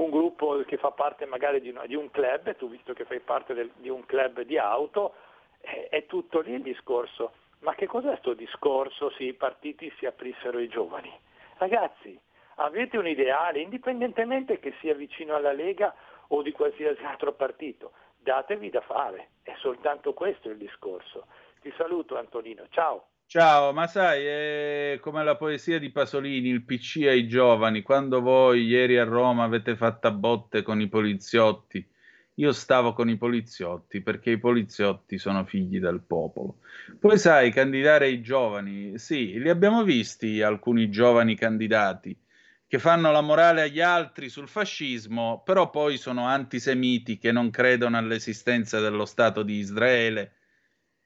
un gruppo che fa parte magari di, una- di un club, tu visto che fai parte del- di un club di auto, è, è tutto lì il discorso. Ma che cos'è sto discorso se i partiti si aprissero ai giovani? Ragazzi, avete un ideale, indipendentemente che sia vicino alla Lega o di qualsiasi altro partito, datevi da fare, è soltanto questo il discorso. Ti saluto Antonino, ciao. Ciao, ma sai, è come la poesia di Pasolini, il PC ai giovani, quando voi ieri a Roma avete fatto a botte con i poliziotti, io stavo con i poliziotti perché i poliziotti sono figli del popolo. Poi sai, candidare ai giovani, sì, li abbiamo visti alcuni giovani candidati che fanno la morale agli altri sul fascismo, però poi sono antisemiti che non credono all'esistenza dello Stato di Israele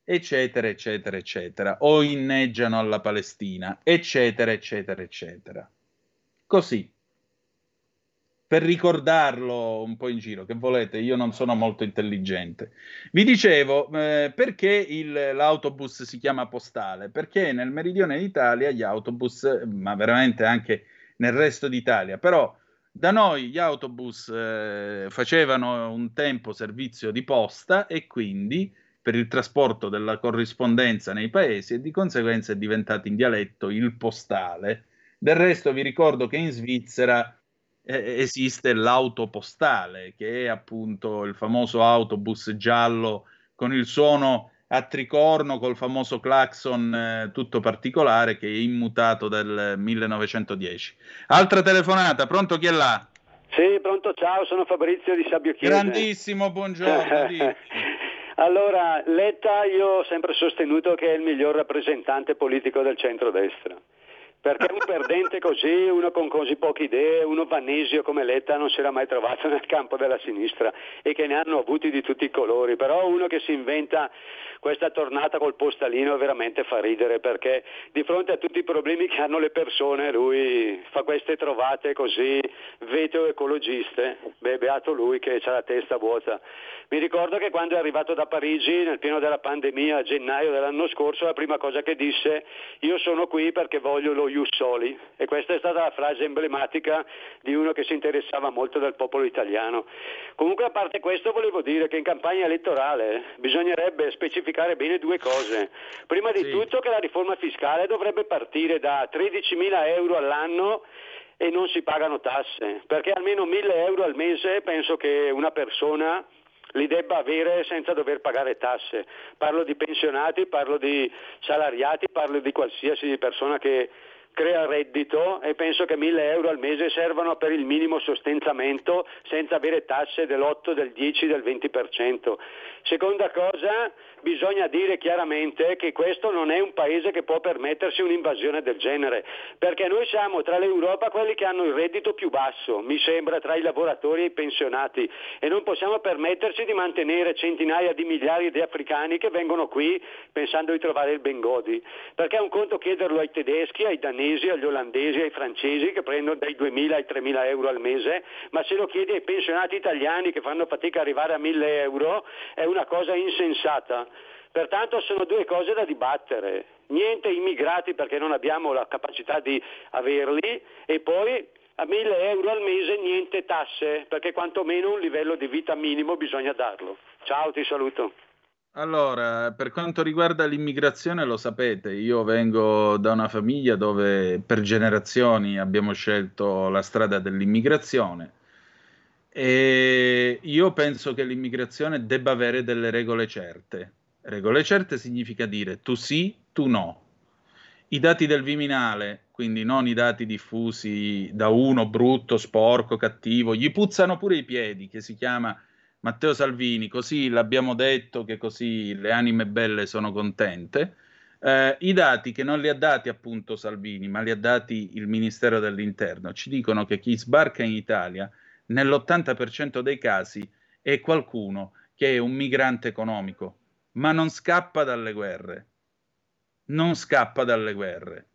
eccetera, eccetera, eccetera, o inneggiano alla Palestina, eccetera, eccetera, eccetera. Così, per ricordarlo un po' in giro, che volete, io non sono molto intelligente. Vi dicevo, eh, perché il- l'autobus si chiama postale? Perché nel meridione d'Italia gli autobus, ma veramente anche nel resto d'Italia, però da noi gli autobus eh, facevano un tempo servizio di posta e quindi per il trasporto della corrispondenza nei paesi e di conseguenza è diventato in dialetto il postale. Del resto vi ricordo che in Svizzera eh, esiste l'autopostale, che è appunto il famoso autobus giallo con il suono a tricorno col famoso clacson eh, tutto particolare che è immutato del 1910. Altra telefonata, pronto chi è là? Sì, pronto, ciao, sono Fabrizio di Sabbio Chiese. Grandissimo, buongiorno. <laughs> allora, Letta io ho sempre sostenuto che è il miglior rappresentante politico del centrodestra. Perché un perdente così, uno con così poche idee, uno vannesio come Letta non si era mai trovato nel campo della sinistra e che ne hanno avuti di tutti i colori, però uno che si inventa questa tornata col postalino veramente fa ridere perché di fronte a tutti i problemi che hanno le persone lui fa queste trovate così veteo ecologiste, beh beato lui che ha la testa vuota. Mi ricordo che quando è arrivato da Parigi nel pieno della pandemia a gennaio dell'anno scorso la prima cosa che disse io sono qui perché voglio lo ius soli. E questa è stata la frase emblematica di uno che si interessava molto del popolo italiano. Comunque a parte questo volevo dire che in campagna elettorale bisognerebbe specificare bene due cose. Prima di Sì. tutto che la riforma fiscale dovrebbe partire da 13.000 euro all'anno e non si pagano tasse, perché almeno 1.000 euro al mese penso che una persona li debba avere senza dover pagare tasse. Parlo di pensionati, parlo di salariati, parlo di qualsiasi persona che crea reddito e penso che 1000 euro al mese servano per il minimo sostentamento senza avere tasse dell'8, del 10, del 20%. Seconda cosa, bisogna dire chiaramente che questo non è un paese che può permettersi un'invasione del genere, perché noi siamo tra l'Europa quelli che hanno il reddito più basso, mi sembra, tra i lavoratori e i pensionati e non possiamo permetterci di mantenere centinaia di migliaia di africani che vengono qui pensando di trovare il Bengodi, perché è un conto chiederlo ai tedeschi, ai danesi, agli olandesi, ai francesi che prendono dai 2.000 ai 3.000 euro al mese, ma se lo chiedi ai pensionati italiani che fanno fatica ad arrivare a 1.000 euro è una cosa insensata. Pertanto sono due cose da dibattere. Niente immigrati perché non abbiamo la capacità di averli e poi a 1000 euro al mese niente tasse perché quantomeno un livello di vita minimo bisogna darlo. Ciao, ti saluto. Allora, per quanto riguarda l'immigrazione, lo sapete, io vengo da una famiglia dove per generazioni abbiamo scelto la strada dell'immigrazione e io penso che l'immigrazione debba avere delle regole certe. Regole certe significa dire tu sì, tu no. I dati del Viminale, quindi non i dati diffusi da uno brutto, sporco, cattivo, gli puzzano pure i piedi, che si chiama Matteo Salvini, così l'abbiamo detto che così le anime belle sono contente. Eh, I dati che non li ha dati appunto Salvini, ma li ha dati il Ministero dell'Interno, ci dicono che chi sbarca in Italia nell'80% dei casi è qualcuno che è un migrante economico, ma non scappa dalle guerre. Non scappa dalle guerre.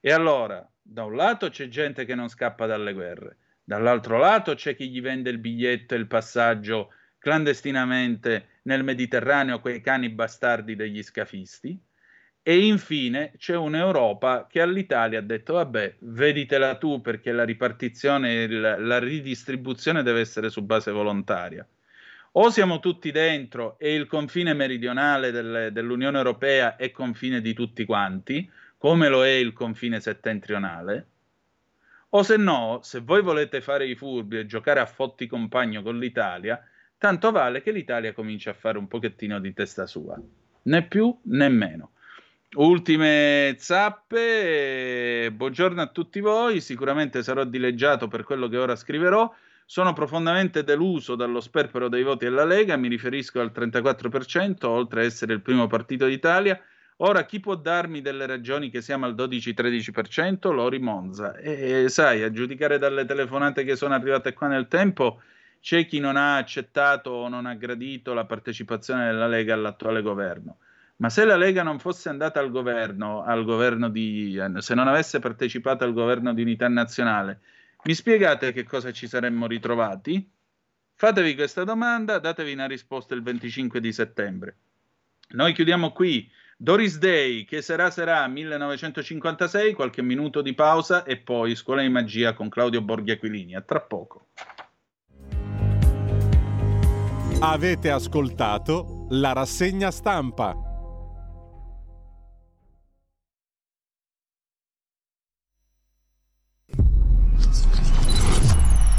E allora, da un lato c'è gente che non scappa dalle guerre, dall'altro lato c'è chi gli vende il biglietto e il passaggio clandestinamente nel Mediterraneo quei cani bastardi degli scafisti. E infine c'è un'Europa che all'Italia ha detto: Vabbè, veditela tu perché la ripartizione, il- la ridistribuzione deve essere su base volontaria. O siamo tutti dentro e il confine meridionale del- dell'Unione Europea è confine di tutti quanti, come lo è il confine settentrionale, o se no, se voi volete fare i furbi e giocare a fotti compagno con l'Italia, tanto vale che l'Italia cominci a fare un pochettino di testa sua, né più né meno. Ultime zappe, buongiorno a tutti voi, sicuramente sarò dileggiato per quello che ora scriverò. Sono profondamente deluso dallo sperpero dei voti della Lega, mi riferisco al 34%, oltre a essere il primo partito d'Italia. Ora chi può darmi delle ragioni che siamo al 12-13%? Lori Monza. E sai, a giudicare dalle telefonate che sono arrivate qua nel tempo, c'è chi non ha accettato o non ha gradito la partecipazione della Lega all'attuale governo. Ma se la Lega non fosse andata al governo, al governo di, se non avesse partecipato al governo di unità nazionale, mi spiegate che cosa ci saremmo ritrovati? Fatevi questa domanda, datevi una risposta il 25 di settembre. Noi chiudiamo qui. Doris Day, che sarà sarà 1956, qualche minuto di pausa e poi Scuola di Magia con Claudio Borghi Aquilini. A tra poco. Avete ascoltato la rassegna stampa.